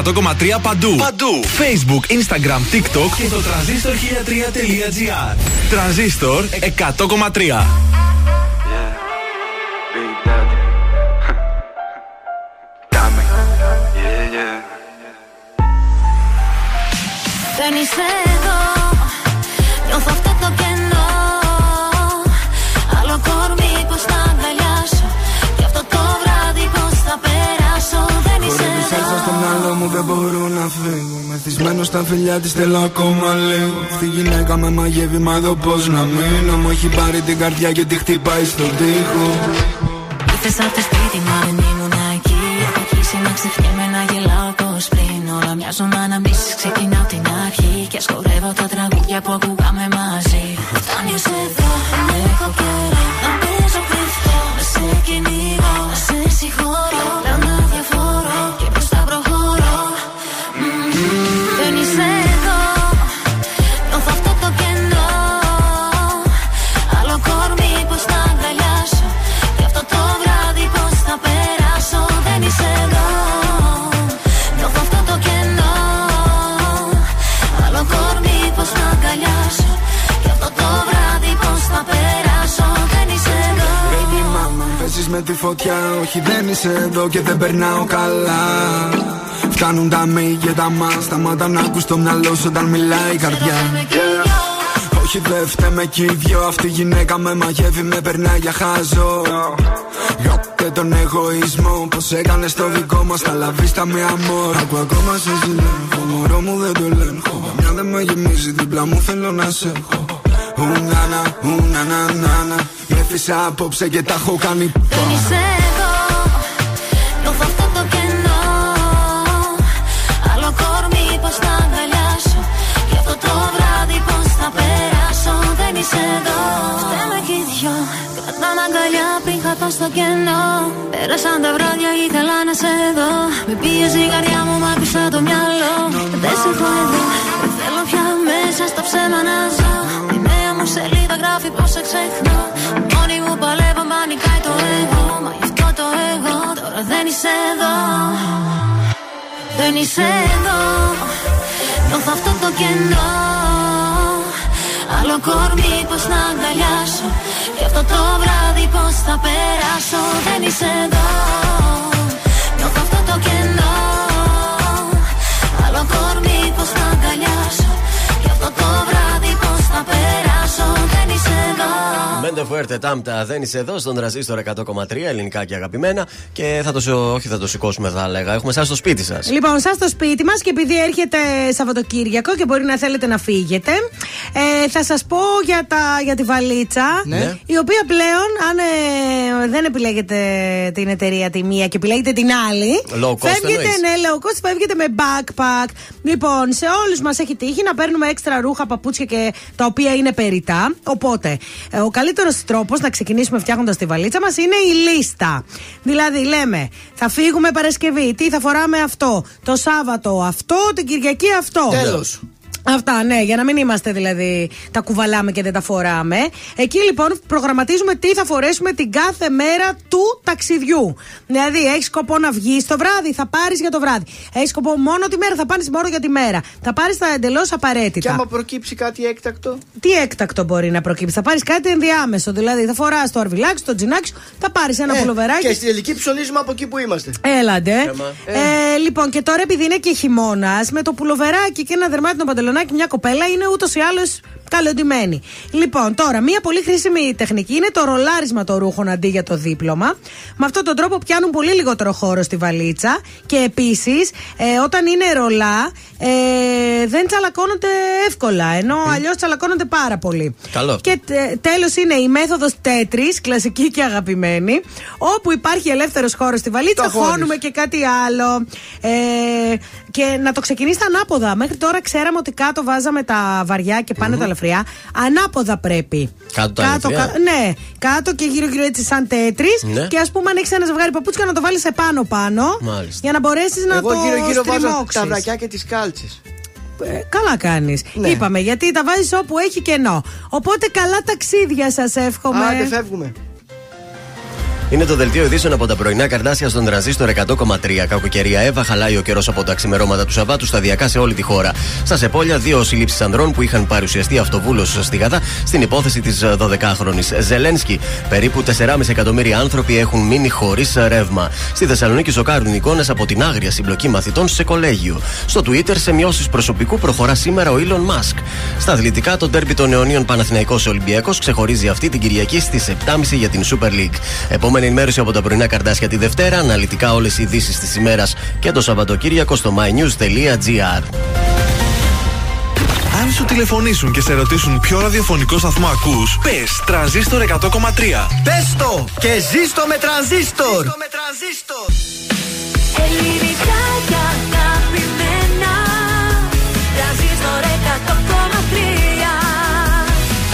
παντού. Παντού. Facebook, Instagram, TikTok και το τρανζίστορ 1003.gr. Τρανζίστορ 100,3. Στα φιλιά της θέλω ακόμα λίγο Αυτή γυναίκα με μαγεύει μα εδώ πως να μείνω. Μου έχει πάρει την καρδιά και τη χτυπάει στον τοίχο. Ήρθες από το σπίτι μα δεν Όχι δεν είσαι εδώ και δεν περνάω καλά. Φτάνουν τα μη και τα μα Σταμάτα να ακούς το μυαλό σου όταν μιλάει η καρδιά. Όχι δεν φταίμε κι οι δυο Αυτή η γυναίκα με μαγεύει με περνάει για χάζο. Γάπτε τον εγωισμό Πως έκανες το δικό μας Τα λαβίστα με αμόρ Ακού ακόμα σε ζηλεύω Μωρό μου δεν το ελέγχω. Μια δεν με γεμίζει δίπλα μου θέλω να σε έχω. Ουνάνα, ουνάνα, νάνα Με φύσα απόψε και τα έχω κάνει Δεν αγκαλιά πριν χαθώ στο κενό. Πέρασαν τα βράδια ήθελα να σε δω. Με πίεζε η καρδιά μου μ' άκουσα το μυαλό. Δεν σε έχω εδώ Δεν θέλω πια μέσα στα ψέμα να ζω. Η νέα μου σελίδα γράφει πως σε ξεχνώ. Μόνη μου παλεύω μα νικάει το εγώ. Μα γι' αυτό το εγώ τώρα δεν είσαι εδώ. Δεν είσαι εδώ. Νιώθω αυτό το κενό Άλλο κορμί πως να αγκαλιάσω. Και αυτό το βράδυ πως θα περάσω. Δεν είσαι εδώ. Νιώθω αυτό το κενό. Άλλο κορμί πως να αγκαλιάσω. Και αυτό το βράδυ πως θα περάσω Δεν είσαι εδώ Βισέντε Φουέρτε Τάμπτα δεν είσαι εδώ στον τραζίστορ 100,3 ελληνικά και αγαπημένα. Και θα το, όχι θα το σηκώσουμε, θα έλεγα. Έχουμε εσάς στο σπίτι σας. Λοιπόν, εσάς στο σπίτι μας και επειδή έρχεται Σαββατοκύριακο και μπορεί να θέλετε να φύγετε, ε, θα σας πω για, τα, για τη βαλίτσα. Ναι. Η οποία πλέον, αν ε, δεν επιλέγετε την εταιρεία τη μία και επιλέγετε την άλλη. Low cost φεύγετε, εννοείς. ναι, low cost, φεύγετε με backpack. Λοιπόν, σε όλους μας έχει τύχει να παίρνουμε έξτρα ρούχα, παπούτσια και τα οποία είναι περιτά. Οπότε, ε, ο καλύτερο τρόπος να ξεκινήσουμε φτιάχνοντας τη βαλίτσα μας είναι η λίστα. Δηλαδή, λέμε, θα φύγουμε Παρασκευή, τι θα φοράμε αυτό. Το Σάββατο αυτό, την Κυριακή αυτό. Τέλος. Αυτά, ναι, για να μην είμαστε δηλαδή τα κουβαλάμε και δεν τα φοράμε. Εκεί λοιπόν προγραμματίζουμε τι θα φορέσουμε την κάθε μέρα του ταξιδιού. Δηλαδή, έχεις σκοπό να βγεις το βράδυ, θα πάρεις για το βράδυ. Έχεις σκοπό μόνο τη μέρα, θα πάρεις μόνο για τη μέρα. Θα πάρεις τα εντελώς Και απαραίτητα. άμα προκύψει κάτι έκτακτο; Τι έκτακτο μπορεί να προκύψει; Θα πάρεις κάτι ενδιάμεσο. Δηλαδή, θα φοράς το αρβιλάκι, σου, το τζινάκι σου, θα πάρεις ένα Ε, πουλοβεράκι. Και στην τελική ψωνίζουμε από εκεί που είμαστε. Έλαντε. Έμα. Ε, λοιπόν, και τώρα επειδή είναι και χειμώνας, με το πουλοβεράκι και ένα δερμάτινο παντελονάκι, μια κοπέλα είναι ούτως ή άλλως καλοντημένη. Λοιπόν, τώρα, μια πολύ χρήσιμη τεχνική είναι το ρολάρισμα των ρούχων αντί για το δίπλωμα. Με αυτόν τον τρόπο πιάνουν πολύ λιγότερο χώρο στη βαλίτσα και επίσης, ε, όταν είναι ρολά, ε, δεν τσαλακώνονται εύκολα, ενώ αλλιώς τσαλακώνονται πάρα πολύ. Καλό. Και τέλος είναι η μέθοδος τέτρι, κλασική και αγαπημένη, όπου υπάρχει ελεύθερος χώρος στη βαλίτσα, Το χώνεις. χώνουμε και κάτι άλλο. Ε, και να το ξεκινήσετε ανάποδα. Μέχρι τώρα ξέραμε ότι κάτω βάζαμε τα βαριά και πανε τα ελαφριά. Ανάποδα πρέπει. Κάτω τα ελαφριά. κα- ναι, κάτω και γύρω-γύρω έτσι σαν τέτρι. Ναι. Και ας πούμε, αν έχεις ένα ζευγάρι παπούτσια, να το βάλεις επάνω-πάνω. Μάλιστα. Για να μπορέσεις να Εγώ το γύρω-γύρω βάζω στριμώξεις. τα βρακιά και τις κάλτσε. Ε, καλά κάνεις. Ναι. Είπαμε, γιατί τα βάζεις όπου έχει κενό. Οπότε καλά ταξίδια σας εύχομαι. Άντε, φεύγουμε. Είναι το δελτίο ειδήσεων από τα πρωινά καρδάσια στον τρανζίστορ 100,3. Κακοκαιρία Εύα, χαλάει ο καιρός από τα ξημερώματα του Σαββάτου σταδιακά σε όλη τη χώρα. Στα Σεπόλια, δύο συλλήψει ανδρών που είχαν παρουσιαστεί αυτοβούλο στη Γαδά στην υπόθεση της 12χρονη Ζελένσκι. Περίπου 4,5 εκατομμύρια άνθρωποι έχουν μείνει χωρίς ρεύμα. Στη Θεσσαλονίκη ζοκάρουν εικόνες από την άγρια συμπλοκή μαθητών σε κολέγιο. Στο Twitter, σε μειώσεις προσωπικού προχωρά σήμερα ο Elon Musk. Στα αθλητικά, το ντέρμπι των αιωνίων Παναθηναϊκός Ολυμπιακός ξεχωρίζει αυτή την Κυριακή στις 7.30 για την Super League. Επόμενη ενημέρωση από τα πρωινά καρδάσια τη Δευτέρα. Αναλυτικά όλες οι ειδήσεις της ημέρας και το Σαββατοκύριακο στο mynews.gr. Αν σου τηλεφωνήσουν και σε ρωτήσουν ποιο ραδιοφωνικό σταθμό ακούς, πες τρανζίστορ 100,3. Πες το και ζήστο με τρανζίστορ. Ελληνικά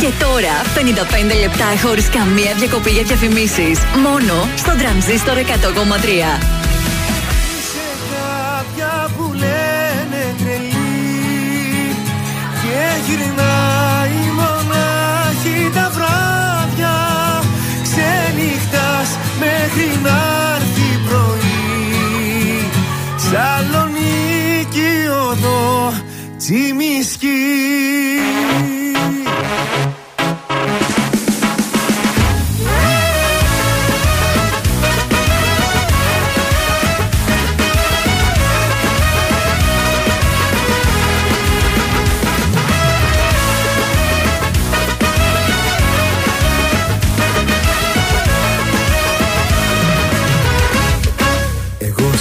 Και τώρα 55 λεπτά χωρίς καμία διακοπή για διαφημίσεις. Μόνο στο τρανζίστορ 100,3. Σε κάποια που λένε τρελή Και γυρνάει μονάχη τα βράδια Ξενυχτάς μέχρι να έρθει πρωί Σαλονίκη οδό Τσιμισκή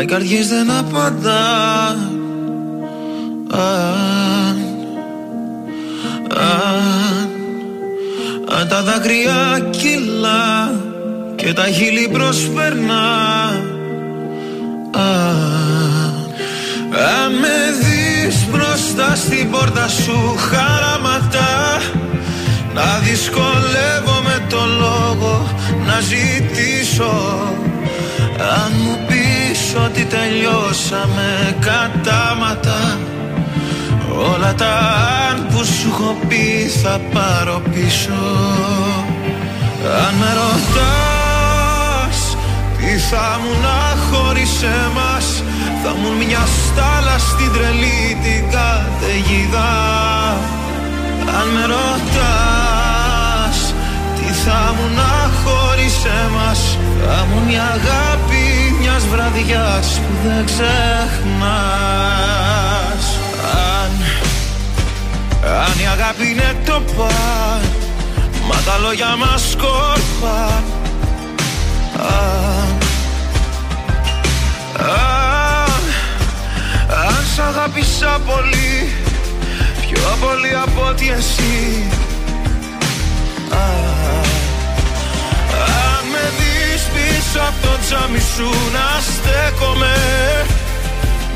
Μα οι καρδιές δεν απαντά. Αν, αν, αν τα δάκρυα κυλά Και τα χείλη προσπερνά. Αν, αν με δεις μπροστά στην πόρτα σου χαραματά να δυσκολεύομαι το λόγο να ζητήσω. Αν μου πεις ότι τελειώσαμε κατάματα. Όλα τα αν που σου έχω πει θα πάρω πίσω. Αν με ρωτάς τι θα μου να χωρίς εμάς Θα μου μια στάλα στην τρελή την καταιγίδα. Αν με ρωτάς Τι θα μου να χωρίς εμάς Θα μου μια αγάπη μιας βραδιάς Που δεν ξεχνάς. Αν, αν η αγάπη είναι το παν Μα τα λόγια μας σκόρπα Αν, αν, αν σ' αγάπησα πολύ Πιο πολύ από ότι εσύ. Α, Αν με δεις πίσω από το τζάμι σου να στέκομαι.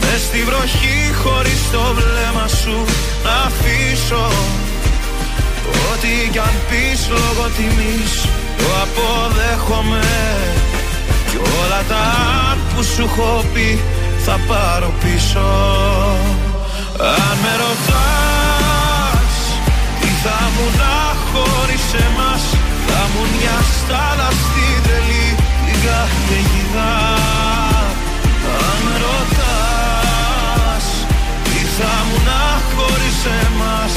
Μες στη βροχή χωρίς το βλέμμα σου να αφήσω. Ό,τι κι αν πεις λόγω τιμής το αποδέχομαι. Κι όλα τα που σου έχω πει θα πάρω πίσω. Αν με ρωτάς τι θα μου να χωρίς εμάς Θα μου μια στάλα στην τρελή την καταιγίδα Αν με ρωτάς τι θα μου να χωρίς εμάς;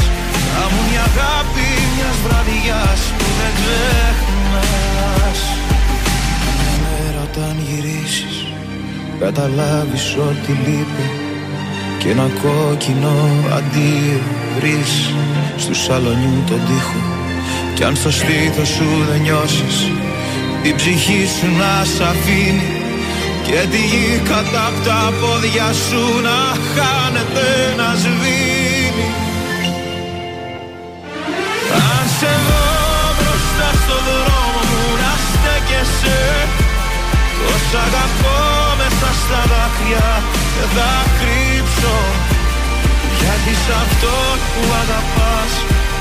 Θα μου μια αγάπη μιας βραδιάς που δεν ξεχνάς. Μέρα όταν γυρίσεις καταλάβεις ότι λείπει. Και ένα κόκκινο αντίο βρεις στου σαλονιού τον τοίχο. Κι αν στο στήθος σου δεν νιώσεις την ψυχή σου να σ' αφήνει και τη γη κατά απ' τα πόδια σου να χάνεται να σβήνει. Αν σε δω μπροστά στο δρόμο μου να στέκεσαι. Πως αγαπώ μέσα στα δάκρυα δεν θα κρύψω. Γιατί σ' αυτό που αγαπάς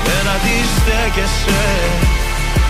δεν αντιστέκεσαι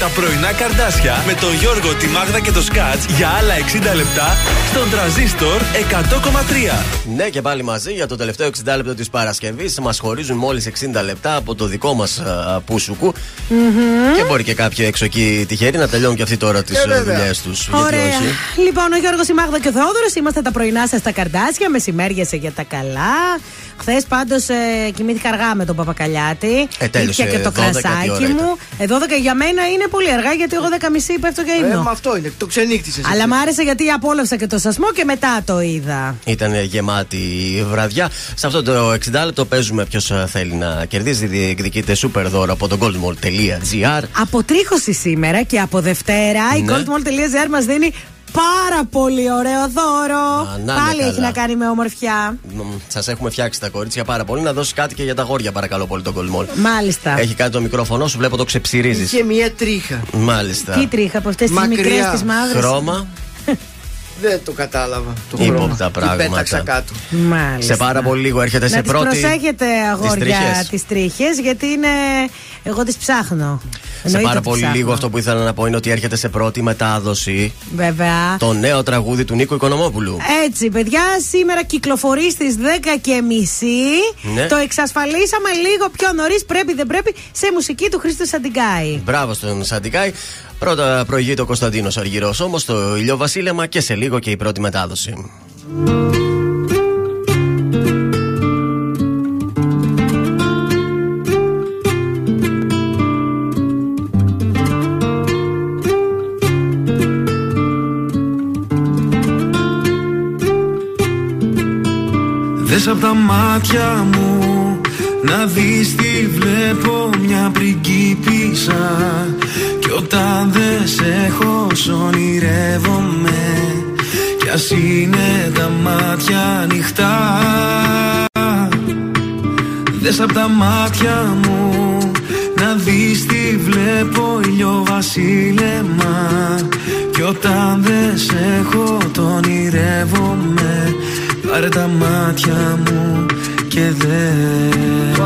τα πρωινά καρδάσια με τον Γιώργο, τη Μάγδα και το Σκάτς για άλλα 60 λεπτά στον τραζίστορ 100,3. Ναι, και πάλι μαζί για το τελευταίο 60 λεπτό της Παρασκευής. Μας χωρίζουν μόλις 60 λεπτά από το δικό μας πούσουκου. Και μπορεί και κάποιοι έξω εκεί τυχεροί να τελειώνουν και αυτοί τώρα τις Ε, βέβαια. δουλειές τους. Ωραία. Λοιπόν, ο Γιώργος, η Μάγδα και ο Θεόδωρος είμαστε τα πρωινά σας στα καρδάσια. Μεσημέρια σε για τα καλά. Χθες πάντως ε, κοιμήθηκα αργά με τον Παπακαλιάτη. Ε, τέλειωσε Ήπια και το 12 τι ώρα κρασάκι ήταν. μου. Ε, 12 για μένα είναι πολύ αργά γιατί εγώ 10.30 πέφτω για Ε, ύμνο. μα αυτό είναι, το ξενύχτησες. Αλλά μ' άρεσε γιατί απόλαυσα και το σασμό και μετά το είδα. Ήταν γεμάτη η βραδιά. Σε αυτό το 60 λεπτό παίζουμε ποιος θέλει να κερδίζει. Διεκδικείται super δώρο από το goldmall.gr. Από τρίχωση σήμερα και από Δευτέρα η Ναι. goldmall.gr μας δίνει πάρα πολύ ωραίο δώρο. να είναι Πάλι έχει καλά. να κάνει με ομορφιά. Σας έχουμε φτιάξει τα κορίτσια πάρα πολύ. Να δώσεις κάτι και για τα γόρια, παρακαλώ πολύ, τον κολμόλ. Μάλιστα. Έχει κάτι το μικρόφωνο σου, βλέπω το ξεψυρίζεις. Είχε μία τρίχα. Μάλιστα. Τι τρίχα από αυτές τις Μακριά. μικρέ τις μαύρες; Χρώμα. Δεν το κατάλαβα. Το Ύποπτα χρώμα. Τι πράγματα. πέταξα κάτω. Μάλιστα. Σε πάρα πολύ λίγο έρχεται να σε τις πρώτη. προσέχετε αγόρια τρίχες. τις τρίχες γιατί είναι εγώ τις ψάχνω Σε Εννοείται πάρα τις πολύ ψάχνω. λίγο αυτό που ήθελα να πω είναι ότι έρχεται σε πρώτη μετάδοση Βέβαια το νέο τραγούδι του Νίκου Οικονομόπουλου. Έτσι, παιδιά, σήμερα κυκλοφορεί στις 10 και μισή. Ναι. Το εξασφαλίσαμε λίγο πιο νωρίς. Πρέπει, δεν πρέπει, σε μουσική του Χρήστο Σαντιγκάη. Μπράβο στον Σαντικάη. Πρώτα προηγείται ο Κωνσταντίνος Αργυρός, όμως το ηλιοβασίλεμα και σε λίγο και η πρώτη μετάδοση. Δες απ' τα μάτια μου να δεις τι βλέπω μια πριγκίπισσα. Κι όταν δεν σε έχω σ' ονειρεύομαι. Κι ας είναι τα μάτια ανοιχτά. Δες απ' τα μάτια μου να δεις τι βλέπω ηλιοβασίλεμα Κι όταν δεν σε έχω το ονειρεύομαι. Πάρε τα μάτια μου και δες.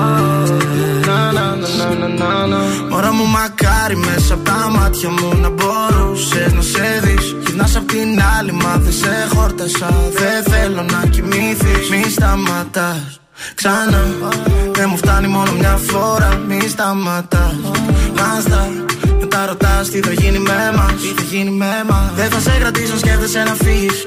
Μωρά μου μακάρι μέσα από τα μάτια μου να μπορούσες να σε δεις. Γυρνάς απ' την άλλη μα δεν σε χόρτασα. Δεν θέλω να κοιμήθεις Μη σταματάς. Ξανά. Δεν μου φτάνει μόνο μια φορά. Μη σταματάς. Νάστα μετά ρωτάς τι θα γίνει με μας. Τι θα γίνει με μας. Δεν θα σε κρατήσω σκέφτεσαι να φύγεις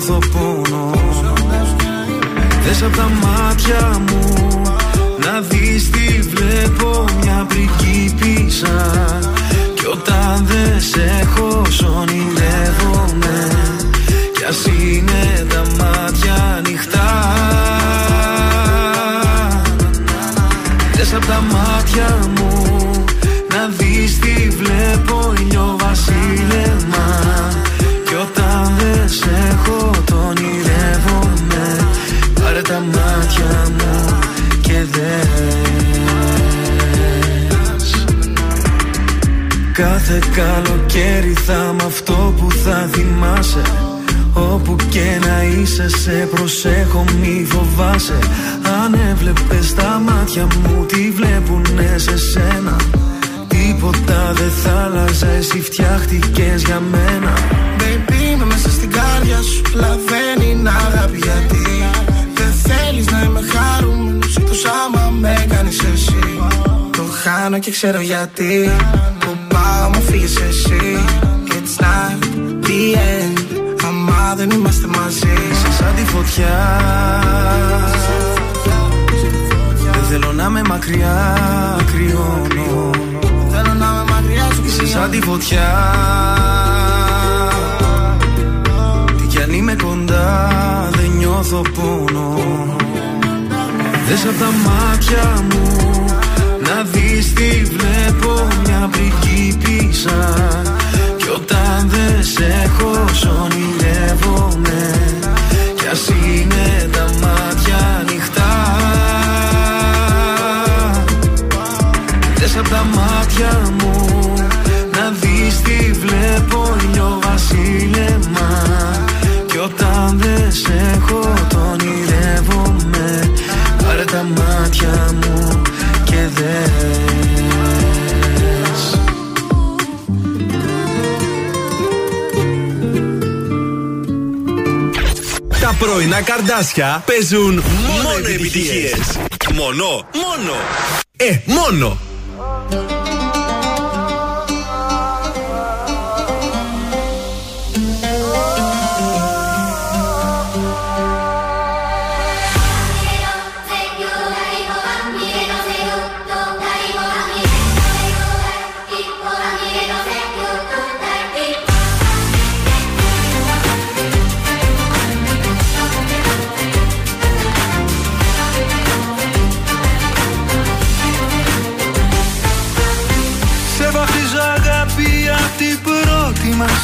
νιώθω πόνο. Δες απ' τα μάτια μου Να δεις τι βλέπω Μια πριγκίπισσα Κι όταν δεν σε έχω σ' ονειρεύομαι Κι ας είναι τα μάτια ανοιχτά. Δες απ' τα μάτια μου Να δεις τι τα μάτια μου και δες. Κάθε καλοκαίρι θα μ' αυτό που θα θυμάσαι. Όπου και να είσαι σε προσέχω μη φοβάσαι. Αν έβλεπες τα μάτια μου τι βλέπουνε σε σένα; Τίποτα δεν θα άλλαζε εσύ φτιάχτηκες για μένα. Baby είμαι μέσα στην κάρδια σου Αλλά δεν είναι αγάπη γιατί Δεν θέλεις να είμαι χαρούμενος Εκτός άμα με κάνεις εσύ. Το χάνω και ξέρω γιατί. Που πάω μου φύγεις εσύ. It's not the end. Άμα δεν είμαστε μαζί. Είσαι σαν τη φωτιά. Δεν θέλω να με μακριά κρυώνω. Θέλω να με μακριά σου Είσαι σαν τη φωτιά. Τι κι αν είμαι κοντά δεν νιώθω πόνο Δες απ' τα μάτια μου Να δεις τι βλέπω μια πριγκίπισσα. Κι όταν δεν σε έχω σ' ονειρεύομαι. Κι ας είναι τα μάτια ανοιχτά. Δες απ' τα μάτια μου Να δεις τι βλέπω ηλιοβασίλεμα Κι όταν δεν σε έχω το ονειρεύομαι Πάρε τα μάτια μου και δες Τα πρωινά καρδάσια παίζουν μόνο επιτυχίες. Μόνο, μόνο. Ε, μόνο.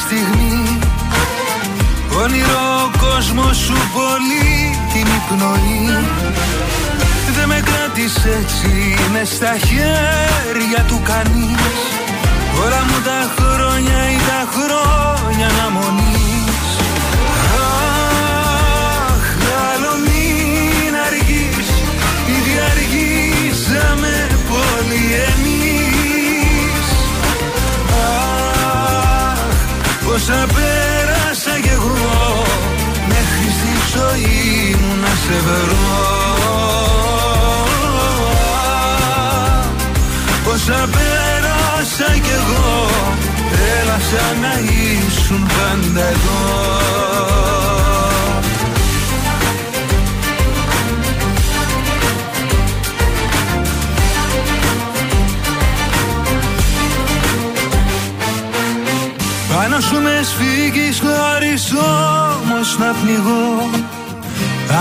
Στιγμή. Όνειρο ο κόσμος σου πολύ την υπνοή. Δεν με κράτησε έτσι με στα χέρια του κανείς. Όλα μου τα χρόνια ή τα χρόνια αναμονής. Αχ, σε βρω Πόσα πέρασα κι εγώ Έλα σαν να ήσουν πάντα εδώ. Πάνω σου με σφίγγεις χωρίς όμως να πνιγώ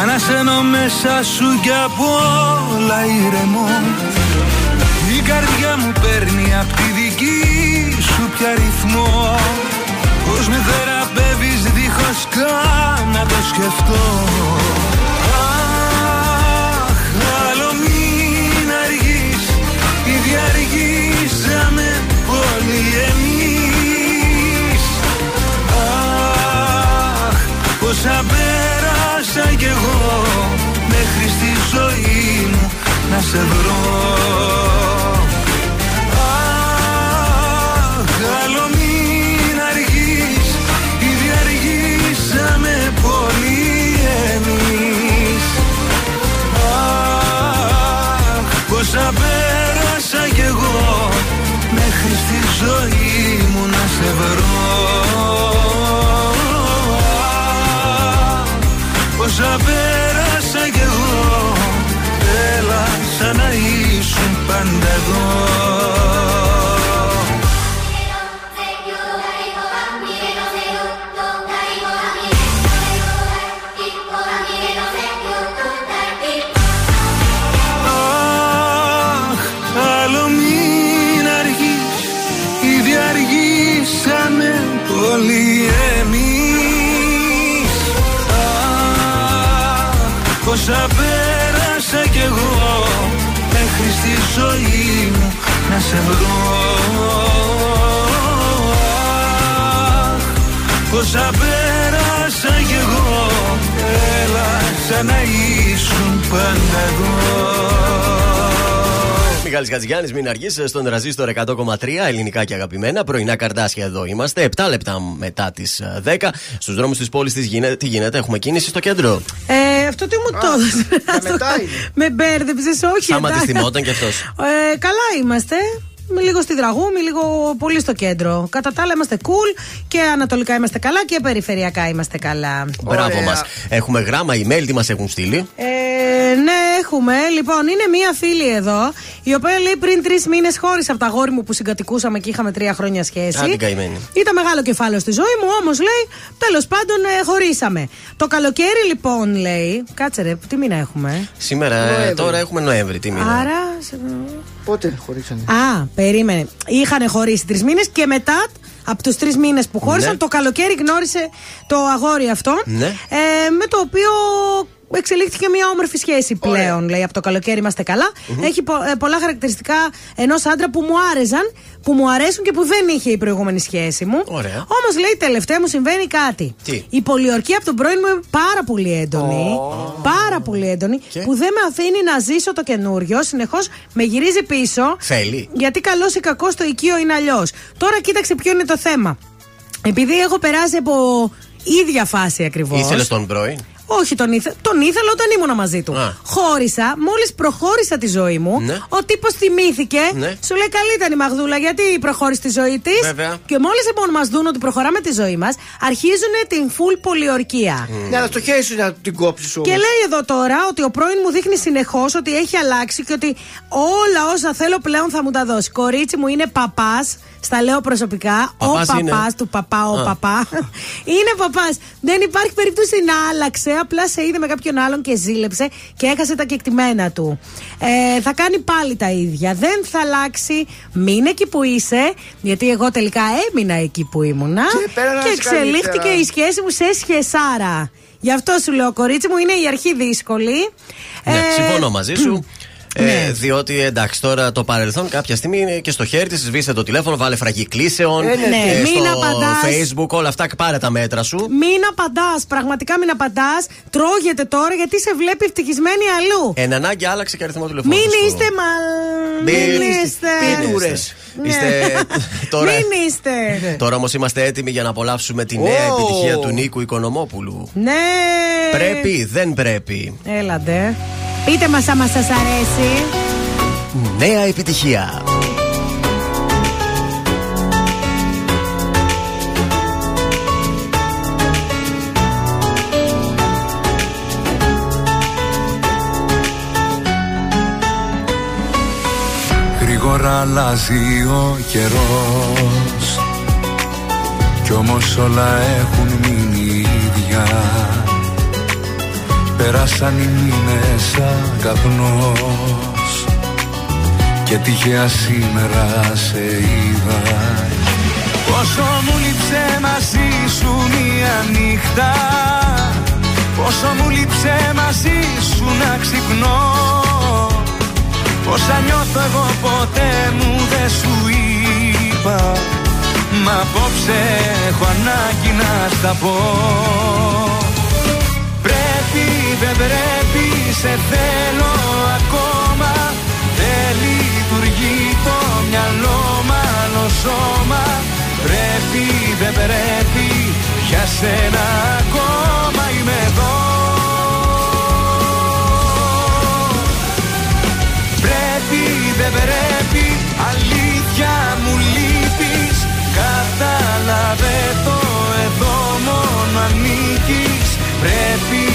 Ανασένω μέσα σου κι απ' όλα ηρεμώ Η καρδιά μου παίρνει απ' τη δική σου πια ρυθμό. Πώς με θεραπεύεις δίχως καν να το σκεφτώ να σε βρω. Αχ, άλλο μην αργείς Ήδη αργήσαμε πολύ εμείς. Αχ, πόσα πέρασα κι εγώ Μέχρι στη ζωή μου να σε βρω. Αχ, Πόσα πέρασα εδώ Αχ, άλλο μην αργείς Ήδη αργήσαμε πολύ εμείς. Αχ, πόσα πέρασα κι εγώ Μέχρι στη ζωή μου να σε βρω Αχ, πόσα πέρασα κι εγώ Έλα σαν να ήσουν πάντα εδώ Μιχάλης Χατζηγιάννης, μην αργείς στον ραζίστορ 100,3 ελληνικά και αγαπημένα. Πρωινά καρδάσια εδώ είμαστε. 7 λεπτά μετά τις 10. Στους δρόμους της πόλης τι γίνεται, έχουμε κίνηση στο κέντρο; Ε, αυτό τι μου το έδωσε. [laughs] Με μπέρδεψες, όχι. Άμα τη εντάξει. θυμόταν κι αυτός. Ε, καλά είμαστε. Με λίγο στη Δραγούμη, λίγο πολύ στο κέντρο. Κατά τα άλλα είμαστε cool και ανατολικά είμαστε καλά και περιφερειακά είμαστε καλά. Μπράβο μας. Έχουμε γράμμα, email, τι μας έχουν στείλει; Ε, ναι, έχουμε. Λοιπόν, είναι μία φίλη εδώ, η οποία λέει πριν τρεις μήνες χώρισε από τα γόρι μου που συγκατοικούσαμε και είχαμε τρία χρόνια σχέση. Α, την καημένη. Ήταν μεγάλο κεφάλαιο στη ζωή μου, όμως λέει, τέλος πάντων ε, χωρίσαμε. Το καλοκαίρι λοιπόν λέει. Κάτσε ρε, τι μήνα έχουμε; Σήμερα, ε, Νοέμβρη. τώρα έχουμε Νοέμβρη. Τι μήνα; Άρα. Σε- Πότε χωρίσανε; Α, περίμενε. Είχαν χωρίσει τρεις μήνες και μετά από τους τρεις μήνες που χώρισαν, Ναι. το καλοκαίρι γνώρισε το αγόρι αυτό. Ναι. Ε, με το οποίο εξελίχθηκε μια όμορφη σχέση πλέον. Λέει από το καλοκαίρι είμαστε καλά. Έχει πο- ε, πολλά χαρακτηριστικά ενός άντρα που μου άρεσαν, που μου αρέσουν και που δεν είχε η προηγούμενη σχέση μου. Ωραία. Όμως λέει τελευταία μου συμβαίνει κάτι. Τι; Η πολιορκία από τον πρώην μου είναι πάρα πολύ έντονη. Πάρα πολύ έντονη. Που δεν με αφήνει να ζήσω το καινούριο. Συνεχώς με γυρίζει πίσω. Θέλει. Γιατί καλός ή κακός το οικείο είναι αλλιώς. Τώρα κοίταξε ποιο είναι το θέμα. Επειδή έχω περάσει από ίδια φάση ακριβώς. Ήθελες τον πρώην; Όχι, τον, ήθε... τον ήθελα όταν ήμουν μαζί του. Α. Χώρισα, μόλις προχώρησα τη ζωή μου, Ναι. ο τύπος θυμήθηκε. Ναι. Σου λέει καλή ήταν η Μαγδούλα, γιατί προχώρησε τη ζωή της; Βέβαια. Και μόλις λοιπόν μας δουν ότι προχωράμε τη ζωή μας, αρχίζουν την full πολιορκία. Ναι, αλλά στο χέρι σου να την κόψεις όμως. Και λέει εδώ τώρα ότι ο πρώην μου δείχνει συνεχώς ότι έχει αλλάξει και ότι όλα όσα θέλω πλέον θα μου τα δώσει. Κορίτσι μου είναι παπάς. Στα λέω προσωπικά. Παπάς ο είναι. παπάς του παπά, ο Α. παπά. είναι παπάς. Δεν υπάρχει περίπτωση να άλλαξε. απλά σε είδε με κάποιον άλλον και ζήλεψε και έχασε τα κεκτημένα του. Ε, θα κάνει πάλι τα ίδια. Δεν θα αλλάξει. Μείνε εκεί που είσαι, γιατί εγώ τελικά έμεινα εκεί που ήμουνα Και πέρασες και εξελίχθηκε καλύτερα. η σχέση μου σε σχεσάρα. Γι' αυτό σου λέω, κορίτσι μου, είναι η αρχή δύσκολη. Ναι, Ε, συμφωνώ μαζί σου. [clears throat] Ε, Ναι. διότι εντάξει, τώρα το παρελθόν κάποια στιγμή είναι και στο χέρι της. Σβήστε το τηλέφωνο, βάλε φραγή κλήσεων. Ε, ναι, ναι. Μην στο απαντάς. Facebook, όλα αυτά. Πάρε τα μέτρα σου. Μην απαντάς, πραγματικά μην απαντάς. Τρώγεται τώρα γιατί σε βλέπει ευτυχισμένη αλλού. Εν ανάγκη άλλαξε και αριθμό τηλεφώνου. Μην σου. είστε μα. Μην Μην είστε είστε. πίτουρες. Ναι. Είστε [laughs] τώρα. Μην είστε. Τώρα όμως είμαστε έτοιμοι για να απολαύσουμε τη νέα Ω. επιτυχία του Νίκου Οικονομόπουλου. Ναι. Πρέπει, δεν πρέπει. Έλατε. Πείτε μας άμα σας αρέσει. Νέα επιτυχία. Γρήγορα αλλάζει ο καιρός Κι όμως όλα έχουν μείνει ίδια Πέρασαν οι μήνες σαν καπνός Και τυχαία σήμερα σε είδα. Πόσο μου λείψε μαζί σου μία νύχτα Πόσο μου λείψε μαζί σου να ξυπνώ. Πόσα νιώθω εγώ ποτέ μου δεν σου είπα. Μα απόψε έχω ανάγκη να στα πω Πρέπει δεν πρέπει σε θέλω ακόμα. Δεν λειτουργεί το μυαλό μάλλον σώμα. Πρέπει δεν πρέπει για σένα ακόμα είμαι εδώ. Πρέπει δεν πρέπει αλήθεια μου λείπεις. Κατάλαβε το εδώ μόνο ανήκεις. Πρέπει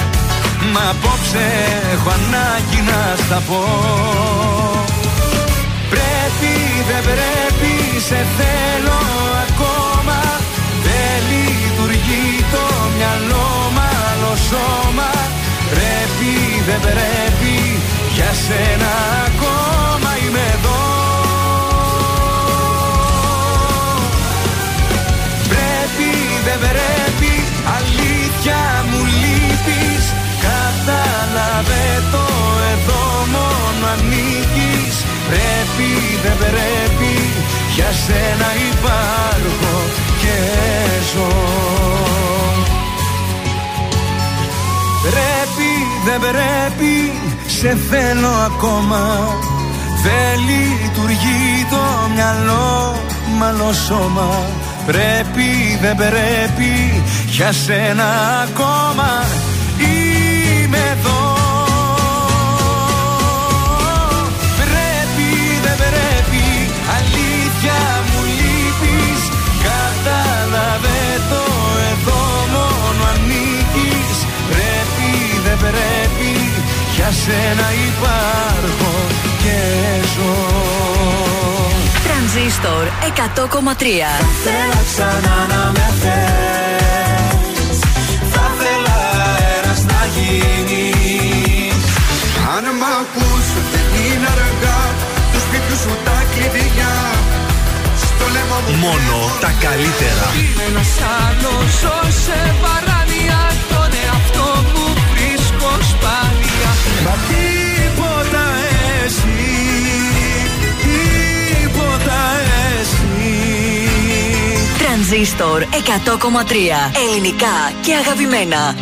Μα απόψε έχω ανάγκη να στα πω. Πρέπει δεν πρέπει σε θέλω ακόμα. Δεν λειτουργεί το μυαλό μάλλον σώμα. Πρέπει δεν πρέπει για σένα ακόμα είμαι εδώ. Πρέπει δεν πρέπει αλήθεια μου λείπεις Κατάλαβε το εδώ μόνο ανήκεις. Πρέπει δεν πρέπει. Για σένα υπάρχω και ζω. Πρέπει δεν πρέπει. Σε θέλω ακόμα. Δεν λειτουργεί το μυαλό μάλλον σώμα. Πρέπει δεν πρέπει. Για σένα ακόμα πρέπει για σένα υπάρχω και ζω. Τρανζίστορ 100,3 Θέλω ξανά να με θες. Θα θέλα αέρας να γίνεις. Αν μ' ακούς δεν είναι αργά. Του σπίτιου σου τα κλειδιά. Στο λαιμό μου Μόνο τα καλύτερα. Είναι ένας άλλος ζω σε παράνοια Τον εαυτό μου βρίζω Μα τίποτα εσύ Τίποτα εσύ. Τρανζίστορ 100,3 Ελληνικά και αγαπημένα.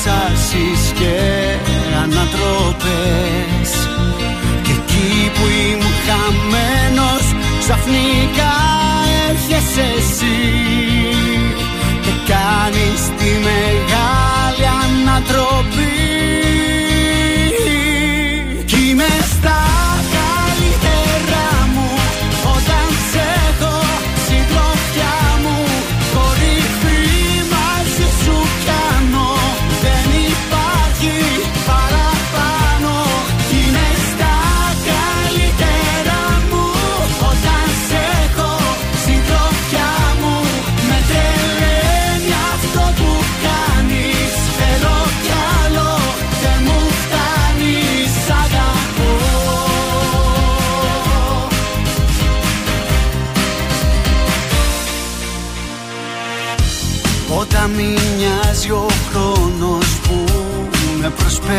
Εξάσεις και ανατροπές. Και εκεί που ήμουν χαμένος ξαφνικά έρχεσαι εσύ. Και κάνεις τη μεγάλη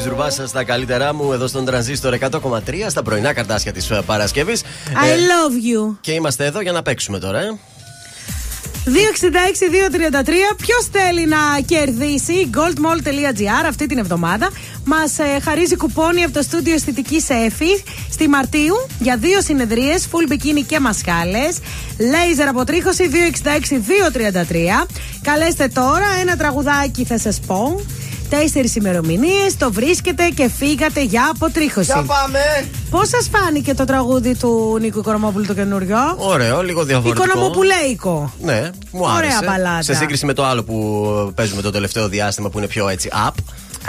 Σάκη Ρουβά στα καλύτερά μου εδώ στον τρανζίστορ 100,3 στα πρωινά καρτάσια της Παρασκευής. I love you. Και είμαστε εδώ για να παίξουμε τώρα, ε. 266-233. Ποιος θέλει να κερδίσει goldmall.gr αυτή την εβδομάδα. Μας χαρίζει κουπόνι από το στούντιο αισθητική Εφη στη Μαρτίου για δύο συνεδρίες, full bikini και μασχάλε. Λέιζερ αποτρίχωση 266-233. Καλέστε τώρα, ένα τραγουδάκι θα σας πω. Τέσσερις ημερομηνίες, το βρίσκετε και φύγατε για αποτρίχωση. Για πάμε! Πώς σας φάνηκε το τραγούδι του Νίκου Οικονομόπουλου το καινούριο; Ωραίο, λίγο διαφορετικό. Οικονομοπουλέικο. Ναι, μου Ωραία άρεσε. μπαλάντα. Σε σύγκριση με το άλλο που παίζουμε το τελευταίο διάστημα που είναι πιο έτσι up.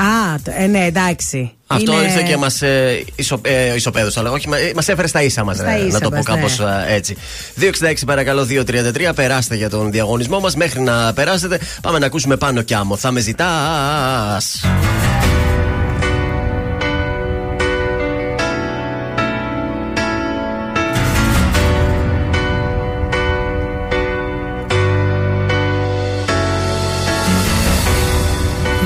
Α, το- ε, ναι, εντάξει. Αυτό Είναι- ήρθε και μας ε, ισο, ε, ισοπαίδωσε, αλλά όχι, μα έφερε στα ίσα μας. Στα Να ίσα το πω μας, κάπως ναι. έτσι. 266 παρακαλώ, 233. Περάστε για τον διαγωνισμό μας. Μέχρι να περάσετε, πάμε να ακούσουμε πάνω κι άμμο. Θα με ζητάς.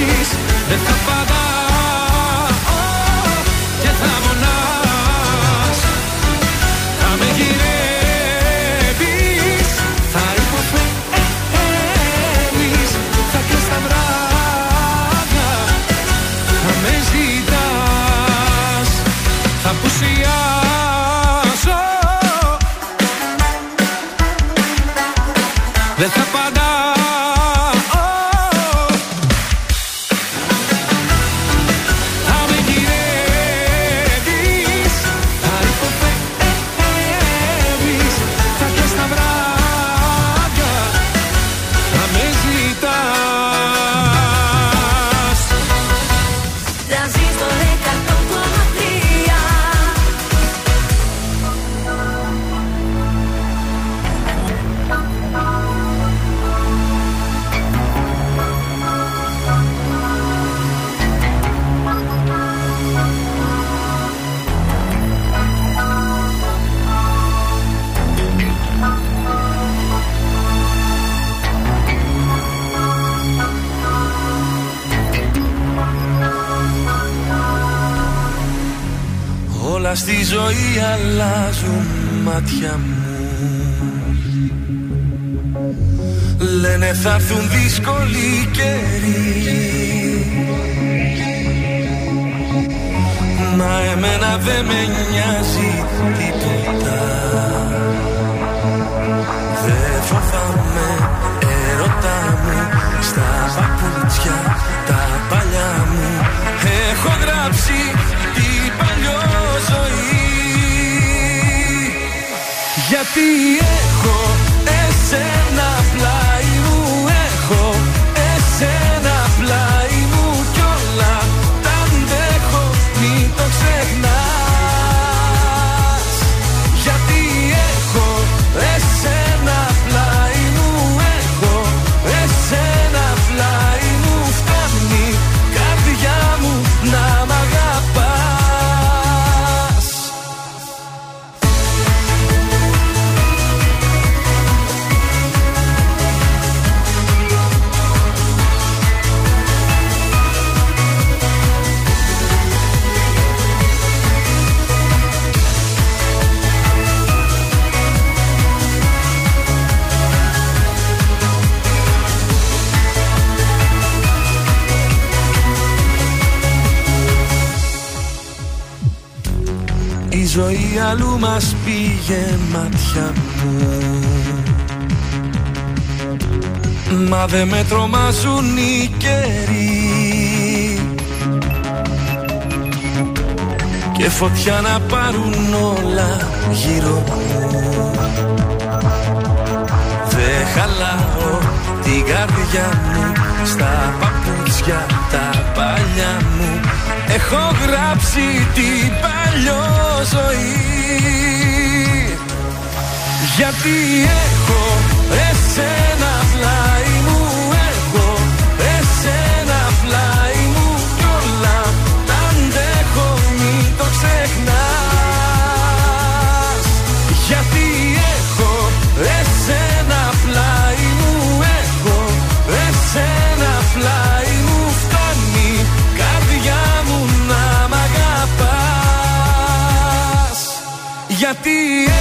φωνάζεις Δεν θα παντάω έρθουν δύσκολοι καιροί. Μα εμένα δεν με νοιάζει τίποτα. Δεν φοβάμαι ερώτα μου Στα παπούτσια τα παλιά μου. Έχω γράψει την παλιό ζωή. Γιατί έχω εσένα πήγε μάτια μου. Μα δεν με τρομάζουν οι καιροί. Και φωτιά να πάρουν όλα γύρω μου. Δεν χαλάω την καρδιά μου Στα παπούτσια τα παλιά μου. Έχω γράψει την παλιό ζωή Γιατί έχω εσένα πλάι μου Έχω εσένα πλάι μου Κι όλα τα αντέχω μην το ξεχνάς. Γιατί έχω εσένα πλάι μου Έχω εσένα πλάι μου Φτάνει καρδιά μου να μ' αγαπάς. Γιατί έχω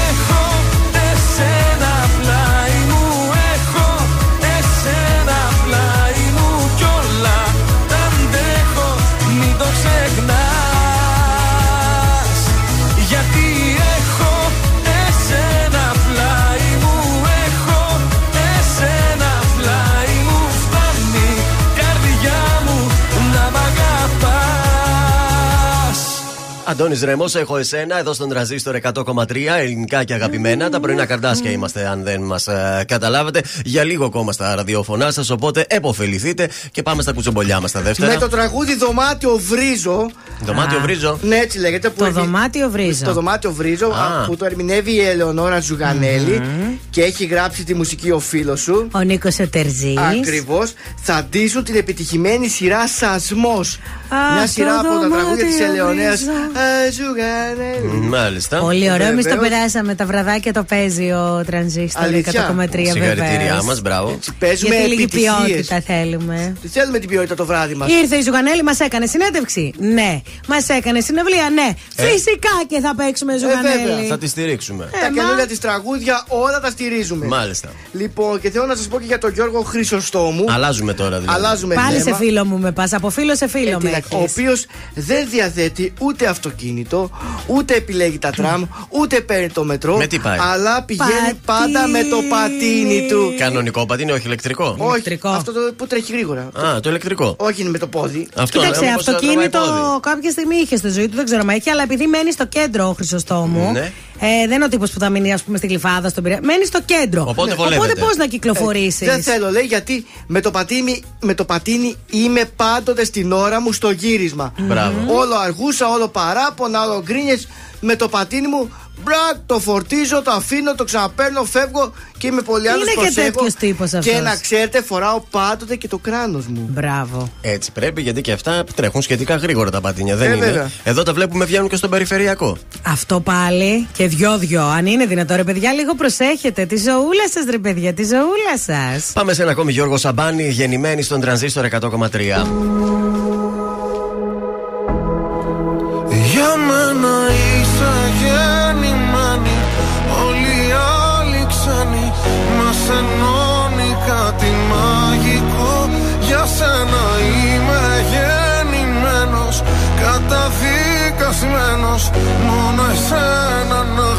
Αντώνης Ρεμό, έχω εσένα εδώ στον τραζίστορ 100,3 ελληνικά και αγαπημένα. Τα πρωινά καρδάσια είμαστε, αν δεν μας καταλάβετε. Για λίγο ακόμα στα ραδιοφωνά σας, οπότε εποφεληθείτε και πάμε στα κουτσομπολιά μας τα δεύτερα. Με το τραγούδι Δωμάτιο Βρίζο. Δωμάτιο Α. βρίζω. Ναι, έτσι λέγεται. Που Το έχει- δωμάτιο βρίζω. Το δωμάτιο Βρίζο Α. α, που το ερμηνεύει η Ελεονόρα Ζουγανέλη και έχει γράψει τη μουσική ο φίλος σου. Ο Νίκος Ετερζής. Ακριβώς. Θα ντύσουν την επιτυχημένη σειρά Σασμός. Μια το σειρά από τα δωμάτιο τραγούδια της Ελεονέα βρίζω. Ζουγανέλη. Μάλιστα. Πολύ ωραίο, εμείς το Βεβαίως. περάσαμε. Τα βραδάκια το παίζει ο τρανζίστορ 100,3 Αλήθεια; Συγχαρητήριά βεβαίως. μας, μπράβο. Παίζουμε Γιατί λίγη επιτυχίες. ποιότητα θέλουμε. Τι θέλουμε την ποιότητα το βράδυ μας. Ήρθε η Ζουγανέλη, μας έκανε συνέντευξη. Ναι. Μας έκανε συνευλία. Ναι. Ε. Φυσικά και θα παίξουμε Ζουγανέλη. βέβαια. Θα τη στηρίξουμε. Ε, Τα μα. καινούργια της τραγούδια όλα τα στηρίζουμε. Μάλιστα. Λοιπόν, και θέλω να σας πω και για τον Γιώργο Χρυσοστόμου. Αλλάζουμε τώρα δηλαδή. Αλλάζουμε Πάλι σε θέμα. φίλο μου με πας. Από φίλο σε φίλο Ε, με. τι να- έχεις. ο οποίος δεν διαθέτει ούτε αυτοκίνητο, ούτε επιλέγει τα τραμ, ούτε παίρνει το μετρό. Με τι πάει; Αλλά πηγαίνει Πατίνι. πάντα με το πατίνι του. Κανονικό πατίνι, όχι ηλεκτρικό; Όχι, Ηλεκτρικό. αυτό το που τρέχει γρήγορα. Α, το ηλεκτρικό. Όχι είναι με το πόδι. Αυτό Κοίταξε, ναι, μήπως θα αυτοκίνητο τραβάει πόδι. κάποια στιγμή είχε στη ζωή του, δεν ξέρω αν έχει, αλλά επειδή μένει στο κέντρο ο Χρυσοστόμου. Ναι. Ε, δεν είναι ο τύπος που θα μείνει, ας πούμε, στην κλειφάδα, στον Πειραιά. Μένει στο κέντρο. Οπότε βολεύεται. πώς να κυκλοφορήσεις; Ε, δεν θέλω, λέει, γιατί με το, πατίνι, με το πατίνι είμαι πάντοτε στην ώρα μου στο γύρισμα. Μπράβο. Όλο αργούσα, όλο παράπονα, όλο γκρίνιες. Με το πατίνι μου, μπρακ, το φορτίζω, το αφήνω, το ξαναπαίρνω, φεύγω και είμαι πολύ άλλο Είναι και τέτοιος τύπος Και αυτός. να ξέρετε, φοράω πάντοτε και το κράνος μου. Μπράβο. Έτσι πρέπει, γιατί και αυτά τρέχουν σχετικά γρήγορα τα πατίνια. Δεν Ε, είναι. βέβαια. Εδώ τα βλέπουμε βγαίνουν και στον περιφερειακό. Αυτό πάλι και δυο-δυο. Αν είναι δυνατό, ρε παιδιά, λίγο προσέχετε. Τη ζωούλα σας, ρε παιδιά, τη ζωούλα σας. Πάμε σε ένα ακόμη Γιώργο Σαμπάνη, γεννημένη στον τρανζίστορ 100,3. Καταδικασμένος Μόνο εσένα να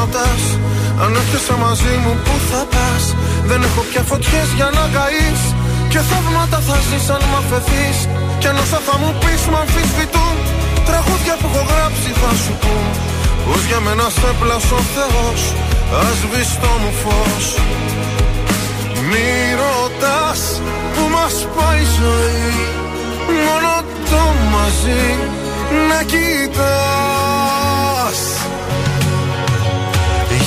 ρωτάς Αν έρχεσαι μαζί μου που θα πας. Δεν έχω πια φωτιές για να καείς Και θαύματα θα ζεις αν μ' αφαιθείς. Και αν όσα θα μου πεις μ' αμφισβητούν Τραγούδια που έχω γράψει θα σου πούν. Πως για μένα σε πλάσω ο Θεός Ας το μου φως. Μη ρωτάς που μας πάει η ζωή Μόνο το μαζί να κοιτάς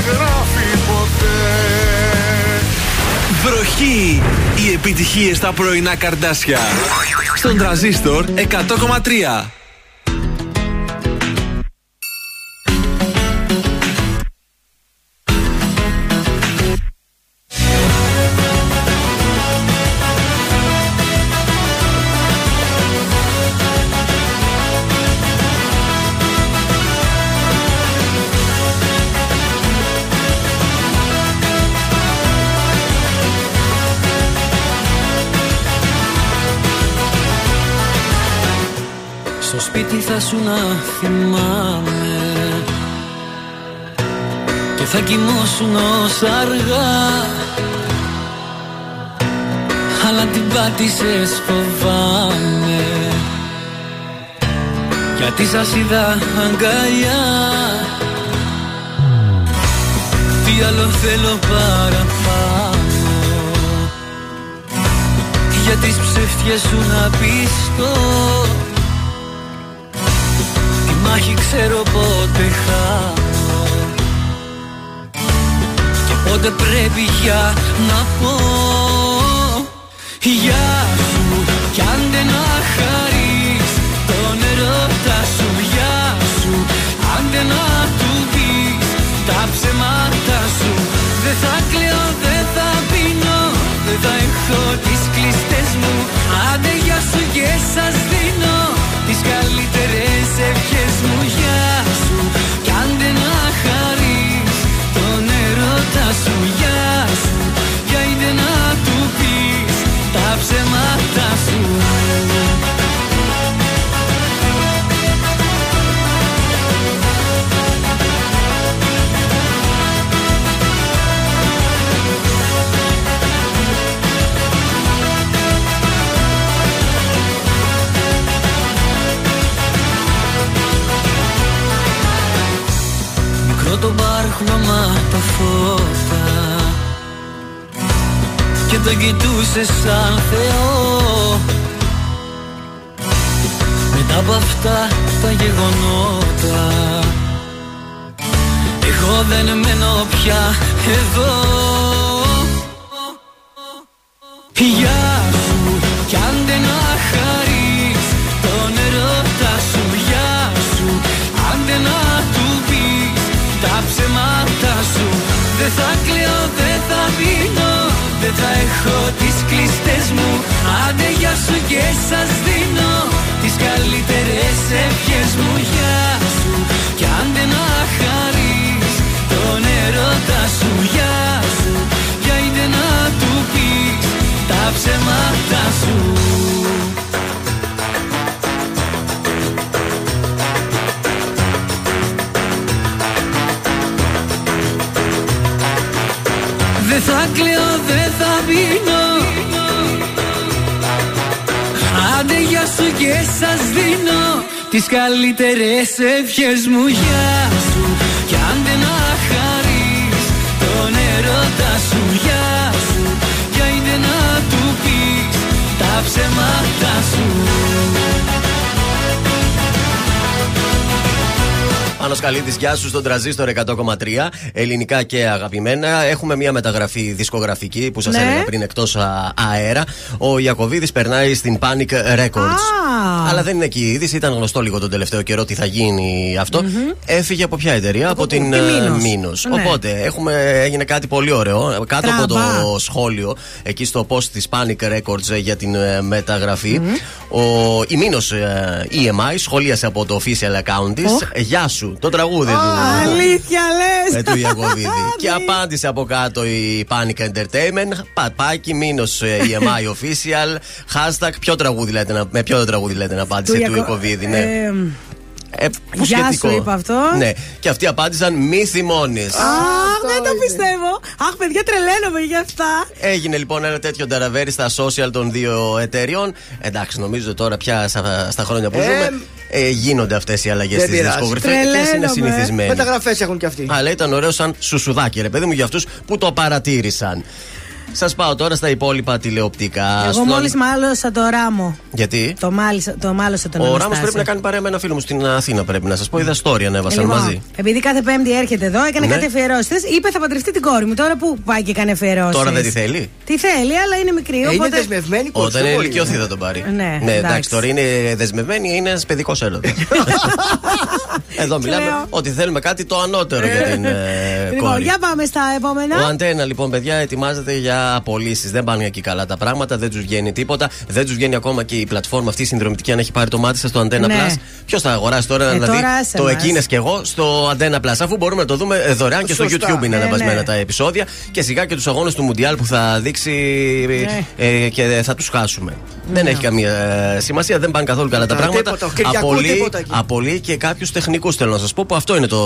ξεγράφει ποτέ Βροχή! Οι επιτυχίες στα πρωινά καρδάσια. Στον τραζίστορ 100,3. Στο σπίτι θα σου να θυμάμαι. Και θα κοιμώσουν ως αργά. Αλλά την πάτησες φοβάμαι Γιατί σας είδα αγκαλιά. Τι άλλο θέλω παραπάνω. Για τις ψεύτιες σου να πιστώ. Τη μάχη ξέρω πότε χάνω. Και πότε πρέπει για να πω Γεια σου κι αν δεν να χαρείς Τον ερώτα σου γεια σου. Αν δεν να του πεις Τα ψεμάτα σου Δεν θα κλαίω, δεν θα πίνω Δεν θα έχω τις κλειστές μου. Άντε γεια σου και σας δίνω Τις καλύτερες ευχές μου. Γεια σου Κι αν δεν να χαρείς Τον ερώτα σου. Γεια σου Για είδε να του πεις Τα ψεμάτα σου φώτα Και τον κοιτούσες σαν Θεό. Μετά από αυτά τα γεγονότα Εγώ δεν μένω πια εδώ Άντε γεια σου και σας δίνω Τις καλύτερες ευχές μου. Γεια σου Κι αν δεν να χαρείς Τον ερώτα σου. Γεια σου Για είδε να του πεις Τα ψεμάτα σου σου και σας δίνω τις καλύτερες ευχές μου. Για σου Κι αν δεν αχαρείς τον έρωτα σου. Για σου Κι αν να του πεις τα ψέματα σου. Πάνος Καλίδης, γεια σου στον τραζίστορ 100,3. Ελληνικά και αγαπημένα. Έχουμε μια μεταγραφή δισκογραφική που σας Ναι. έλεγα πριν εκτός αέρα. Ο Ιακοβίδη περνάει στην Panic Records. Αλλά δεν είναι εκεί η είδηση. Ήταν γνωστό λίγο τον τελευταίο καιρό τι θα γίνει αυτό. Έφυγε από ποια εταιρεία, από, την Τη ε, Μήνος. Μήνος. Ναι. Οπότε έχουμε, έγινε κάτι πολύ ωραίο. Κάτω από Τραμπά. το σχόλιο, εκεί στο post της Panic Records ε, για την ε, μεταγραφή, ο, η Μήνος ε, EMI σχολίασε από το official account της. Γεια σου, το τραγούδι του. Αλήθεια λες. Ε, του Ιακωβίδη. [laughs] και απάντησε από κάτω η Panic Entertainment. Παπάκι, μήνος EMI official. Hashtag ποιο τραγούδι λέτε να, με ποιο τραγούδι λέτε να απάντησε του Ιακωβίδη. Ναι. Ε, που Γεια σχετικό. σου, είπα αυτό. Ναι. Και αυτοί απάντησαν μη θυμώνεις. Αχ, δεν το πιστεύω. Αχ, παιδιά, τρελαίνομαι για αυτά. Έγινε λοιπόν ένα τέτοιο νταραβέρι στα social των δύο εταιριών. Εντάξει, νομίζω τώρα πια στα, στα χρόνια που Ε, ζούμε ε, γίνονται αυτές οι αλλαγές δεν στις πειράζει. δισκογραφίε είναι Τρελαίνομαι. συνηθισμένοι. Μεταγραφές έχουν κι αυτοί. Αλλά ήταν ωραίο σαν σουσουδάκι, ρε παιδί μου, για αυτούς που το παρατήρησαν. Σας πάω τώρα στα υπόλοιπα τηλεοπτικά. Εγώ Στον- μόλις μάλωσα το ράμο. Γιατί; Το, μάλισα, το μάλωσα τον Ο Ράμος Αναστάση. πρέπει να κάνει παρέα με ένα φίλο μου στην Αθήνα, πρέπει να σας πω. Είδα story ανέβασαν Λοιπόν, μαζί. Επειδή κάθε Πέμπτη έρχεται εδώ, έκανε Ναι. κάτι αφιερώσεις. Είπε θα παντρευτεί την κόρη μου. Τώρα που πάει και κάνει αφιερώσεις. Τώρα δεν τη θέλει; Τι θέλει, αλλά είναι μικρή. Ε, είναι οπότε... δεσμευμένη κόρη. Όταν είναι ηλικιωθεί θα τον πάρει. Ναι, εντάξει. εντάξει. τώρα είναι δεσμευμένη, είναι ένας παιδικός έρωτας. [laughs] Εδώ μιλάμε Κλαίω. ότι θέλουμε κάτι το ανώτερο για [laughs] την ε, Λοιπόν, κόρη. για πάμε στα επόμενα. Ο Αντένα, λοιπόν, παιδιά, ετοιμάζεται για απολύσεις. Δεν πάνε εκεί καλά τα πράγματα, δεν τους βγαίνει τίποτα. Δεν τους βγαίνει ακόμα και η πλατφόρμα αυτή η συνδρομητική αν έχει πάρει το μάτι σας στο Antenna Ναι. Plus. Ποιος θα αγοράσει τώρα Ε, να τώρα δει άσε το μας. εκείνε και εγώ στο Antenna Plus, αφού μπορούμε να το δούμε ε, δωρεάν και στο Σωστά. YouTube είναι Ε, ανεβασμένα ναι. τα επεισόδια. Και σιγά και τους αγώνες του Μουντιάλ που θα δείξει ε, ε, και θα τους χάσουμε. Δεν έχει καμία ε, σημασία, δεν πάνε καθόλου καλά τα Τίποτα, πράγματα. τίποτα, Κυριακού, Απολύει- τίποτα εκεί. Απολύει και κάποιους τεχνικούς θέλω να σας πω που αυτό είναι το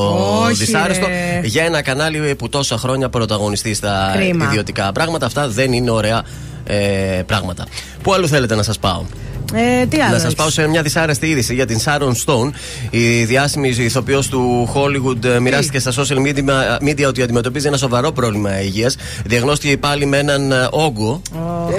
Όχι, δυσάρεστο ρε. για ένα κανάλι που τόσα χρόνια πρωταγωνιστεί στα Κρίμα. ιδιωτικά πράγματα. Αυτά δεν είναι ωραία ε, πράγματα. Πού αλλού θέλετε να σας πάω; Ε, τι άλλο. Να σας πάω σε μια δυσάρεστη είδηση για την Sharon Stone. Η διάσημη ηθοποιός του Hollywood ε, μοιράστηκε στα social media, media ότι αντιμετωπίζει ένα σοβαρό πρόβλημα υγείας. Διαγνώστηκε πάλι με έναν ε, όγκο.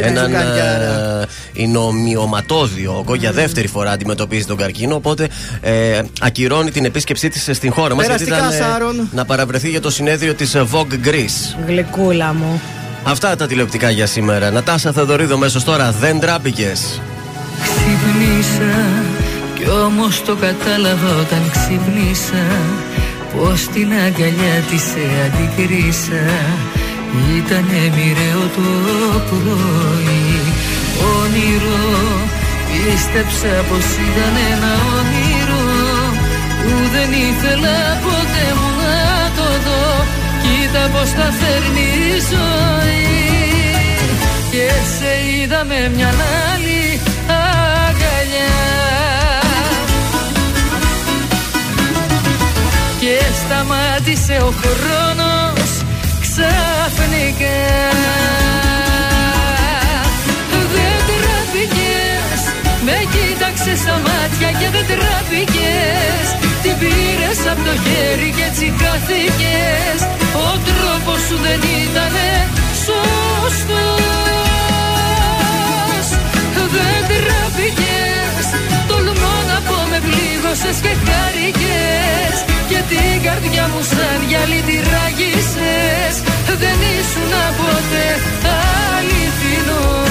Ε, έναν δεν σου κάνει για- ε, εινομιωματώδιο όγκο. Για δεύτερη φορά αντιμετωπίζει τον καρκίνο. Οπότε ε, ακυρώνει την επίσκεψή της στην χώρα μας. Γιατί Περαστικά, ήταν Sharon. να παραβρεθεί για το συνέδριο της Vogue Greece. Γλυκούλα μου. Αυτά τα τηλεοπτικά για σήμερα. Νατάσα Θεοδωρίδου μέσω τώρα δεν τράπηκες. Ξυπνήσα κι όμως το κατάλαβα όταν ξυπνήσα Πως την αγκαλιά της σε αντικρίσα Ήτανε μοιραίο το πρωί Όνειρο Πίστεψα πως ήταν ένα όνειρο Που δεν ήθελα ποτέ μου να το δω Κοίτα πως τα φέρνει η ζωή. Και σε είδα με μια άλλη αγκαλιά. Και σταμάτησε ο χρόνος ξαφνικά. Δεν τραπήκες Με κοίταξες στα μάτια και δεν τραπήκες Την πήρες από το χέρι και έτσι χάθηκες Ο τρόπος σου δεν ήταν σωστός. Δεν τραπήκες Τολμώ να πω με πλήγωσες και χάρηκες. Και την καρδιά μου σαν γυαλί τη ράγισες Δεν ήσουν ποτέ αληθινός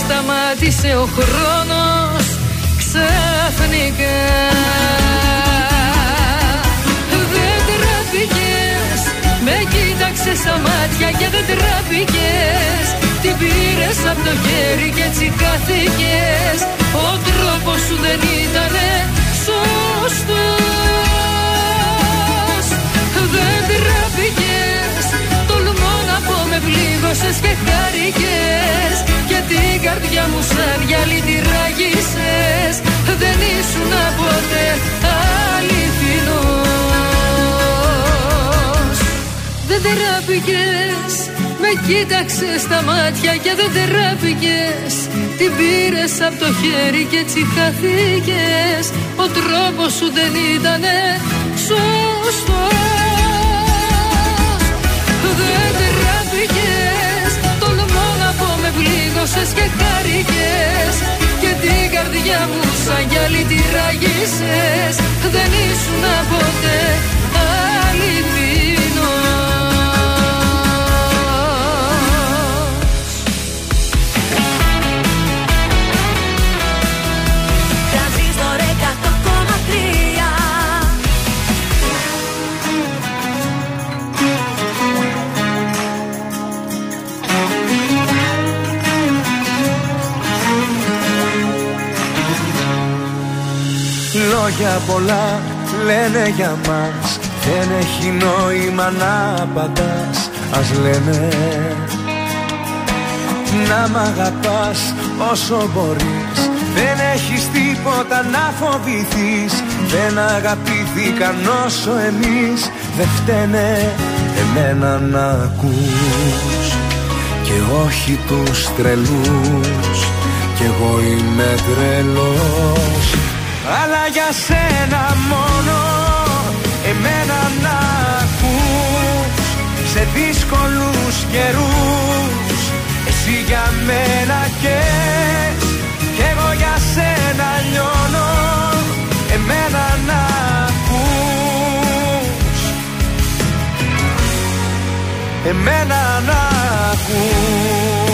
σταμάτησε ο χρόνος ξαφνικά. Δεν τραπήκες Με κοίταξες στα μάτια και δεν τραπήκες. Την πήρες από το χέρι και έτσι χάθηκες Ο τρόπος σου δεν ήτανε σωστός. Δεν τραπήκες Τολμώ να πω με πλήγωσες και χάρηκες. Και την καρδιά μου σαν γυαλί τη ράγισες Δεν ήσουν ποτέ αληθινός. Δεν τεράπηκες με κοίταξε στα μάτια και δεν τεράπηκες Την πήρες από το χέρι και έτσι χαθήκες. Ο τρόπος σου δεν ήτανε σωστός. Δεν τεράπηκες πλήγωσες και χάρηκες Και την καρδιά μου σαν γυαλί τη ράγισες Δεν ήσουν ποτέ αληθινός Λόγια πολλά λένε για μας. Δεν έχει νόημα να απαντάς Ας λένε. Να μ' αγαπάς όσο μπορείς. Δεν έχεις τίποτα να φοβηθείς. Δεν αγαπήθηκαν όσο εμείς. Δεν φταίνε εμένα να ακούς. Και όχι τους τρελούς. Κι εγώ είμαι τρελός αλλά για σένα μόνο εμένα να ακούς. Σε δύσκολους καιρούς Εσύ για μένα καις Κι εγώ για σένα λιώνω Εμένα να ακούς. Εμένα να ακούς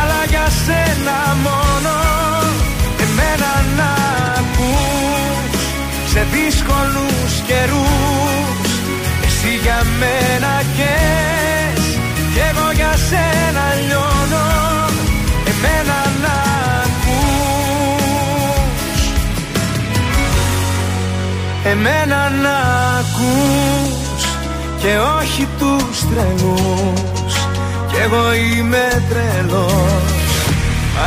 αλλά για σένα μόνο εμένα να ακούς σε δύσκολους καιρούς. Εσύ για μένα καις κι εγώ για σένα λιώνω. Εμένα να ακούς. Εμένα να ακούς και όχι τους τρελούς. κι εγώ είμαι τρελός.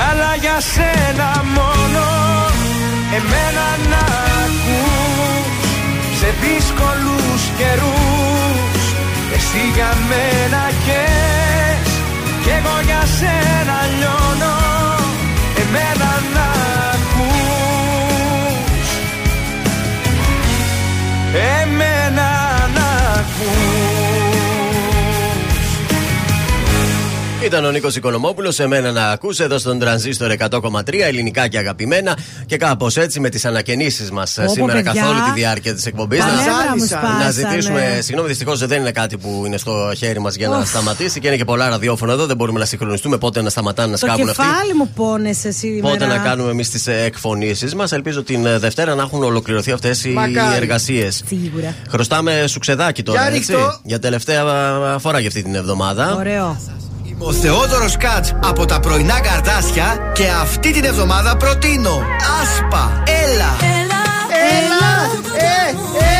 Αλλά για σένα μόνο Εμένα να ακούς. Σε δύσκολους καιρούς Εσύ για μένα καις Κι εγώ για σένα λιώνω Εμένα να ακούς Ήταν ο Νίκος Οικονομόπουλος, σε μένα να ακούσει εδώ στον τρανζίστορ 100,3 ελληνικά και αγαπημένα. Και κάπως έτσι με τις ανακαινήσεις μας σήμερα παιδιά. καθ' όλη τη διάρκεια της εκπομπής. Τα νεύρα μου Να σπάσανε. ζητήσουμε. Συγγνώμη, δυστυχώς δεν είναι κάτι που είναι στο χέρι μας για να Οφ. σταματήσει και είναι και πολλά ραδιόφωνα εδώ. Δεν μπορούμε να συγχρονιστούμε πότε να σταματάνε να Το σκάβουν αυτοί. κεφάλι μου πόνεσε σήμερα. Πότε να κάνουμε εμείς τις εκφωνήσεις μας. Ελπίζω την ε, Δευτέρα να έχουν ολοκληρωθεί αυτές οι Μακάρι. εργασίες. Σίγουρα. Χρωστάμε σουξεδάκι τώρα, Για έτσι. ρίχτω. Για τελευταία α, φορά για αυτή την εβδομάδα. Ωραίο. Ο Θεόδωρος Κάτς από τα πρωινά καρδάσια και αυτή την εβδομάδα προτείνω Άσπα, έλα Έλα, Έλα, ε, ε. έλα, έλα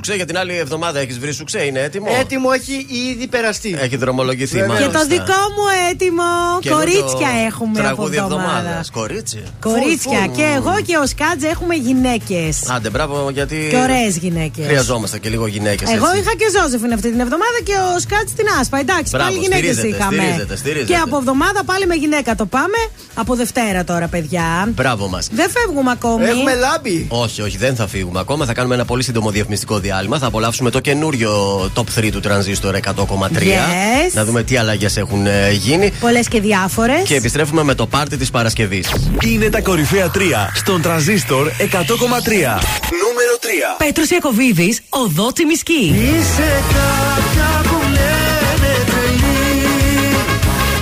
σουξέ για την άλλη εβδομάδα. Έχεις βρει σουξέ, είναι έτοιμο; Έτοιμο έχει ήδη περαστεί. Έχει δρομολογηθεί. Βέβαια. Και μάλιστα. το δικό μου έτοιμο. Καινούριο Κορίτσια έχουμε από Τραγούδι εβδομάδα. εβδομάδας. Κορίτσια. Κορίτσια. Φουλ, φουλ. Και εγώ και ο Σκάτζ έχουμε γυναίκες. Άντε, μπράβο, γιατί. Και ωραίες γυναίκες. Χρειαζόμαστε και λίγο γυναίκες. Εγώ είχα και Ζώζεφιν αυτή την εβδομάδα και ο Σκάτ την Άσπα. Εντάξει, Μπράβο, πάλι γυναίκες στηρίζεται, είχαμε. στηρίζεται, στηρίζεται. Και από εβδομάδα πάλι με γυναίκα το πάμε. Από Δευτέρα τώρα, παιδιά. Μπράβο μας. Δεν φεύγουμε ακόμη. Έχουμε λάμπη. Όχι, όχι, δεν θα φύγουμε ακόμα. Θα κάνουμε ένα πολύ σύντομο διαφημιστικό διάλειμμα. Θα απολαύσουμε το καινούριο top 3 του τρανζίστορ 100,3. Yes. Να δούμε τι αλλαγές έχουν ε, γίνει. Πολλές και διάφορες. Και επιστρέφουμε με το πάρτι της Παρασκευής. Είναι τα κορυφαία 3 στον τραζίστορ 100,3. Νούμερο 3. Πέτρος Ιακοβίδης, οδό Τσιμισκή. Είσαι κάποια που λένε τρελή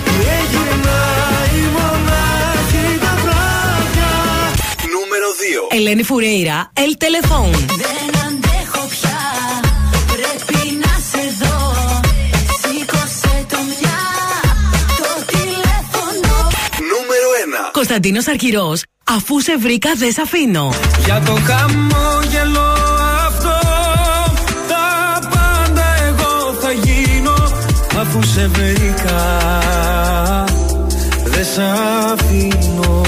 Και γυρνάει μονάχη τα βράδια Νούμερο 2. Ελένη Φουρέιρα, El Telefón. Κωνσταντίνος Αρκυρός, αφού σε βρήκα δεν σε αφήνω. Για το χαμόγελο αυτό Τα πάντα εγώ θα γίνω Αφού σε βρήκα Δεν σ' αφήνω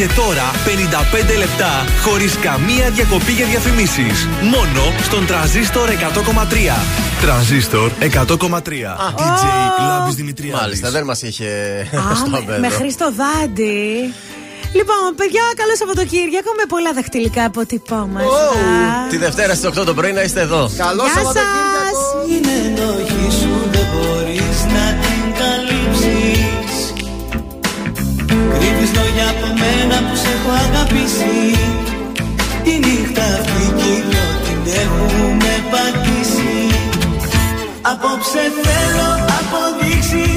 Και τώρα 55 λεπτά χωρίς καμία διακοπή για διαφημίσεις. Μόνο στον τραζίστορ 100,3. Τραζίστορ 100,3. DJ Λάμπης Δημητριάδης. Μάλιστα, δεν μας είχε Α, [laughs] στο με, πέδο. με Χρήστο Δάντη. Λοιπόν, παιδιά, καλό Σαββατοκύριακο με πολλά δαχτυλικά αποτυπώματα. Τη Δευτέρα στις 8 το πρωί να είστε εδώ. Καλό Γεια Σαββατοκύριακο. Κρύβεις λόγια από μένα που σε έχω αγαπήσει. Τη νύχτα αυτή κι οι δυο την έχουμε πατήσει Απόψε θέλω αποδείξεις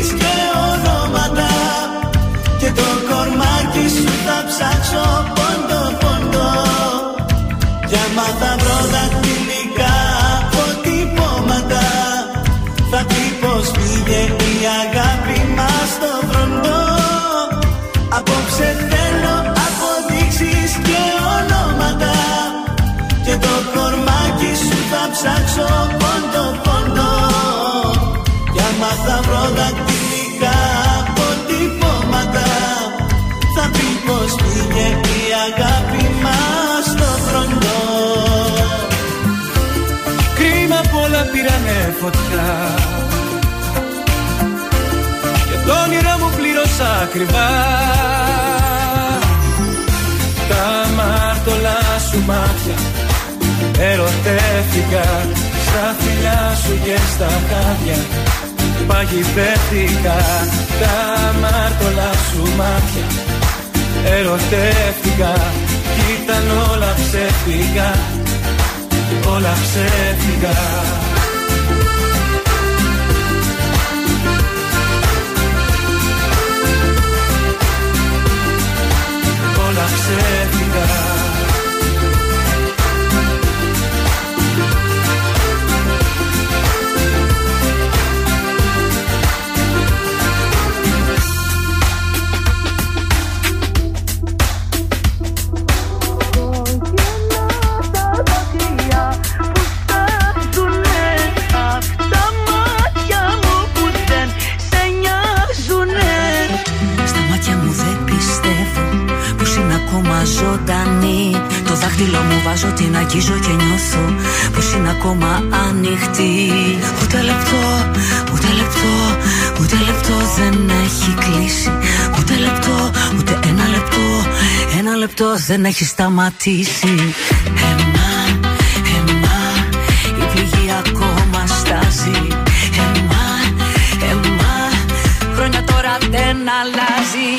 ψάξω πόντο πόντο. Κι άμα θα βρω δακτυλικά αποτυπώματα Θα πει πως πήγε η αγάπη μας στο βροντό Κρίμα απ' όλα πήρανε φωτιά. Και το όνειρό μου πλήρωσα ακριβά. Τα μάρτωλα σου μάτια Ερωτεύτηκα Στα φιλιά σου και στα χάδια. Παγιδεύτηκα Τα μάρτωλα σου μάτια. Ερωτεύτηκα Κι ήταν όλα ψεύτικα. Όλα ψεύτικα. Όλα ψεύτικα Το δάχτυλο μου βάζω, την αγγίζω και νιώθω πως είναι ακόμα ανοιχτή. Ούτε λεπτό, ούτε λεπτό, ούτε λεπτό δεν έχει κλείσει. Ούτε λεπτό, ούτε ένα λεπτό, ένα λεπτό δεν έχει σταματήσει. Εμά, εμά, η πληγή ακόμα στάζει. Εμά, εμά, χρόνια τώρα δεν αλλάζει